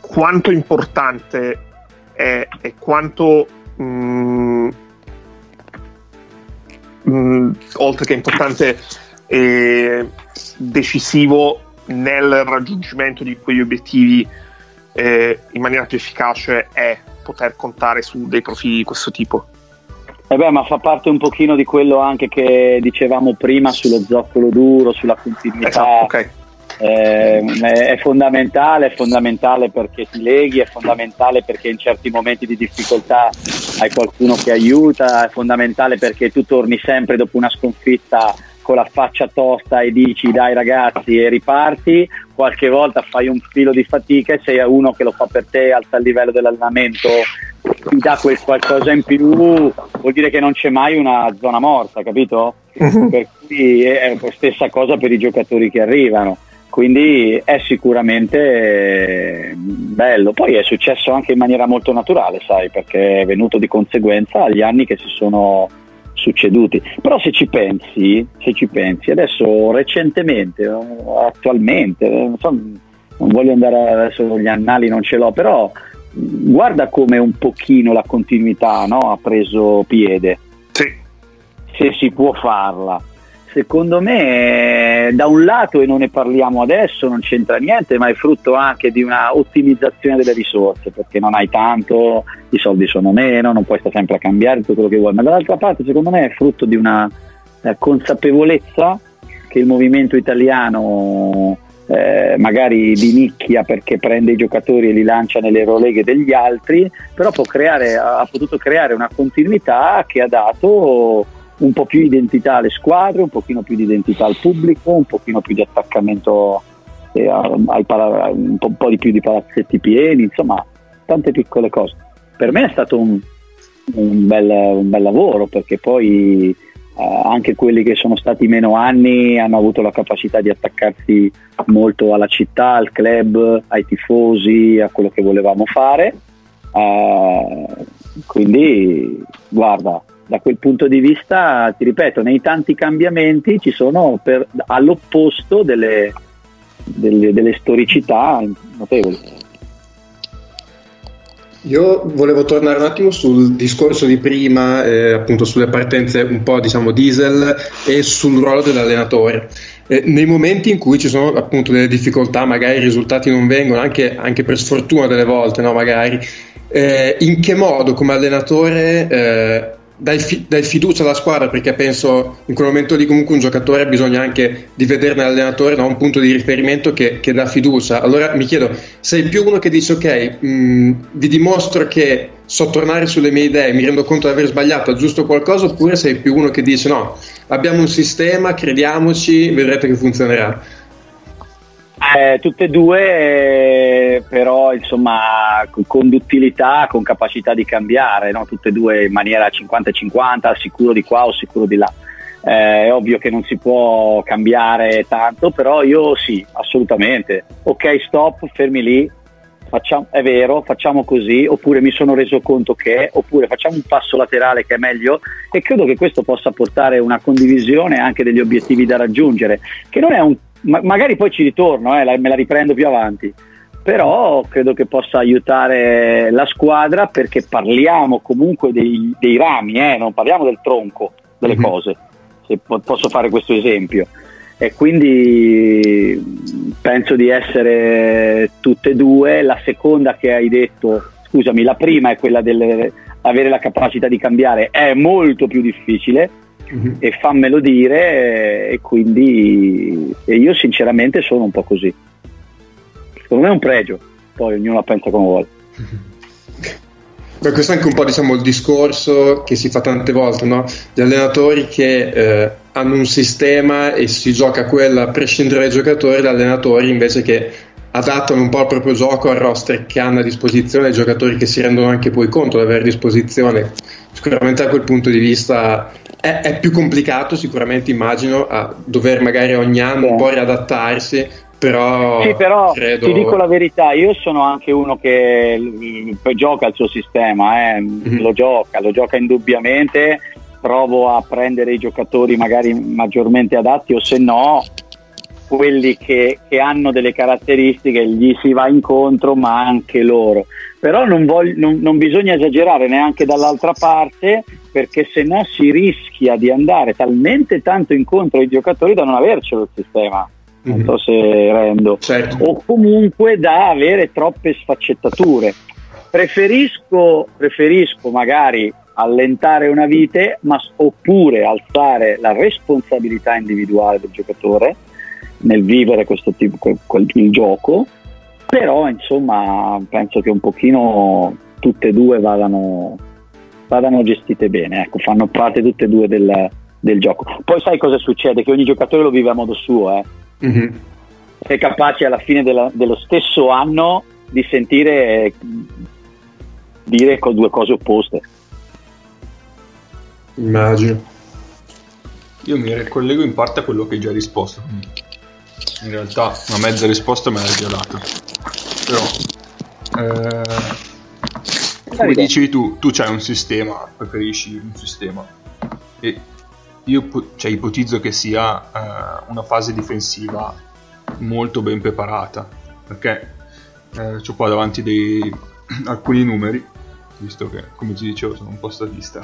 quanto importante è e quanto mh, mh, oltre che importante decisivo nel raggiungimento di quegli obiettivi eh, in maniera più efficace è poter contare su dei profili di questo tipo. Eh beh, ma fa parte un pochino di quello anche che dicevamo prima sullo zoccolo duro, sulla continuità. Esatto, ok. Eh, è fondamentale, è fondamentale perché ti leghi, è fondamentale perché in certi momenti di difficoltà hai qualcuno che aiuta, è fondamentale perché tu torni sempre dopo una sconfitta con la faccia tosta e dici dai ragazzi e riparti, qualche volta fai un filo di fatica e sei uno che lo fa per te, alza il livello dell'allenamento, ti dà quel qualcosa in più, vuol dire che non c'è mai una zona morta, capito? Per cui è la stessa cosa per i giocatori che arrivano. Quindi è sicuramente eh, bello. Poi è successo anche in maniera molto naturale, sai, perché è venuto di conseguenza agli anni che si sono succeduti. Però se ci pensi, se ci pensi, adesso recentemente, attualmente, non, so, non voglio andare adesso gli annali, non ce l'ho, però guarda come un pochino la continuità no, ha preso piede Sì, se si può farla. Secondo me, eh, da un lato, e non ne parliamo adesso, non c'entra niente, ma è frutto anche di una ottimizzazione delle risorse, perché non hai tanto, i soldi sono meno, non puoi stare sempre a cambiare tutto quello che vuoi, ma dall'altra parte, secondo me, è frutto di una eh, consapevolezza che il movimento italiano eh, magari di nicchia perché prende i giocatori e li lancia nelle Euroleghe degli altri, però creare, ha potuto creare una continuità che ha dato un po' più identità alle squadre, un pochino più di identità al pubblico, un pochino più di attaccamento eh, ai pala- un, po', un po' di più di palazzetti pieni, insomma tante piccole cose. Per me è stato un, un, bel, un bel lavoro perché poi eh, anche quelli che sono stati meno anni hanno avuto la capacità di attaccarsi molto alla città, al club, ai tifosi, a quello che volevamo fare. Eh, quindi guarda, da quel punto di vista, ti ripeto, nei tanti cambiamenti ci sono per, all'opposto delle, delle, delle storicità notevoli. Io volevo tornare un attimo sul discorso di prima, eh, appunto sulle partenze un po' diciamo diesel e sul ruolo dell'allenatore. Eh, nei momenti in cui ci sono appunto delle difficoltà, magari i risultati non vengono, anche, anche per sfortuna delle volte, no? magari, eh, in che modo come allenatore eh, dai, fi- dai, fiducia alla squadra perché penso in quel momento lì comunque un giocatore ha bisogno anche di vedere nell'allenatore no, un punto di riferimento che, che, dà fiducia. Allora mi chiedo sei più uno che dice ok mh, vi dimostro che so tornare sulle mie idee mi rendo conto di aver sbagliato aggiusto qualcosa oppure sei più uno che dice no abbiamo un sistema crediamoci vedrete che funzionerà Eh, tutte e due, eh, però insomma con duttilità, con capacità di cambiare, no? tutte e due in maniera 50-50, sicuro di qua o sicuro di là. Eh, è ovvio che non si può cambiare tanto, però io sì, assolutamente. Ok, stop, fermi lì, facciamo, è vero, facciamo così, oppure mi sono reso conto che, oppure facciamo un passo laterale che è meglio e credo che questo possa portare una condivisione anche degli obiettivi da raggiungere, che non è un, ma, magari poi ci ritorno, eh, me la riprendo più avanti, però credo che possa aiutare la squadra perché parliamo comunque dei, dei rami, eh, non parliamo del tronco delle mm-hmm. cose se posso fare questo esempio. E quindi penso di essere tutte e due. La seconda che hai detto, scusami, la prima è quella di avere la capacità di cambiare, è molto più difficile mm-hmm. e fammelo dire e quindi e io sinceramente sono un po' così. Secondo me è un pregio, poi ognuno la pensa come vuole. Beh, questo è anche un po' diciamo, il discorso che si fa tante volte, no? Gli allenatori che eh, hanno un sistema e si gioca quella a prescindere dai giocatori, gli allenatori invece che adattano un po' il proprio gioco al roster che hanno a disposizione, ai giocatori che si rendono anche poi conto di avere a disposizione. Sicuramente da quel punto di vista è, è più complicato, sicuramente immagino, a dover magari ogni anno un po' riadattarsi, però, sì, però credo... ti dico la verità, io sono anche uno che gioca il suo sistema, eh. mm-hmm. lo gioca, lo gioca indubbiamente, provo a prendere i giocatori magari maggiormente adatti o se no quelli che, che, hanno delle caratteristiche gli si va incontro ma anche loro però non, voglio, non, non bisogna esagerare neanche dall'altra parte perché se no si rischia di andare talmente tanto incontro ai giocatori da non avercelo il sistema non mhm. so se rendo, certo. o comunque da avere troppe sfaccettature. Preferisco, preferisco magari allentare una vite, ma, oppure alzare la responsabilità individuale del giocatore nel vivere questo tipo quel, quel, il gioco, però insomma penso che un pochino tutte e due vadano, vadano gestite bene, ecco, fanno parte tutte e due del, del gioco. Poi sai cosa succede? Che ogni giocatore lo vive a modo suo, eh mm-hmm. sei capace alla fine della, dello stesso anno di sentire dire con due cose opposte. Immagino. Io mi ricollego in parte a quello che hai già risposto. In realtà una mezza risposta me l'hai già data. Però, eh, come dicevi tu, tu c'hai un sistema, preferisci un sistema. E io cioè, ipotizzo che sia uh, una fase difensiva molto ben preparata perché eh, ho qua davanti dei, alcuni numeri visto che come ti dicevo sono un po' statista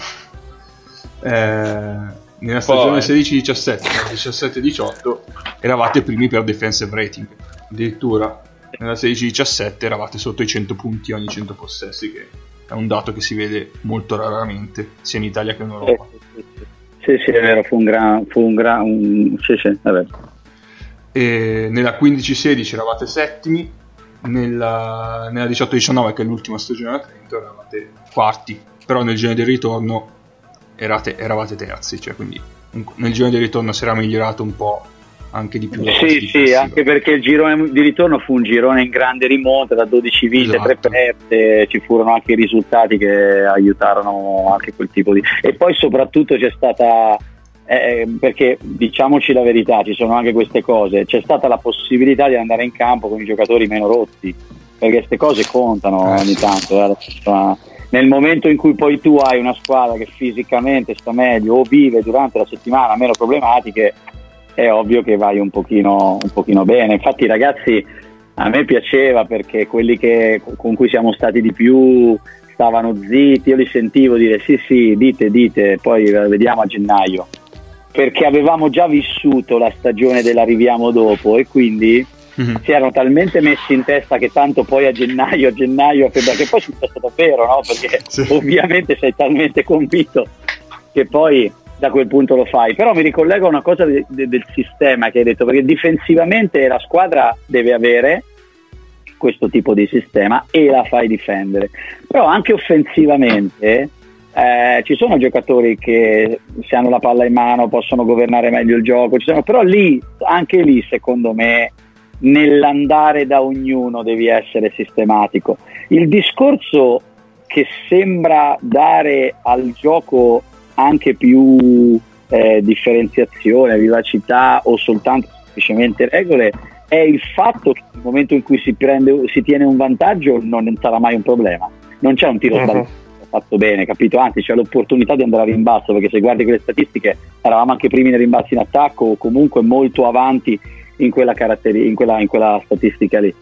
eh, nella stagione 16-17 17-18 eravate primi per defensive rating. Addirittura nella 16-17 eravate sotto i 100 punti ogni 100 possessi che è un dato che si vede molto raramente sia in Italia che in Europa. Sì, sì, è vero, fu un gran... Fu un gran un... Sì, sì, è vero. E nella 15-16 eravate settimi, nella, nella 18-19, che è l'ultima stagione a Trento, eravate quarti, però nel giro del ritorno erate, eravate terzi, cioè quindi nel giro del ritorno si era migliorato un po' anche di più. Sì, sì, anche perché il girone di ritorno fu un girone in grande rimonta da 12 vite, esatto. 3 perte, ci furono anche i risultati che aiutarono anche quel tipo di... E poi soprattutto c'è stata... Eh, perché diciamoci la verità, ci sono anche queste cose, c'è stata la possibilità di andare in campo con i giocatori meno rotti, perché queste cose contano eh. ogni tanto. Eh, nel momento in cui poi tu hai una squadra che fisicamente sta meglio o vive durante la settimana meno problematiche, è ovvio che vai un pochino, un pochino bene. Infatti ragazzi a me piaceva perché quelli che, con cui siamo stati di più stavano zitti, io li sentivo dire sì sì, dite, dite, poi vediamo a gennaio. Perché avevamo già vissuto la stagione dell'arriviamo dopo e quindi mm-hmm. si erano talmente messi in testa che tanto poi a gennaio, a gennaio, a febbraio, che poi è successo davvero, no? Perché sì. ovviamente sei talmente convinto che poi da quel punto lo fai. Però mi ricollego a una cosa de- de- del sistema che hai detto, perché difensivamente la squadra deve avere questo tipo di sistema e la fai difendere. Però anche offensivamente eh, ci sono giocatori che se hanno la palla in mano possono governare meglio il gioco, sono, però lì, anche lì secondo me nell'andare da ognuno devi essere sistematico. Il discorso che sembra dare al gioco anche più eh, differenziazione, vivacità o soltanto semplicemente regole è il fatto che nel momento in cui si, prende, si tiene un vantaggio non sarà mai un problema. Non c'è un tiro uh-huh. sbagliato fatto bene, capito? Anzi, c'è l'opportunità di andare a rimbalzo perché se guardi quelle statistiche eravamo anche primi nei rimbalzi in attacco o comunque molto avanti in quella, in quella, in quella statistica lì.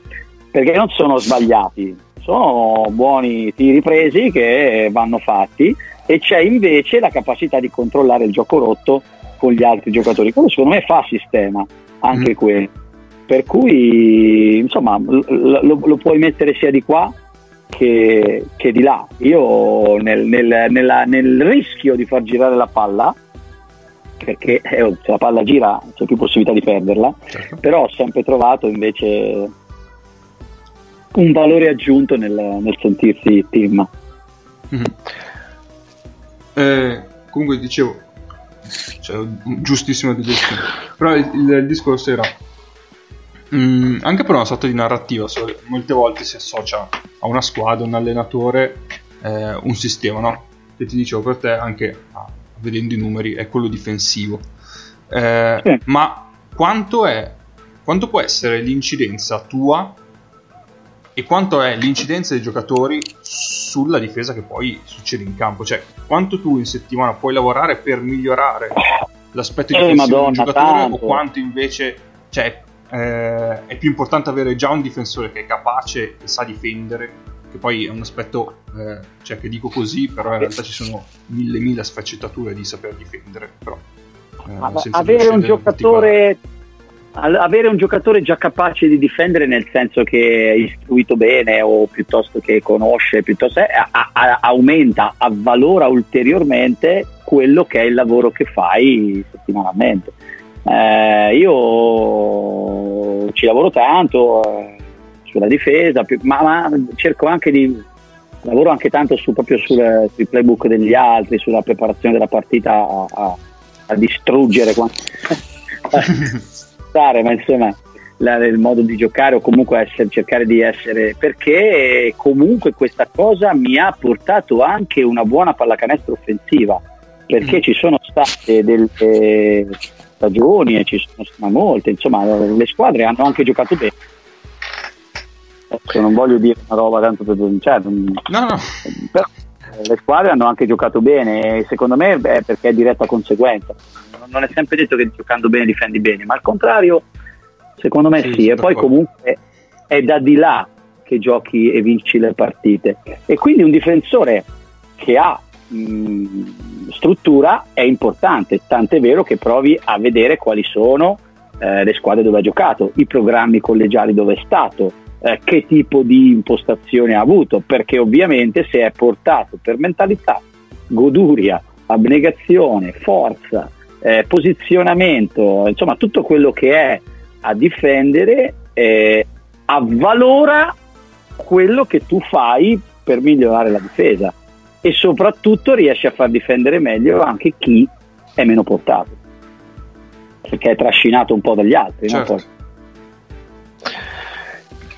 Perché non sono sbagliati, sono buoni tiri presi che vanno fatti e c'è invece la capacità di controllare il gioco rotto con gli altri giocatori. Quello secondo me fa sistema anche mm. quello. Per cui insomma lo, lo, lo, puoi mettere sia di qua che, che di là. Io nel, nel, nella, nel, rischio di far girare la palla, perché eh, se la palla gira c'è più possibilità di perderla, certo. però ho sempre trovato invece un valore aggiunto nel, nel sentirsi team. Mm-hmm. Eh, comunque dicevo, cioè, giustissimo digestione, però il, il, il discorso era Mm, anche per una sorta di narrativa, molte volte si associa a una squadra, un allenatore, eh, un sistema, no? Che ti dicevo per te, anche ah, vedendo i numeri, è quello difensivo. Eh, sì. Ma quanto, è, quanto può essere l'incidenza tua e quanto è l'incidenza dei giocatori sulla difesa che poi succede in campo? Cioè, quanto tu in settimana puoi lavorare per migliorare l'aspetto eh, difensivo del giocatore tanto. o quanto invece cioè, eh, è più importante avere già un difensore che è capace e sa difendere che poi è un aspetto eh, cioè che dico così però in realtà ci sono mille mille sfaccettature di saper difendere però eh, avere un giocatore avere un giocatore già capace di difendere nel senso che è istruito bene o piuttosto che conosce, piuttosto è, a, a, aumenta, avvalora ulteriormente quello che è il lavoro che fai settimanalmente. Eh, io ci lavoro tanto eh, sulla difesa, più, ma, ma, cerco anche di lavoro anche tanto su, proprio sul, sui playbook degli altri, sulla preparazione della partita a, a, a distruggere quando, ma insomma la, il modo di giocare o comunque essere, cercare di essere perché comunque questa cosa mi ha portato anche una buona pallacanestro offensiva perché mm. ci sono state delle stagioni e ci sono state molte, insomma le squadre hanno anche giocato bene. Non voglio dire una roba tanto per cioè, no, no. però le squadre hanno anche giocato bene e secondo me è perché è diretta conseguenza. Non è sempre detto che giocando bene difendi bene, ma al contrario, secondo me sì. sì. E poi comunque è da di là che giochi e vinci le partite. E quindi un difensore che ha mh, struttura è importante, tant'è vero che provi a vedere quali sono eh, le squadre dove ha giocato, i programmi collegiali dove è stato, eh, che tipo di impostazione ha avuto, perché ovviamente se è portato per mentalità, goduria, abnegazione, forza, eh, posizionamento, insomma tutto quello che è a difendere, eh, avvalora quello che tu fai per migliorare la difesa e soprattutto riesce a far difendere meglio anche chi è meno portato perché è trascinato un po' dagli altri certo. no?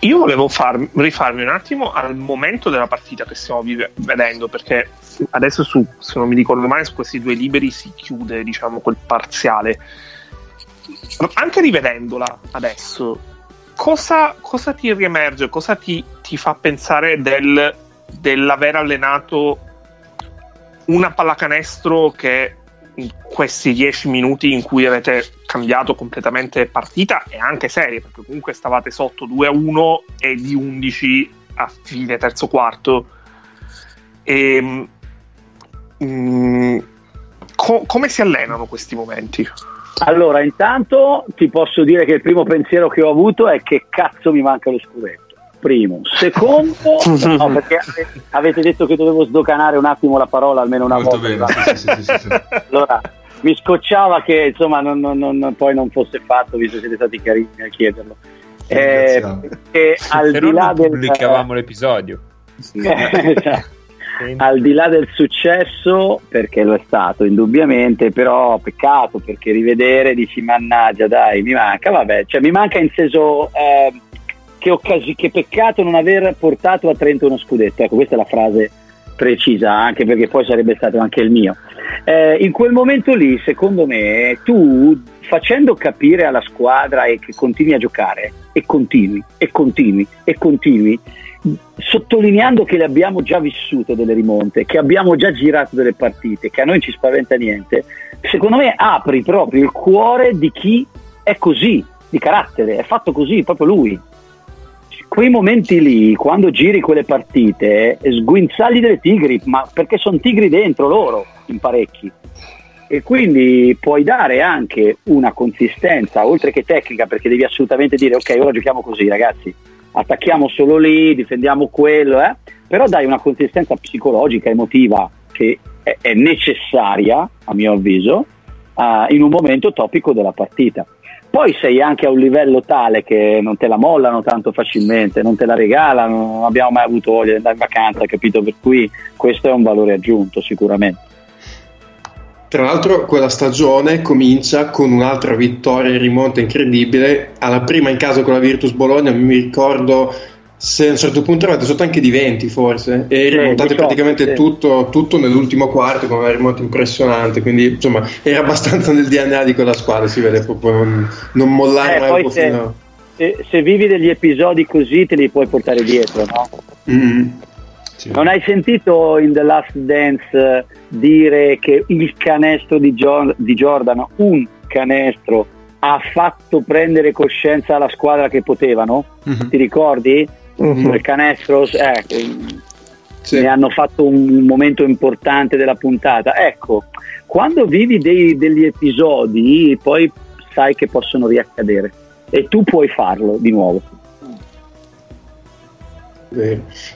Io volevo far, rifarmi un attimo al momento della partita che stiamo vedendo perché adesso su, se non mi ricordo male su questi due liberi si chiude diciamo quel parziale. Anche rivedendola adesso cosa, cosa ti riemerge cosa ti, ti fa pensare del, dell'aver allenato una pallacanestro che in questi dieci minuti in cui avete cambiato completamente partita e anche serie, perché comunque stavate sotto 2 a 1 e di 11 a fine terzo quarto. E, ehm, mh, mm, co- come si allenano questi momenti? Allora, intanto ti posso dire che il primo pensiero che ho avuto è che cazzo mi manca lo scudetto primo. Secondo, no, perché avete detto che dovevo sdocanare un attimo la parola almeno una Molto volta. Bene, sì, sì, sì, allora, mi scocciava che insomma non, non, non, poi non fosse fatto, visto che siete stati carini a chiederlo. Eh, e al di là del... pubblicavamo l'episodio. Al di là del successo, perché lo è stato indubbiamente, però peccato perché rivedere dici mannaggia dai mi manca, vabbè, cioè mi manca in senso eh, che, occasi- che peccato non aver portato a Trento uno scudetto, ecco questa è la frase precisa anche perché poi sarebbe stato anche il mio. Eh, in quel momento lì, secondo me, tu facendo capire alla squadra e che continui a giocare e continui e continui e continui, sottolineando che le abbiamo già vissute delle rimonte, che abbiamo già girato delle partite, che a noi ci spaventa niente, secondo me apri proprio il cuore di chi è così, di carattere, è fatto così, proprio lui quei momenti lì, quando giri quelle partite, sguinzagli delle tigri, ma perché sono tigri dentro loro, in parecchi. E quindi puoi dare anche una consistenza, oltre che tecnica, perché devi assolutamente dire ok, ora giochiamo così ragazzi, attacchiamo solo lì, difendiamo quello, eh? però dai una consistenza psicologica, emotiva, che è, necessaria, a mio avviso, uh, in un momento topico della partita poi sei anche a un livello tale che non te la mollano tanto facilmente, non te la regalano, non abbiamo mai avuto voglia di andare in vacanza, capito? Per cui questo è un valore aggiunto sicuramente. Tra l'altro quella stagione comincia con un'altra vittoria in rimonta incredibile, alla prima in casa con la Virtus Bologna, mi ricordo se a un certo punto eravate sotto anche di 20 forse e rimontate sì, praticamente sì. tutto, tutto, nell'ultimo quarto con una rimonta impressionante quindi insomma era abbastanza nel DNA di quella squadra si vede proprio non, non mollare eh, mai un se, fino... se, se, vivi degli episodi così te li puoi portare dietro no? Mm-hmm. Sì. non hai sentito in The Last Dance dire che il canestro di, John, di Jordan un canestro ha fatto prendere coscienza alla squadra che potevano mm-hmm. ti ricordi? Uh-huh. il canestro, eh, sì. ne hanno fatto un momento importante della puntata. Ecco, quando vivi dei, degli episodi, poi sai che possono riaccadere e tu puoi farlo di nuovo.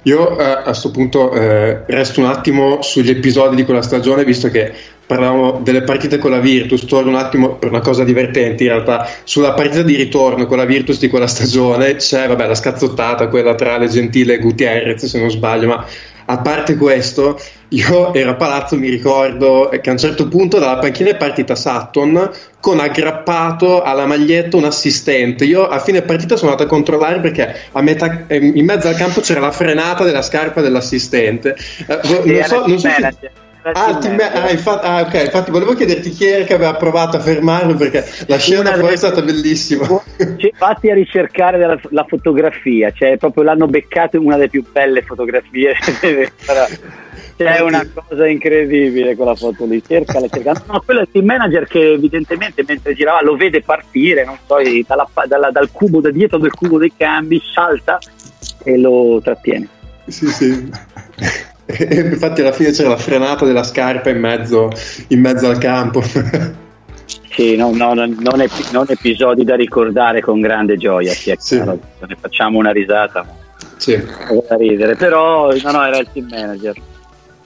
Io eh, a questo punto eh, resto un attimo sugli episodi di quella stagione, visto che parlavamo delle partite con la Virtus, torno un attimo per una cosa divertente in realtà, sulla partita di ritorno con la Virtus di quella stagione c'è vabbè, la scazzottata, quella tra le Gentile e Gutierrez se non sbaglio, ma a parte questo, io ero a Palazzo, mi ricordo che a un certo punto dalla panchina è partita Sutton con aggrappato alla maglietta un assistente. Io a fine partita sono andato a controllare perché a metà, eh, in mezzo al campo c'era la frenata della scarpa dell'assistente. Eh, non so, non so se... Ah, me- ah, infatti, ah, ok, infatti volevo chiederti chi era che aveva provato a fermarlo perché la scena poi è stata bellissima. Cioè, fatti a ricercare la, la, fotografia, cioè proprio l'hanno beccato in una delle più belle fotografie. C'è una cosa incredibile quella foto lì, cercala, cercala. No, quello è il team manager che evidentemente mentre girava lo vede partire, non so, dalla, dalla, dal cubo, da dietro del cubo dei cambi, salta e lo trattiene. Sì, sì. Infatti alla fine c'era la frenata della scarpa in mezzo, in mezzo al campo. Sì, no, no, non, ep- non, episodi da ricordare con grande gioia, sì, sì. ne facciamo una risata. Sì. Da ridere, però no, no, era il team manager.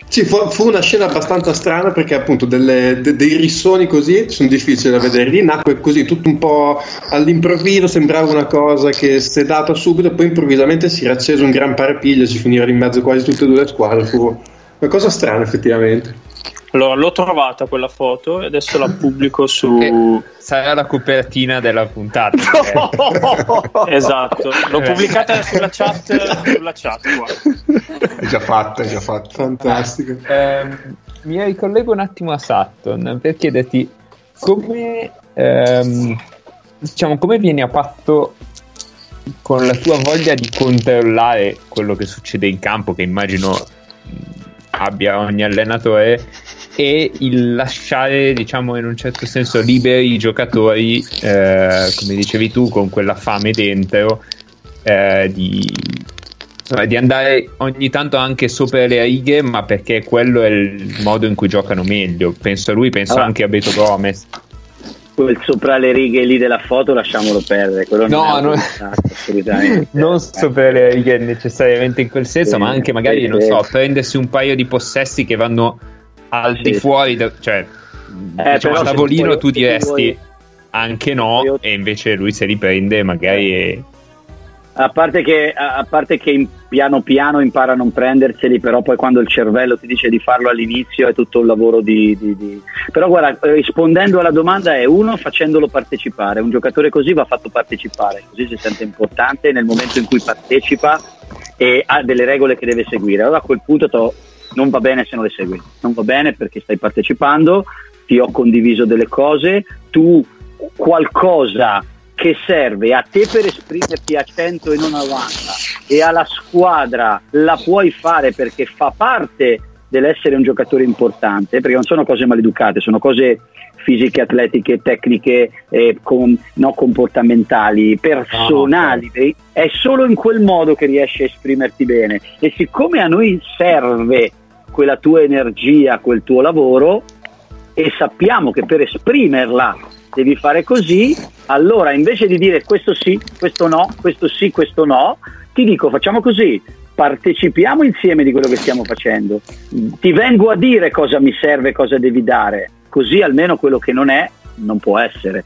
Sì, fu, fu, una scena abbastanza strana perché appunto delle, de, dei rissoni così sono difficili da vedere. Lì nacque così tutto un po' all'improvviso, sembrava una cosa che si è data subito, poi improvvisamente si era acceso un gran parapiglio, si finiva in mezzo quasi tutte e due le squadre. Fu una cosa strana effettivamente. Allora, l'ho trovata quella foto e adesso la pubblico su. Sarà la copertina della puntata. esatto, l'ho pubblicata sulla chat. Sulla chat qua. È già fatta, è già fatta. Fantastico. Eh, mi ricollego un attimo a Sutton per chiederti come, ehm, diciamo, come vieni a patto con la tua voglia di controllare quello che succede in campo, che immagino abbia ogni allenatore e il lasciare, diciamo, in un certo senso liberi i giocatori, eh, come dicevi tu, con quella fame dentro, eh, di, insomma, di, andare ogni tanto anche sopra le righe, ma perché quello è il modo in cui giocano meglio. Penso a lui, penso allora. anche a Beto Gomez. Quel sopra le righe lì della foto lasciamolo perdere, quello no, non, assolutamente. non sopra le righe necessariamente in quel senso, sì, ma anche magari, sì, non so, prendersi un paio di possessi che vanno al di fuori, da, cioè eh, diciamo, a tavolino tu diresti vuoi... anche no, io... e invece lui se li prende magari è... a parte, che, a parte che in- piano piano impara a non prenderseli, però poi quando il cervello ti dice di farlo all'inizio è tutto un lavoro di... di- di- Però guarda, rispondendo alla domanda è uno facendolo partecipare, un giocatore così va fatto partecipare, così si sente importante nel momento in cui partecipa e ha delle regole che deve seguire. Allora a quel punto to- non va bene se non le segui, non va bene perché stai partecipando, ti ho condiviso delle cose, tu qualcosa che serve a te per esprimerti a 100 e non a 90 e alla squadra la puoi fare perché fa parte dell'essere un giocatore importante, perché non sono cose maleducate, sono cose fisiche, atletiche, tecniche, eh, com- no, comportamentali, personali. È solo in quel modo che riesci a esprimerti bene. E siccome a noi serve quella tua energia, quel tuo lavoro, e sappiamo che per esprimerla devi fare così, allora invece di dire questo sì, questo no, questo sì, questo no, ti dico facciamo così, partecipiamo insieme di quello che stiamo facendo, ti vengo a dire cosa mi serve, cosa devi dare, così almeno quello che non è non può essere.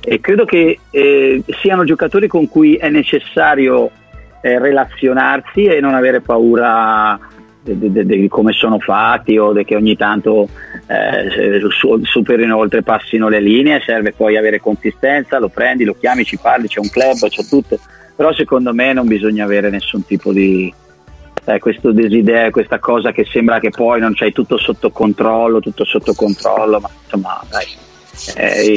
E credo che eh, siano giocatori con cui è necessario eh, relazionarsi e non avere paura di come sono fatti o che ogni tanto eh, su, superino oltrepassino le linee, serve poi avere consistenza, lo prendi, lo chiami, ci parli, c'è un club, c'è tutto, però secondo me non bisogna avere nessun tipo di eh, questo desiderio, questa cosa che sembra che poi non c'hai tutto sotto controllo, tutto sotto controllo, ma insomma dai. Eh,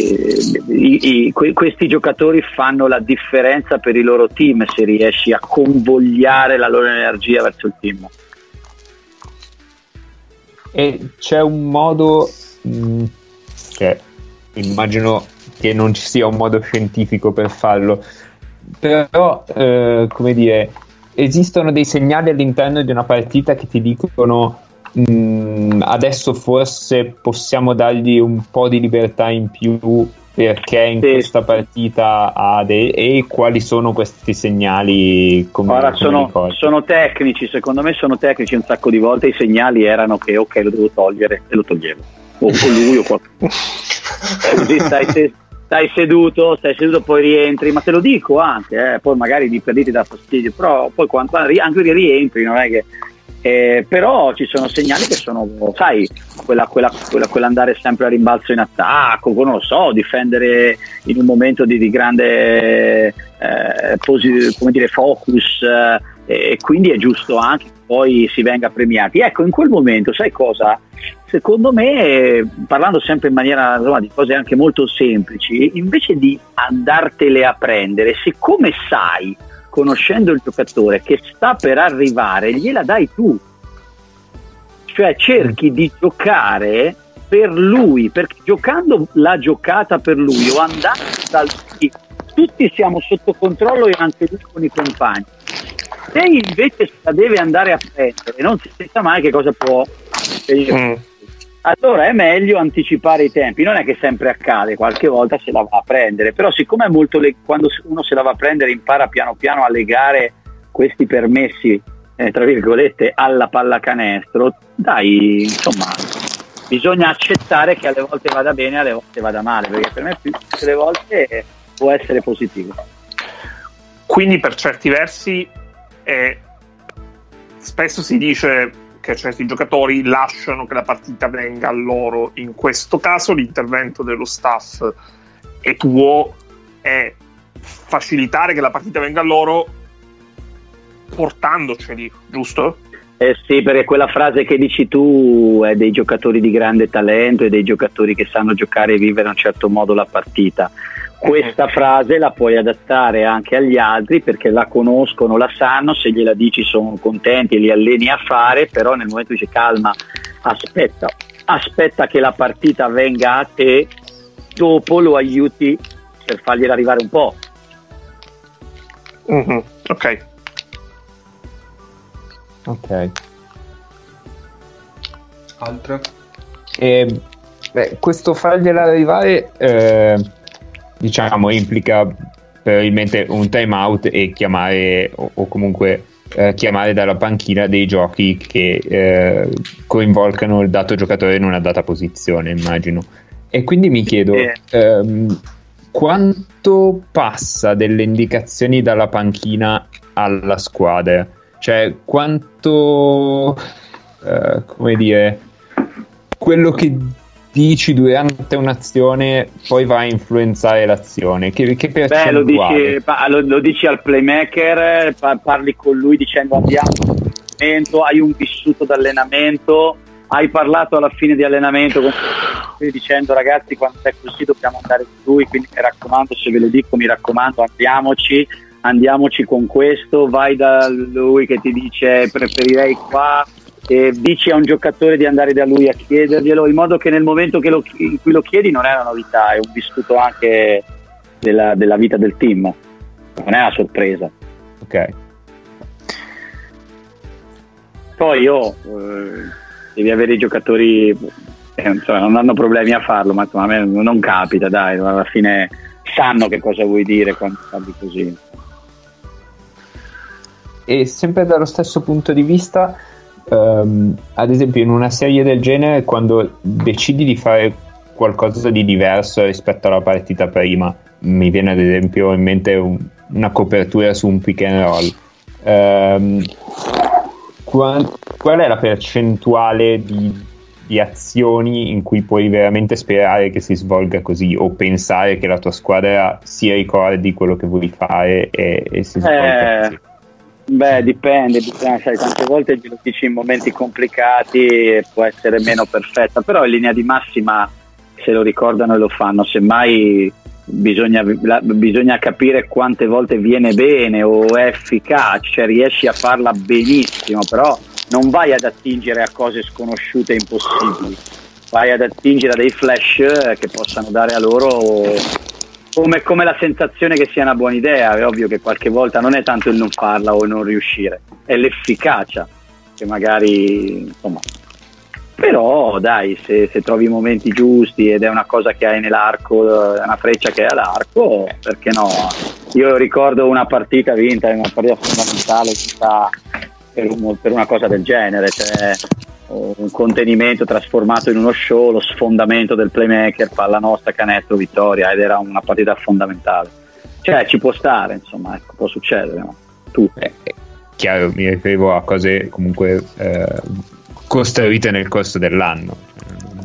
i, i, questi giocatori fanno la differenza per i loro team se riesci a convogliare la loro energia verso il team e c'è un modo mh, mm, che immagino che non ci sia un modo scientifico per farlo però eh, come dire esistono dei segnali all'interno di una partita che ti dicono mh, mm, adesso forse possiamo dargli un po' di libertà in più perché in sì. questa partita ha dei e quali sono questi segnali come, Ora come sono, sono, tecnici secondo me sono tecnici un sacco di volte i segnali erano che ok lo devo togliere e lo toglievo o, o lui o qualcuno così stai, stai, seduto stai seduto poi rientri ma te lo dico anche eh, poi magari di per lì ti dà fastidio però poi quando, anche rientri non è che eh, però ci sono segnali che sono, sai, quella, quella, quella, quell'andare sempre a rimbalzo in attacco, non lo so, difendere in un momento di, di grande eh, posi- dire, focus eh, e quindi è giusto anche che poi si venga premiati. Ecco, in quel momento, sai cosa? Secondo me, parlando sempre in maniera insomma, di cose anche molto semplici, invece di andartele a prendere, siccome sai conoscendo il giocatore che sta per arrivare, gliela dai tu. Cioè cerchi di giocare per lui, perché giocando la giocata per lui o andando dal tutti siamo sotto controllo e anche lui con i compagni. Se invece la deve andare a prendere, non si sa mai che cosa può mm allora è meglio anticipare i tempi. Non è che sempre accade, qualche volta se la va a prendere, però siccome è molto le- quando uno se la va a prendere impara piano piano a legare questi permessi, eh, tra virgolette, alla pallacanestro, dai, insomma, bisogna accettare che alle volte vada bene, alle volte vada male, perché per me più delle volte può essere positivo. Quindi per certi versi eh, spesso si dice che certi giocatori lasciano che la partita venga a loro. In questo caso l'intervento dello staff è tuo è facilitare che la partita venga a loro portandoceli, giusto? Eh sì, perché quella frase che dici tu è dei giocatori di grande talento e dei giocatori che sanno giocare e vivere in un certo modo la partita questa frase la puoi adattare anche agli altri perché la conoscono, la sanno, se gliela dici sono contenti e li alleni a fare, però nel momento dice calma, aspetta, aspetta che la partita venga a te, dopo lo aiuti per fargliela arrivare un po'. Mm-hmm. Ok. Ok. Altre? Eh, beh, questo fargliela arrivare... Eh diciamo implica probabilmente un time out e chiamare o, o comunque eh, chiamare dalla panchina dei giochi che eh, coinvolgano il dato giocatore in una data posizione immagino e quindi mi chiedo ehm, quanto passa delle indicazioni dalla panchina alla squadra? Cioè, quanto, eh, come dire, quello che dici durante un'azione poi va a influenzare l'azione? Che, che Beh, lo dici, pa- lo, lo dici, al playmaker, pa- parli con lui dicendo andiamo, hai un vissuto d'allenamento, hai parlato alla fine di allenamento con dicendo ragazzi quando è così dobbiamo andare su lui, quindi mi raccomando se ve lo dico mi raccomando andiamoci, andiamoci con questo, vai da lui che ti dice preferirei qua, dici a un giocatore di andare da lui a chiederglielo, in modo che nel momento che lo, in cui lo chiedi non è una novità, è un vissuto anche della, della vita del team, non è una sorpresa. Ok. Poi io eh, devi avere i giocatori, eh, insomma, non hanno problemi a farlo, ma insomma, a me non capita, dai, alla fine sanno che cosa vuoi dire quando parli così. E sempre dallo stesso punto di vista, um, ad esempio in una serie del genere quando decidi di fare qualcosa di diverso rispetto alla partita prima mi viene ad esempio in mente un, una copertura su un pick and roll. Um, qual, qual, è la percentuale di, di, azioni in cui puoi veramente sperare che si svolga così o pensare che la tua squadra si ricordi quello che vuoi fare e, e si svolga eh, così Beh, dipende, dipende sai, tante volte glielo dici in momenti complicati può essere meno perfetta, però in linea di massima se lo ricordano e lo fanno, semmai bisogna, bisogna capire quante volte viene bene o è efficace, cioè riesci a farla benissimo, però non vai ad attingere a cose sconosciute e impossibili, vai ad attingere a dei flash che possano dare a loro come, come, la sensazione che sia una buona idea, è ovvio che qualche volta non è tanto il non farla o il non riuscire, è l'efficacia che magari insomma. Però dai, se, se trovi i momenti giusti ed è una cosa che hai nell'arco, è una freccia che hai all'arco, perché no? Io ricordo una partita vinta, una partita fondamentale vinta per, un, per una cosa del genere, cioè un contenimento trasformato in uno show, lo sfondamento del playmaker, palla nostra, canestro, vittoria ed era una partita fondamentale. Cioè ci può stare, insomma, ecco, può succedere, no? Tutto. Eh, eh, chiaro, mi riferivo a cose comunque eh, costruite nel corso dell'anno.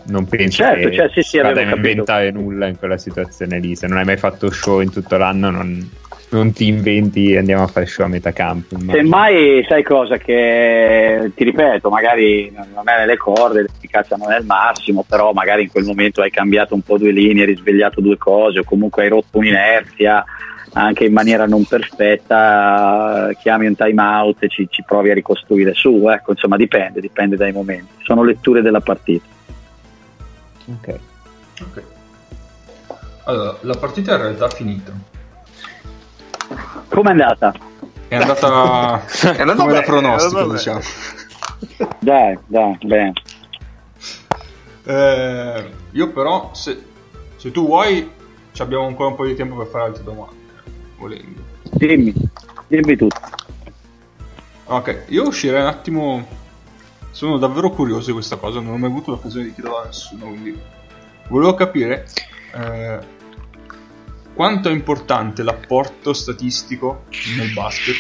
Non penso certo, che cioè, sì, sì, vada a inventare nulla in quella situazione lì. Se non hai mai fatto show in tutto l'anno, non, non ti inventi e andiamo a fare show a metà campo. Semmai sai cosa che ti ripeto, magari non è nelle corde, l'efficacia non è il massimo, però magari in quel momento hai cambiato un po' due linee, hai risvegliato due cose o comunque hai rotto un'inerzia anche in maniera non perfetta, chiami un time out e ci, ci provi a ricostruire su, ecco, insomma dipende, dipende dai momenti. Sono letture della partita. Ok. Ok. Allora, la partita in realtà è finita Com'è andata? È andata, è andata come bene, da pronostico, diciamo. Dai, dai, bene. Eh, io però, se, se, tu vuoi, abbiamo ancora un po' di tempo per fare altre domande, volendo. Dimmi, dimmi tutto. Ok, io uscirei un attimo... Sono davvero curioso di questa cosa, non ho mai avuto l'occasione di chiederla a nessuno, quindi volevo capire... Eh, quanto è importante l'apporto statistico nel basket?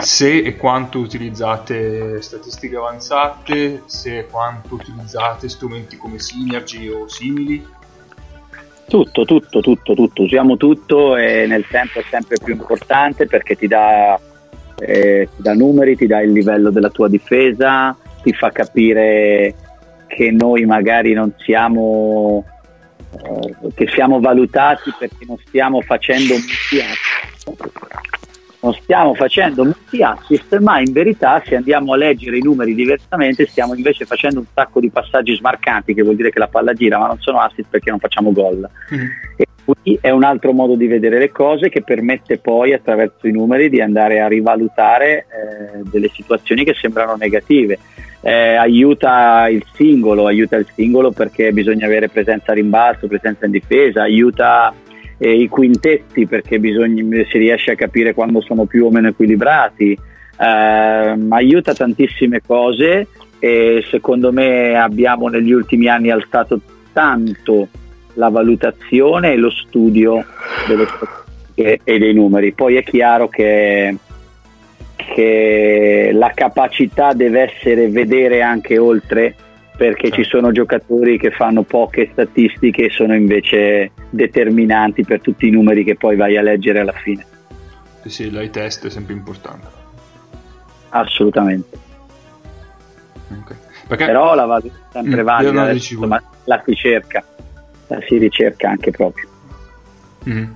Se e quanto utilizzate statistiche avanzate, se e quanto utilizzate strumenti come Synergy o simili? Tutto, tutto, tutto, tutto. Usiamo tutto e nel tempo è sempre più importante perché ti dà, eh, ti dà numeri, ti dà il livello della tua difesa, ti fa capire che noi magari non siamo eh, che siamo valutati perché non stiamo facendo molti assist. Non stiamo facendo molti assist, ma in verità se andiamo a leggere i numeri diversamente stiamo invece facendo un sacco di passaggi smarcanti, che vuol dire che la palla gira, ma non sono assist perché non facciamo gol. Mm. E qui è un altro modo di vedere le cose che permette poi attraverso i numeri di andare a rivalutare eh, delle situazioni che sembrano negative eh, aiuta il singolo, aiuta il singolo perché bisogna avere presenza a rimbalzo, presenza in difesa, aiuta eh, i quintetti perché bisogna, si riesce a capire quando sono più o meno equilibrati, eh, aiuta tantissime cose e secondo me abbiamo negli ultimi anni alzato tanto la valutazione e lo studio dello sport e, e dei numeri. Poi è chiaro che, che la capacità deve essere vedere anche oltre perché Certo. ci sono giocatori che fanno poche statistiche e sono invece determinanti per tutti i numeri che poi vai a leggere alla fine. Sì, sì, l'high test è sempre importante. Assolutamente. Ok. Perché Però la valuta è sempre Mm, valida, adesso, insomma, la si cerca, la si ricerca anche proprio. Mhm.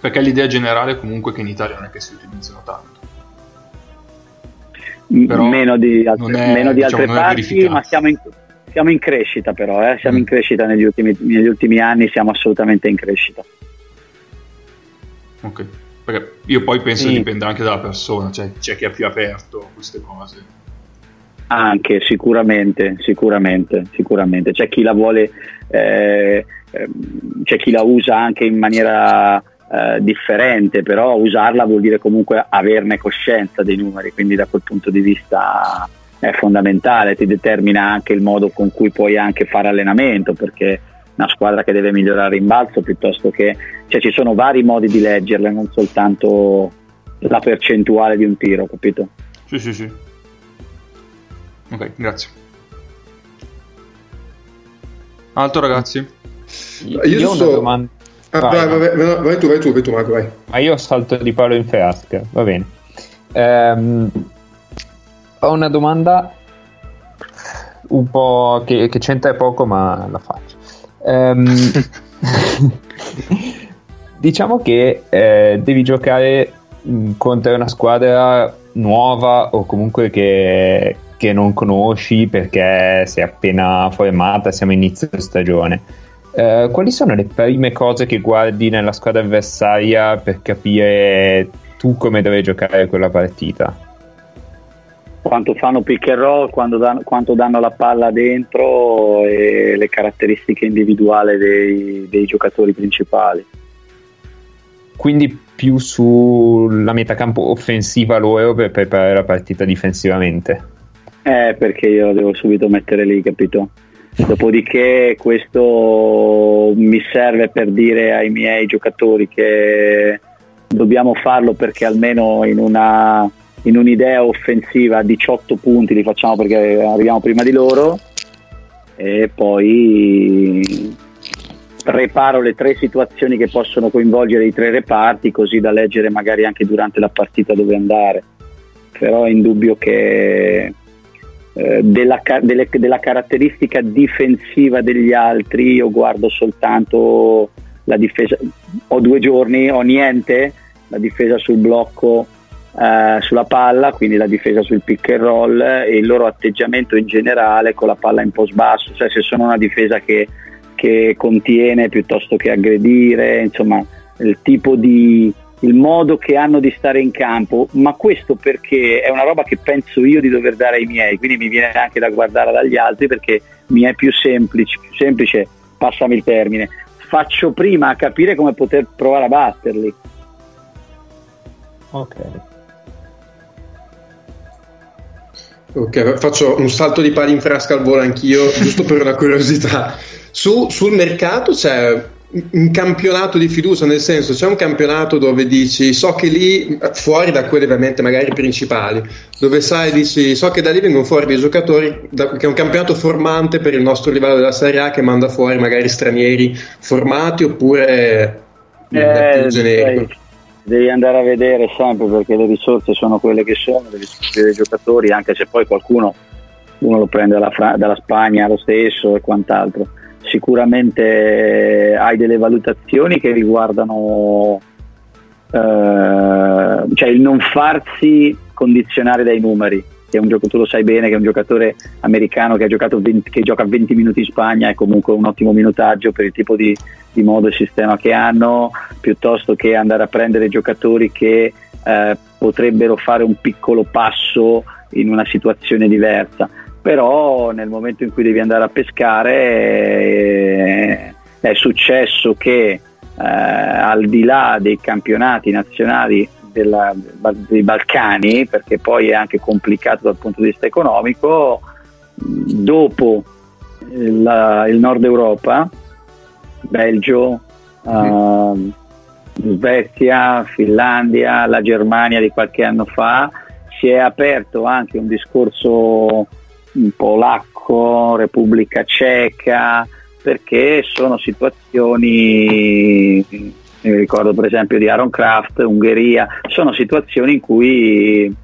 Perché l'idea generale comunque che in Italia non è che si utilizzano tanto. Però meno di, altre, è, meno di diciamo, altre parti, ma siamo in, siamo in crescita però, eh? siamo Mm. in crescita negli ultimi, negli ultimi anni, siamo assolutamente in crescita. Ok. Perché io poi penso Sì. che dipenda anche dalla persona, cioè c'è chi è più aperto a queste cose. Anche sicuramente, sicuramente, sicuramente. C'è chi la vuole, eh, ehm, c'è chi la usa anche in maniera eh, differente, però usarla vuol dire comunque averne coscienza dei numeri, quindi da quel punto di vista è fondamentale, ti determina anche il modo con cui puoi anche fare allenamento, perché una squadra che deve migliorare in balzo piuttosto che, cioè ci sono vari modi di leggerle, non soltanto la percentuale di un tiro, capito? Sì, sì, sì. Ok, grazie. Altro ragazzi? Io, Io ho so- una domanda. Ah, Vai, vai, vai, vai, tu, vai tu, vai tu, Marco, vai. Ma io salto di palo in frasca, va bene. Ehm, ho una domanda un po' che, che c'entra poco, ma la faccio. Ehm, diciamo che eh, devi giocare mh, contro una squadra nuova o comunque che, che non conosci perché sei appena formata, siamo inizio stagione. Eh, quali sono le prime cose che guardi nella squadra avversaria per capire tu come devi giocare quella partita? quanto fanno pick and roll, danno- quanto danno la palla dentro e le caratteristiche individuali dei, dei giocatori principali. Quindi più sulla metacampo offensiva loro per preparare la partita difensivamente. Eh, perché io la devo subito mettere lì, capito? Dopodiché questo mi serve per dire ai miei giocatori che dobbiamo farlo perché almeno in, una, in un'idea offensiva a 18 punti li facciamo perché arriviamo prima di loro. E poi preparo le tre situazioni che possono coinvolgere i tre reparti così da leggere magari anche durante la partita dove andare. Però è indubbio che eh, della, delle- della caratteristica difensiva degli altri io guardo soltanto la difesa ho due giorni ho niente la difesa sul blocco eh, sulla palla quindi la difesa sul pick and roll e il loro atteggiamento in generale con la palla in post basso cioè se sono una difesa che, che contiene piuttosto che aggredire insomma il tipo di il modo che hanno di stare in campo, ma questo perché è una roba che penso io di dover dare ai miei, quindi mi viene anche da guardare dagli altri perché mi è più semplice, più semplice, passami il termine, faccio prima a capire come poter provare a batterli. Ok. Ok, faccio un salto di pali in frasca al volo anch'io, giusto per una curiosità. Su- sul mercato c'è un campionato di fiducia, nel senso c'è un campionato dove dici so che lì, fuori da quelli ovviamente magari principali, dove sai, dici so che da lì vengono fuori dei giocatori, da- che è un campionato formante per il nostro livello della Serie A che manda fuori magari stranieri formati oppure Eh, più generico. sai, devi andare a vedere sempre perché le risorse sono quelle che sono, devi scoprire i giocatori, anche se poi qualcuno uno lo prende dalla, Fra- dalla Spagna lo stesso e quant'altro. Sicuramente hai delle valutazioni che riguardano eh, cioè il non farsi condizionare dai numeri. Che un gioco, tu lo sai bene che è un giocatore americano che, ha giocato 20 che gioca 20 minuti in Spagna è comunque un ottimo minutaggio per il tipo di, di modo e sistema che hanno, piuttosto che andare a prendere giocatori che eh, potrebbero fare un piccolo passo in una situazione diversa. Però nel momento in cui devi andare a pescare eh, è successo che eh, al di là dei campionati nazionali della- dei Balcani, perché poi è anche complicato dal punto di vista economico, dopo la- il Nord Europa, Belgio, ehm, Svezia, Finlandia, la Germania di qualche anno fa, si è aperto anche un discorso polacco, Repubblica Ceca, perché sono situazioni, mi ricordo per esempio di Aaron Kraft, Ungheria, sono situazioni in cui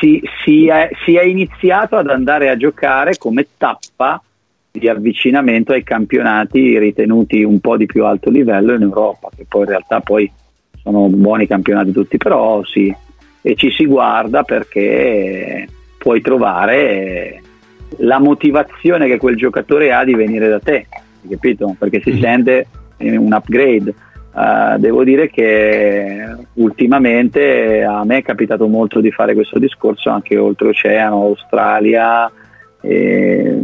si, si, è, si, è, iniziato ad andare a giocare come tappa di avvicinamento ai campionati ritenuti un po' di più alto livello in Europa, che poi in realtà poi sono buoni campionati tutti, però sì, e ci si guarda perché puoi trovare la motivazione che quel giocatore ha di venire da te, capito? Perché si mm. sente un upgrade. Uh, devo dire che ultimamente a me è capitato molto di fare questo discorso anche oltreoceano, Australia, e,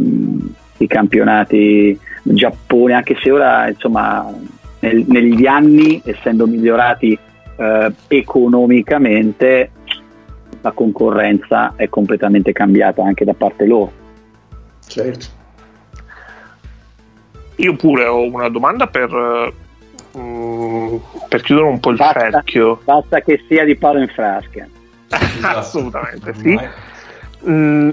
i campionati Giappone, anche se ora insomma nel, negli anni, essendo migliorati uh, economicamente, la concorrenza è completamente cambiata anche da parte loro. Certo. Io pure ho una domanda per, um, per chiudere un po' il basta, cerchio. Basta che sia di palo in frasca. Assolutamente sì. Mm,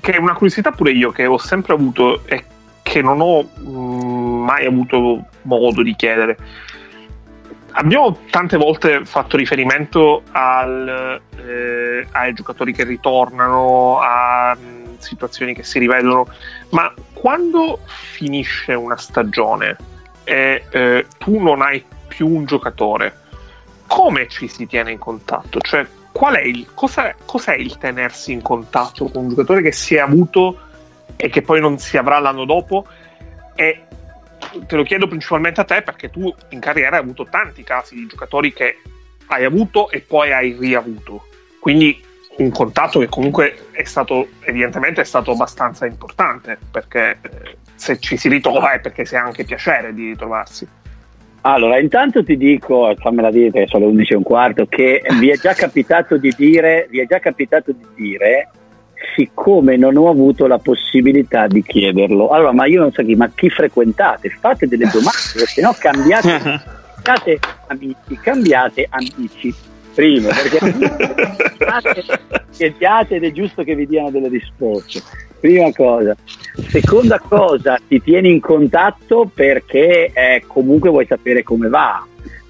che è una curiosità pure io che ho sempre avuto e che non ho mm, mai avuto modo di chiedere. Abbiamo tante volte fatto riferimento al, eh, ai giocatori che ritornano, a mm, situazioni che si rivedono, ma quando finisce una stagione e eh, tu non hai più un giocatore, come ci si tiene in contatto? Cioè, qual è il, cos'è, cos'è il tenersi in contatto con un giocatore che si è avuto e che poi non si avrà l'anno dopo? E te lo chiedo principalmente a te perché tu in carriera hai avuto tanti casi di giocatori che hai avuto e poi hai riavuto. Quindi un contatto che comunque è stato evidentemente è stato abbastanza importante perché eh, se ci si ritrova è perché si ha anche piacere di ritrovarsi. Allora, intanto ti dico, fammela dire che sono le 11 e un quarto, che vi è già capitato di dire, vi è già capitato di dire siccome non ho avuto la possibilità di chiederlo. Allora, ma io non so chi, ma chi frequentate? Fate delle domande, se no cambiate, cambiate amici, cambiate amici. Primo, perché chiediate ed è giusto che vi diano delle risposte. Prima cosa. Seconda cosa, ti tieni in contatto perché eh, comunque vuoi sapere come va.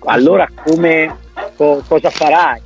Allora come, co- cosa farai?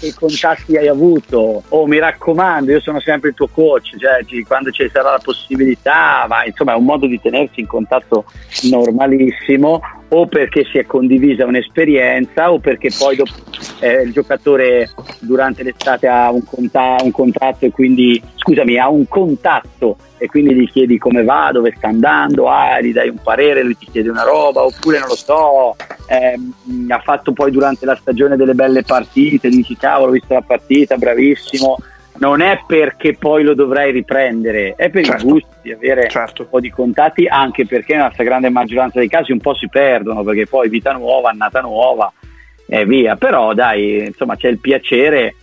Che contatti hai avuto? Oh mi raccomando io sono sempre il tuo coach cioè, quando ci sarà la possibilità ma insomma è un modo di tenersi in contatto normalissimo o perché si è condivisa un'esperienza o perché poi dopo, eh, il giocatore durante l'estate ha un, conta- un contratto e quindi scusami ha un contatto e quindi gli chiedi come va, dove sta andando, ah, gli dai un parere, lui ti chiede una roba, oppure non lo so, ehm, ha fatto poi durante la stagione delle belle partite, dici cavolo, ho visto la partita, bravissimo. Non è perché poi lo dovrai riprendere, è per certo. il gusto di avere certo. un po' di contatti, anche perché nella stragrande maggioranza dei casi un po' si perdono, perché poi vita nuova, annata nuova e via. Però dai, insomma, c'è il piacere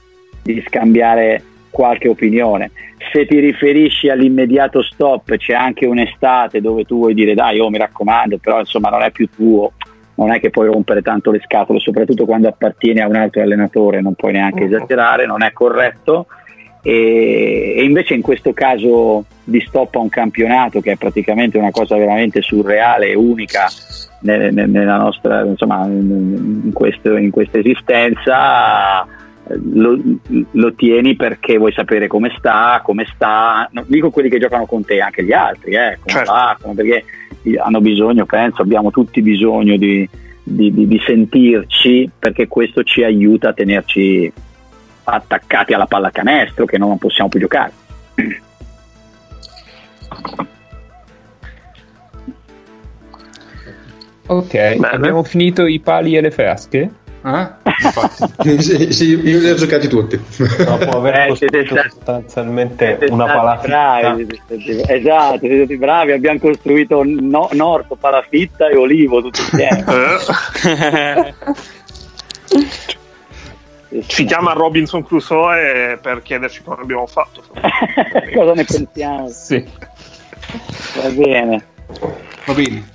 di scambiare qualche opinione. Se ti riferisci all'immediato stop, c'è anche un'estate dove tu vuoi dire dai, oh mi raccomando, però insomma non è più tuo, non è che puoi rompere tanto le scatole, soprattutto quando appartiene a un altro allenatore, non puoi neanche esagerare, non è corretto. E, e, invece in questo caso di stop a un campionato che è praticamente una cosa veramente surreale e unica nella nostra insomma in, questo, in questa esistenza lo, lo, tieni perché vuoi sapere come sta, come sta, non dico quelli che giocano con te, anche gli altri, eh, come certo. va, come, perché hanno bisogno, penso, abbiamo tutti bisogno di, di, di, di, sentirci perché questo ci aiuta a tenerci attaccati alla pallacanestro che non possiamo più giocare. Ok, Bene. abbiamo finito i pali e le frasche? Eh? sì, sì, io li ho giocati tutti. Dopo aver eh, siete sostanzialmente una palafitta. esatto, siete stati bravi. Abbiamo costruito no, Norco, palafitta e olivo tutti insieme. Ci chiama Robinson Crusoe per chiederci come abbiamo fatto. Cosa ne pensiamo? Sì. Va bene. Va bene.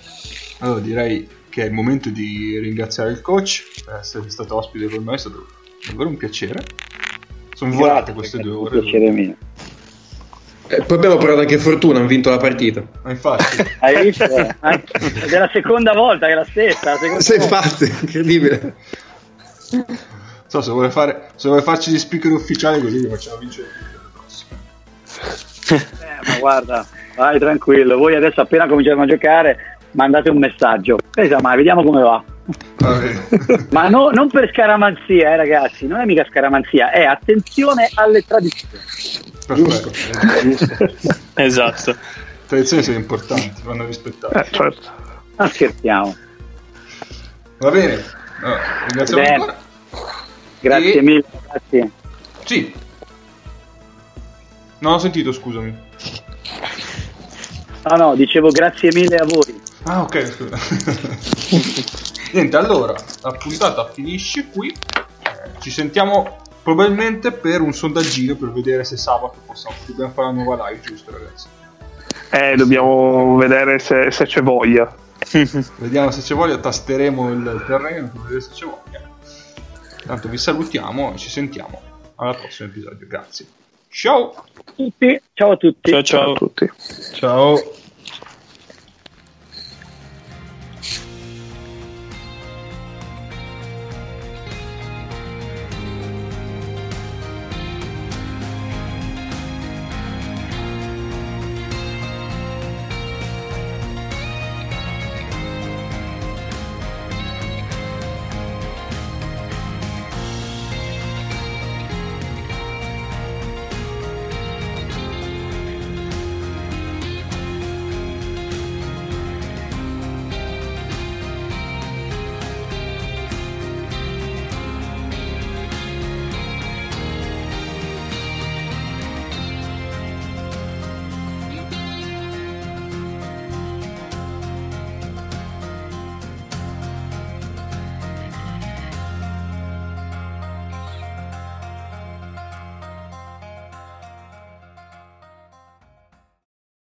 Allora direi che è il momento di ringraziare il coach per essere stato ospite con noi, è stato davvero un piacere. Sono volate queste due ore. Piacere mio. Eh, poi abbiamo parlato anche fortuna, hanno vinto la partita. Ma infatti, Hai visto? Ed è la seconda volta che è la stessa. la Sei volta. fatto, incredibile. Non so se vuole, fare, se vuole farci gli speaker ufficiali così li facciamo vincere il. Eh, ma guarda, vai tranquillo. Voi adesso appena cominciamo a giocare, mandate un messaggio. Pensa mai, vediamo come va. Ma no- non per scaramanzia, eh, ragazzi, non è mica scaramanzia, è attenzione alle tradizioni. Perfetto. Esatto. Tradizioni sono importanti, vanno rispettate. Eh, certo. Non scherziamo. Va bene, allora, ringraziamo Bene. ancora. Grazie E- mille, ragazzi. Sì. Non ho sentito, scusami. No, no, dicevo grazie mille a voi. Ah, ok, scusa. Niente, allora, la puntata finisce qui. Eh, Ci sentiamo probabilmente per un sondaggino per vedere se sabato possiamo dobbiamo fare una nuova live, giusto ragazzi? Eh, dobbiamo vedere se, se c'è voglia. Vediamo se c'è voglia, tasteremo il terreno per vedere se c'è voglia. Tanto vi salutiamo e ci sentiamo al prossimo episodio. Grazie. Ciao! Tutti, ciao a tutti. Ciao Ciao ciao. a tutti. Ciao.